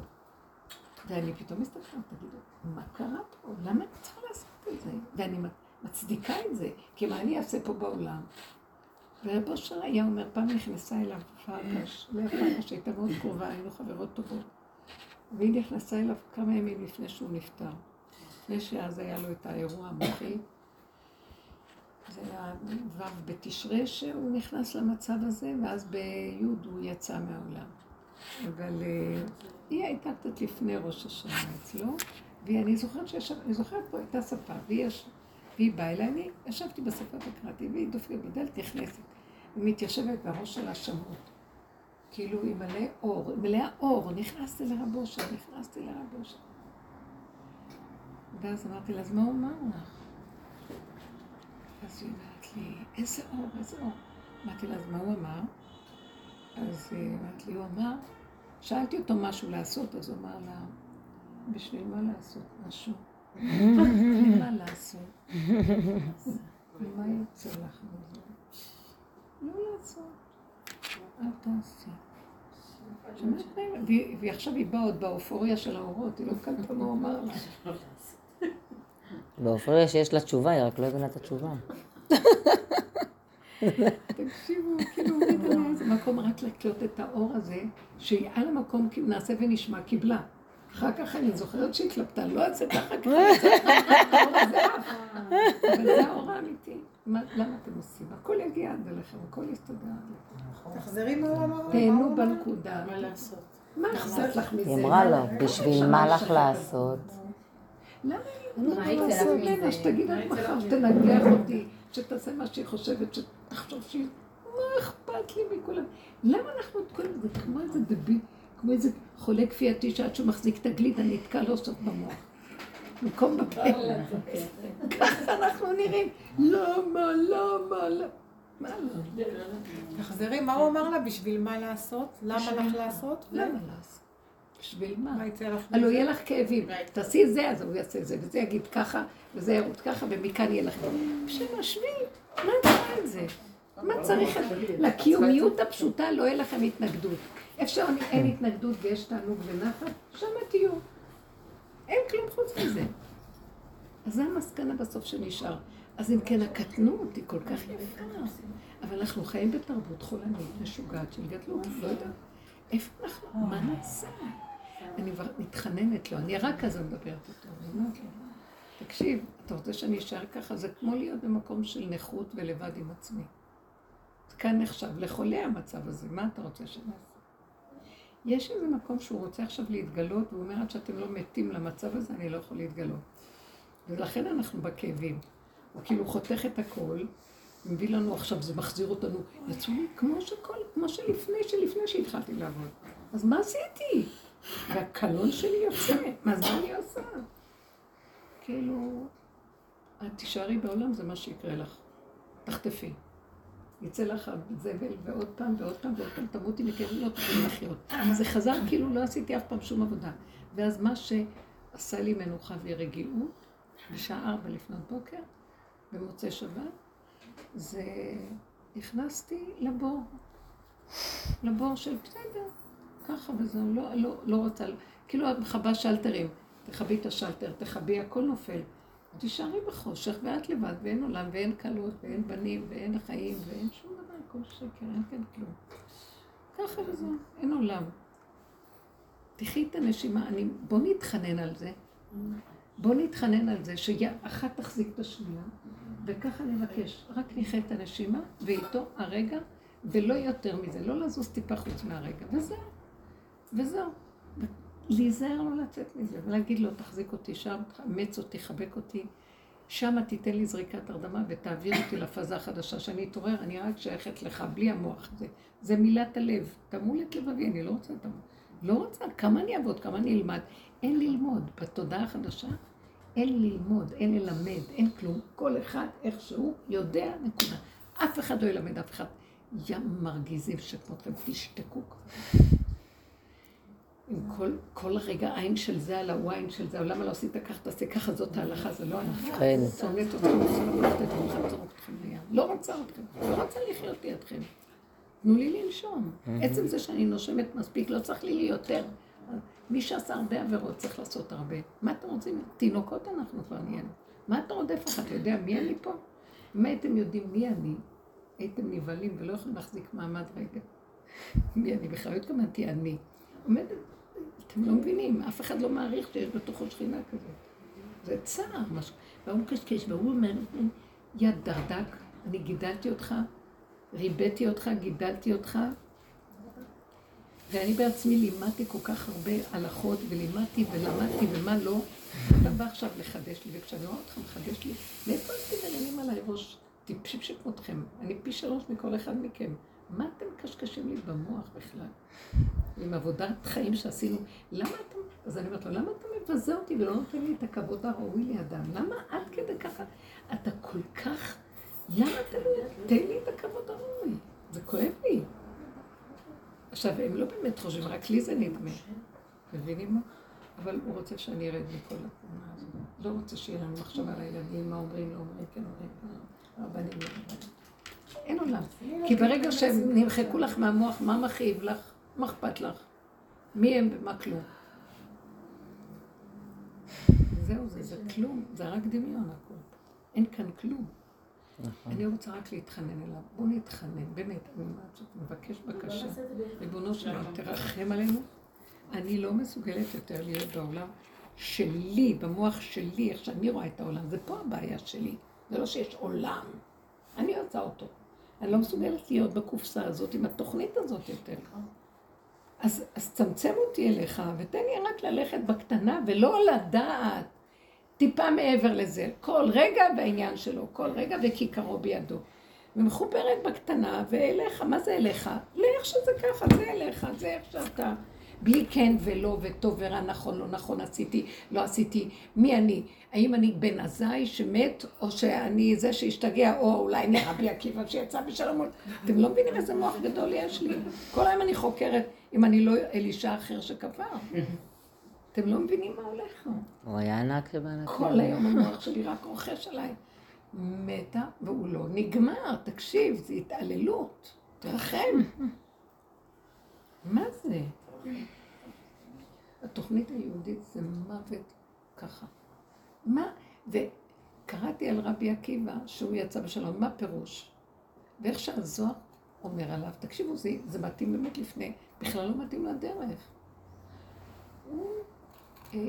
ואני פתאום מסתכלת, תגידו, מה קרה פה? למה אני צריכה לעשות את זה? ואני מצדיקה את זה, כי מה אני אעשה פה בעולם? ורבו של היה אומר, פעם נכנסה אליו פרקש, לאה פרקש הייתה מאוד קרובה, היינו חברות טובות. והיא נכנסה אליו כמה ימים לפני שהוא נפטר. לפני שאז היה לו את האירוע המוחי. זה היה ו' בתשרי שהוא נכנס למצב הזה, ואז בי' הוא יצא מהעולם. אבל אה, היא הייתה קצת לפני ראש השנה אצלו, ואני זוכרת שישב, אני זוכרת פה הייתה שפה, והיא, יש, והיא באה אליי, אני ישבתי בשפה וקראתי, והיא דופקת בדלת, נכנסת, ומתיישבת בראש שלה שמות. כאילו היא מלא אור, מלאה אור, נכנסתי לרב אושר, נכנסתי לרב אושר. ואז אמרתי לה, אז מה הוא אמר לך? אז היא אומרת לי, איזה אור, איזה אור. אמרתי לה, אז מה הוא אמר? אז היא אמרת לי, הוא אמר, שאלתי אותו משהו לעשות, אז הוא אמר לה, בשביל מה לעשות משהו? מה לעשות? מה יוצא לך מזה? לא לעשות. אל תעשי. ועכשיו היא באה עוד באופוריה של האורות, היא לא קלטה מה הוא אמר לה. באופוריה שיש לה תשובה, היא רק לא הבינה את התשובה. תקשיבו, כאילו, זה מקום רק לקלוט את האור הזה, שהיא על המקום כאילו נעשה ונשמע, קיבלה. אחר כך אני זוכרת שהתלבטה, לא אעשה ככה, ככה, אבל זה האור האמיתי. למה אתם עושים? הכל יגיע עד אליכם, הכל יסתדר. תחזרי מה הוא אמר. תהנו בנקודה. מה לעשות? מה אכפת לך מזה? היא אמרה לו, בשביל מה לך לעשות? למה לא לעשות ממנה? שתגיד עד מחר, שתנגח אותי, שתעשה מה שהיא חושבת, שתחשוב שהיא... מה אכפת לי מכולם? למה אנחנו את כל זה כמו איזה דבי, כמו איזה חולה כפייתי שעד שהוא מחזיק את הגלידה נתקע לו סוף במוח. במקום בפה. ככה אנחנו נראים. למה, למה, למה? מה לא? תחזרי, מה הוא אמר לה? בשביל מה לעשות? למה לך לעשות? למה לעשות? בשביל מה? מה יצא לך? הלוא יהיה לך כאבים. תעשי את זה, אז הוא יעשה זה, וזה יגיד ככה, וזה ירוץ ככה, ומכאן יהיה לך כאבים. בשביל השבי, מה צריך את זה? מה צריך את זה? לקיומיות הפשוטה לא יהיה לכם התנגדות. איפה שאין התנגדות ויש תענוג ונחת, שם תהיו. אין כלום חוץ מזה. אז זו המסקנה בסוף שנשאר. אז אם כן, הקטנות היא כל כך יפה. אבל אנחנו חיים בתרבות חולנית, משוגעת של גדלות, לא יודעת. איפה אנחנו? מה נעשה? אני כבר מתחננת לו, אני רק כזה מדברת איתו, אני אומרת לו, תקשיב, אתה רוצה שאני אשאר ככה? זה כמו להיות במקום של נכות ולבד עם עצמי. כאן נחשב לחולה המצב הזה, מה אתה רוצה שנעשה? יש איזה מקום שהוא רוצה עכשיו להתגלות, והוא אומר, עד שאתם לא מתים למצב הזה, אני לא יכול להתגלות. ולכן אנחנו בכאבים. הוא כאילו חותך את הכל, מביא לנו עכשיו, זה מחזיר אותנו. יצאו לי כמו שכל, כמו שלפני, שלפני שהתחלתי לעבוד. אז מה עשיתי? והקלון שלי יוצא, מה זה אני עושה? כאילו, את תישארי בעולם, זה מה שיקרה לך. תחטפי. יצא לך זבל ועוד פעם ועוד פעם ועוד פעם, תמותי מכאב, לא תוכלי לחיות. זה חזר כאילו לא עשיתי אף פעם שום עבודה. ואז מה שעשה לי מנוחה ורגיעות, בשעה ארבע לפנות בוקר, במוצאי שבת, זה נכנסתי לבור. לבור של בסדר, ככה וזהו, לא, לא, לא רוצה, כאילו את מכבה שלטרים, תכבי את השלטר, תכבי, הכל נופל. תישארי בחושך ואת לבד, ואין עולם, ואין כלות, ואין בנים, ואין חיים, ואין שום דבר, הכל שקר, אין כאן כלום. ככה וזהו, אין עולם. תחי את הנשימה, אני, בוא נתחנן על זה. בוא נתחנן על זה שאחת תחזיק את השנייה, וככה נבקש, רק נחיה את הנשימה, ואיתו הרגע, ולא יותר מזה, לא לזוז טיפה חוץ מהרגע, וזהו, וזהו. להיזהר לא לצאת מזה, ולהגיד לו, תחזיק אותי שם, תאמץ אותי, חבק אותי, שמה תיתן לי זריקת הרדמה ותעביר אותי לפאזה החדשה, שאני אתעורר, אני רק שייכת לך, בלי המוח הזה. זה מילת הלב, תמול את לבבי, אני לא רוצה את. לא רוצה, כמה אני אעבוד, כמה אני אלמד. אין ללמוד. בתודעה החדשה אין ללמוד, אין ללמד, אין כלום. כל אחד איכשהו יודע, נקודה. אף אחד לא ילמד אף אחד. ים מרגיזים שכמותכם, תשתקו כבר. עם כל, כל רגע עין של זה על הוויין של זה, למה לא עשית ככה, תעשה ככה, זאת ההלכה, זה לא הלכה. כן. שונאת אתכם, לקחת אתכם, לחזור אתכם לים. לא רוצה אתכם, לא רוצה לחיות לידכם. תנו לי לנשום. עצם זה שאני נושמת מספיק, לא צריך לי יותר. מי שעשה הרבה עבירות צריך לעשות הרבה. מה אתם רוצים? תינוקות אנחנו כבר נהיינו. מה אתה רודף לך? אתה יודע מי אני פה? אם הייתם יודעים מי אני, הייתם נבהלים ולא יכולים להחזיק מעמד רגע. מי אני? בכלל לא התכוונתי אני. עומדת, אתם לא מבינים, אף אחד לא מעריך שיש בתוכו שכינה כזאת. זה צער, משהו. והוא מקשקש, והוא אומר, יא דרדק, אני גידלתי אותך, ריבאתי אותך, גידלתי אותך, ואני בעצמי לימדתי כל כך הרבה הלכות, ולימדתי ולמדתי ומה לא. אתה בא עכשיו לחדש לי, וכשאני רואה אותך מחדש לי, מאיפה אתם מרימים עליי ראש טיפשים שכמותכם? אני פי שלוש מכל אחד מכם. מה אתם מקשקשים לי במוח בכלל? עם עבודת חיים שעשינו. למה אתה... אז אני אומרת לו, למה אתה מבזה אותי ולא נותן לי את הכבוד הראוי לידם? למה עד כדי ככה אתה כל כך... למה אתה לא... תן לי את הכבוד הראוי. זה כואב לי. עכשיו, הם לא באמת חושבים, רק לי זה נדמה. מבינים מה? אבל הוא רוצה שאני ארד מכל התמונה הזאת. לא רוצה שיהיה לנו מחשבה על הילדים, מה אומרים, לא אומרים, כן אומרים, לא, רבנים, לא רבנים. אין עולם. כי ברגע שהם נמחקו לך מהמוח, מה מכאיב לך? מה אכפת לך? מי הם ומה כלום? זהו, זה, זה כלום, זה רק דמיון הכל. אין כאן כלום. נכון. אני רוצה רק להתחנן אליו. בואו נתחנן, באמת, אני מבקש בקשה. ריבונו של עולם, תרחם עלינו. אני לא מסוגלת יותר להיות בעולם שלי, במוח שלי, איך שאני רואה את העולם. זה פה הבעיה שלי. זה לא שיש עולם. אני רוצה אותו. אני לא מסוגלת להיות בקופסה הזאת עם התוכנית הזאת יותר. אז, אז צמצם אותי אליך, ותן לי רק ללכת בקטנה ולא לדעת טיפה מעבר לזה. כל רגע בעניין שלו, כל רגע וכיכרו בידו. ומחוברת בקטנה, ואליך, מה זה אליך? לאיך שזה ככה, זה אליך, זה איך שאתה. בלי כן ולא, וטוב ורע, נכון, לא נכון, עשיתי, לא עשיתי. מי אני? האם אני בן עזאי שמת, או שאני זה שהשתגע, או אולי נרבי עקיבא שיצא בשלום. אתם לא מבינים איזה מוח גדול יש לי. כל היום אני חוקרת, אם אני לא אלישע אחר שכבר. אתם לא מבינים מה הולך. הוא היה ענק שבענק. כל היום המוח שלי רק רוכש עליי. מתה והוא לא נגמר, תקשיב, זה התעללות. תרחם. מה זה? התוכנית היהודית זה מוות ככה. מה? וקראתי על רבי עקיבא שהוא יצא בשלום, מה פירוש? ואיך שהזוהר אומר עליו, תקשיבו, זה, זה מתאים באמת לפני, בכלל לא מתאים לדרך. הוא, אה,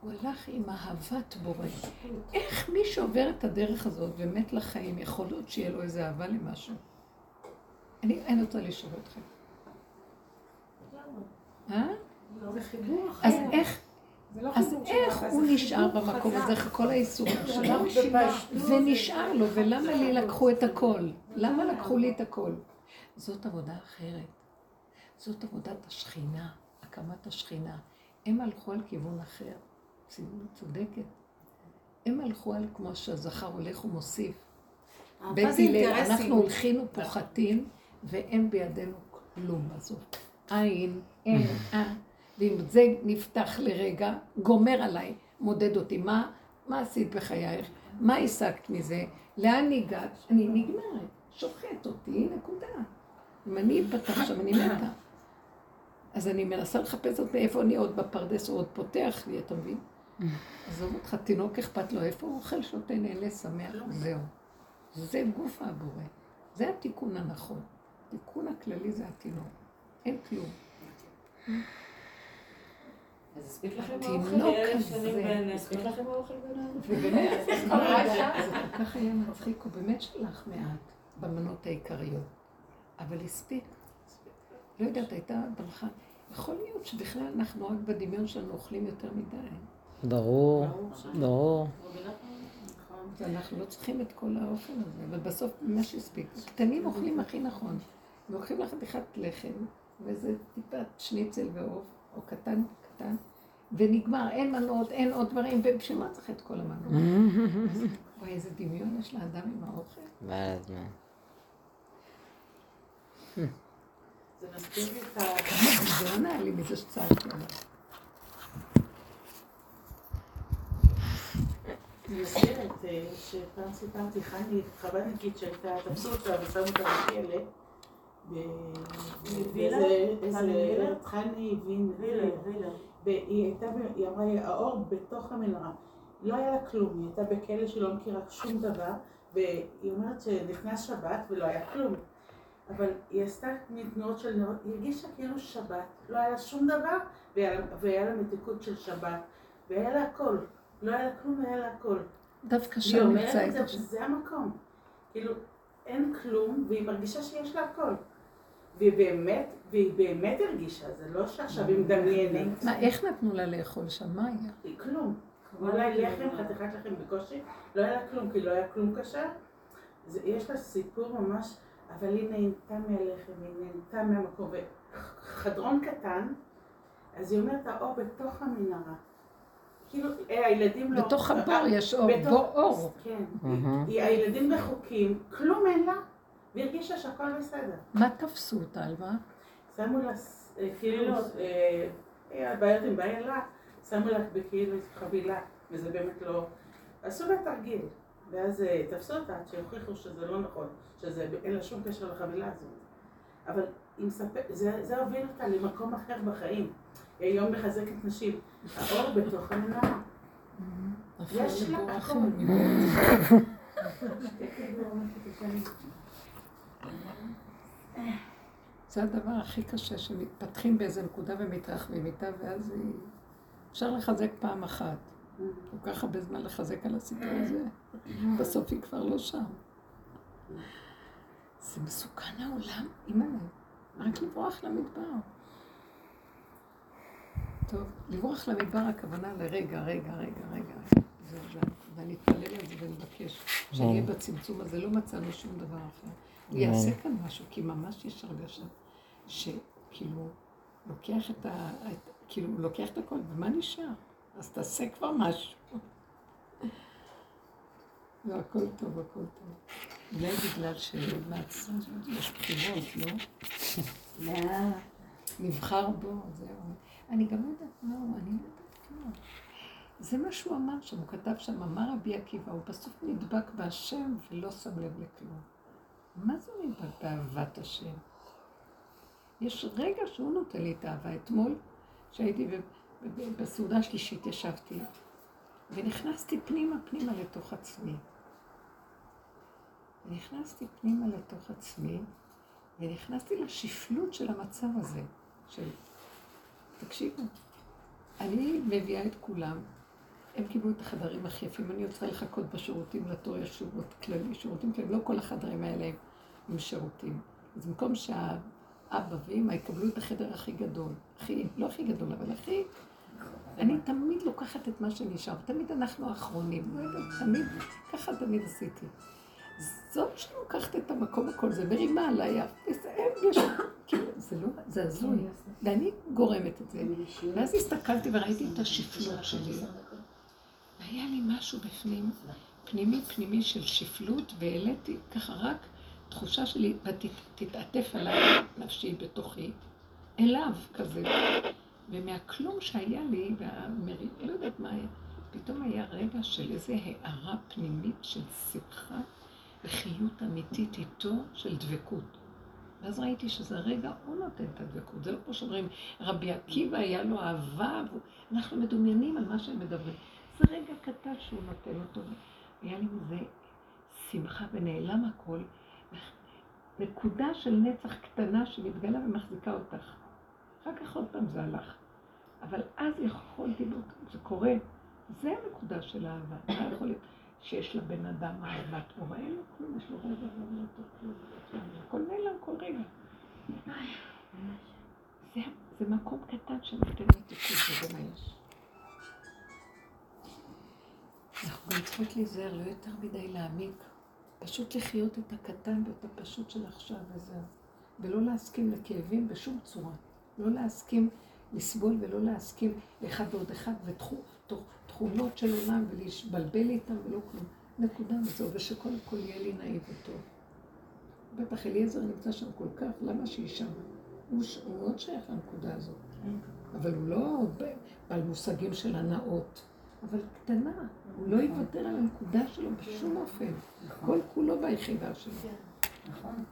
הוא הלך עם אהבת בורא. איך מי שעובר את הדרך הזאת ומת לחיים, יכול להיות שיהיה לו איזה אהבה למשהו? אני, אני רוצה לשאול אתכם. אה? זה חיבור אחר. אז איך, זה לא אז איך הוא זה נשאר במקום. הזה, אחרי כל האיסורים שלו? בפשטות. ונשאר לו, ולמה לי לקחו את הכל? למה לקחו לי את הכל? זאת עבודה אחרת. זאת עבודת השכינה, הקמת השכינה. הם הלכו על כיוון אחר. ציבור צודקת. הם הלכו על כמו שהזכר הולך ומוסיף. אהבה בית זה הלל. אנחנו הולכים ופוחתים, ואין בידינו כלום בסוף. אין, אין, אה. ואם זה נפתח לרגע, גומר עליי, מודד אותי. מה, מה עשית בחייך? מה השגת מזה? לאן הגעת? אני נגמרת, שוחט אותי, נקודה. אם אני אפתח שם, אני מתה. אז אני מנסה לחפש עוד מאיפה אני עוד בפרדס, הוא עוד פותח לי, אתה מבין? עזוב אותך, תינוק אכפת לו, איפה הוא אוכל, שותה, נהנה, שמח, זהו. זה גוף הבורא. זה התיקון הנכון. התיקון הכללי זה התינוק. אין כלום. אז הספיק לכם תינוק האוכל? כזה. הספיק לכם האוכל ביניים? ובאמת, זה כל כך היה מצחיק, הוא באמת שלח מעט במנות העיקריות. אבל הספיק. לא יודעת, הייתה ברכה. יכול להיות שבכלל אנחנו רק בדמיון שלנו אוכלים יותר מדי. ברור, ברור. ואנחנו לא צריכים את כל האוכל הזה, אבל בסוף מה שהספיק. קטנים אוכלים הכי נכון. הם לוקחים לך חתיכת לחם, ואיזה טיפת שניצל ועוף, או קטן, קטן, ונגמר, אין מנות, אין עוד דברים, ובשביל מה צריך את כל המנות? וואי, איזה דמיון יש לאדם עם האוכל. בעל הזמן. זה מזכיר לי את ה... זה לא נהיה לי מזה שצעקתי עליו. אני מזכירת אה, שפעם סיפרתי, חני, חב"דניקית שהייתה, תפסו אותה ושמו אותה בכלא. באיזה- חני וילה. והיא הייתה, ב- היא אמרה, האור בתוך המנהרה. לא היה לה כלום, היא הייתה בכלא שלא מכירה שום דבר, והיא אומרת שנכנס שבת ולא היה כלום. אבל היא עשתה מין תנועות של נרות, היא הרגישה כאילו שבת, לא היה לה שום דבר, והיה לה- והיה לה מתיקות של שבת, והיה לה הכל. לא היה לה כלום, והיה לה הכל. דווקא היא שם אומרת נמצא את את זה, השם. שזה המקום. כאילו, אין כלום, והיא מרגישה שיש לה הכל. והיא באמת, והיא באמת הרגישה, זה לא שעכשיו היא מדמיינת. מה, איך נתנו לה לאכול שם? מה היה? היא כלום. אולי לחם, חתיכת לחם בקושי, לא היה כלום, כי לא היה כלום כשר. זה- יש לה סיפור ממש, אבל היא נהנתה מהלחם, היא נהנתה מהמקום. וחדרון קטן, אז היא אומרת, האור בתוך המנהרה. כאילו, אה, הילדים לא... בתוך הבר יש אור, בתוך- בו אור. כן. הילדים רחוקים, כלום אין לה, והיא הרגישה שהכל בסדר. מה תפסו אותה על מה? שמו לה, אה, כאילו, אה, אה, הבעיות עם בעלה, שמו לה בכאילו חבילה, וזה באמת לא... עשו לה תרגיל, ואז תפסו אותה עד שהוכיחו שזה לא נכון, שזה אין לה שום קשר לחבילה הזאת. אבל זה, זה הוביל אותה למקום אחר בחיים. היא היום מחזקת נשים. האור בתוך המנהרה. יש לה. זה הדבר הכי קשה, שמתפתחים באיזה נקודה ומתרחבים איתה, ואז היא... אפשר לחזק פעם אחת. כל כך הרבה זמן לחזק על הסיפור הזה, בסוף היא כבר לא שם. זה מסוכן העולם, אימא'לה. רק לברוח למדבר. טוב, לברוח למדבר הכוונה לרגע, רגע, רגע, רגע. זהו, ואני אתפלל על זה ונבקש שנהיה בצמצום הזה, לא מצאנו שום דבר אחר. יעשה כאן משהו, כי ממש יש הרגשה שכאילו לוקח את ה... את, כאילו, לוקח את הכל, ומה נשאר? אז תעשה כבר משהו. לא, הכל טוב, הכל טוב. אולי בגלל שמעצ... יש בחירות, לא? לא. נבחר בו, זהו. אני גם לא יודעת הוא, אני לא יודעת כלום. זה מה שהוא אמר שם, הוא כתב שם, אמר רבי עקיבא, הוא בסוף נדבק בהשם ולא שם לב לכלום. מה זה נדבק באהבת השם? יש רגע שהוא נותן לי את האהבה. אתמול, כשהייתי בסעודה השלישית, ישבתי, ונכנסתי פנימה פנימה לתוך עצמי. ונכנסתי פנימה לתוך עצמי, ונכנסתי לשפלות של המצב הזה, של... תקשיבו, אני מביאה את כולם, הם קיבלו את החדרים הכי יפים, אני צריכה לחכות בשירותים לתור, יש שירות כללי, שירותים כללי, לא כל החדרים האלה הם שירותים. אז במקום שהאבא ואמא יקבלו את החדר הכי גדול, הכי, לא הכי גדול, אבל הכי... אני תמיד לוקחת את מה שנשאר, תמיד אנחנו האחרונים, לא תמיד, ככה תמיד עשיתי. זאת שלוקחת את המקום הכל, זה מרימה עליי, כאילו, זה לא, זה הזוי, ואני גורמת את זה. ואז הסתכלתי וראיתי את השפלות שלי. והיה לי משהו בפנים, פנימי פנימי של שפלות, והעליתי ככה רק תחושה שלי, ותתעטף עליי נפשי בתוכי, אליו כזה. ומהכלום שהיה לי, והמרי... לא יודעת מה היה, פתאום היה רגע של איזו הארה פנימית של שמחה וחיות אמיתית איתו של דבקות. ואז ראיתי שזה רגע, הוא נותן את הדבקות. זה לא כמו שאומרים, רבי עקיבא היה לו אהבה, אנחנו מדומיינים על מה שהם מדברים. זה רגע קטן שהוא נותן אותו. היה לי מזה שמחה ונעלם הכל. נקודה של נצח קטנה שמתגלה ומחזיקה אותך. אחר כך עוד פעם זה הלך. אבל אז יכולתי, זה קורה, זה הנקודה של האהבה. מה יכול להיות שיש לבן אדם אהבת אור? אין לו כלום, יש לו רגע ואין לו כלום. הכל נעלם כל רגע. זה, זה מקום קטן שנותן מתיקות, וזה מה יש. אנחנו גם צריכות להיזהר, לא יותר מדי להעמיק. פשוט לחיות את הקטן ואת הפשוט של עכשיו וזהו. ולא להסכים לכאבים בשום צורה. לא להסכים לסבול ולא להסכים לאחד ועוד אחד ותכונות של עולם ולהתבלבל איתם ולא כלום. נקודה וזהו, ושקודם כל יהיה לי נעים וטוב. בטח אליעזר נמצא שם כל כך, למה שהיא שם? הוא הוא מאוד שייך לנקודה הזאת. אבל הוא לא בעל מושגים של הנאות, אבל קטנה. הוא לא יוותר על הנקודה שלו בשום אופן. כל כולו ביחידה שלו. נכון.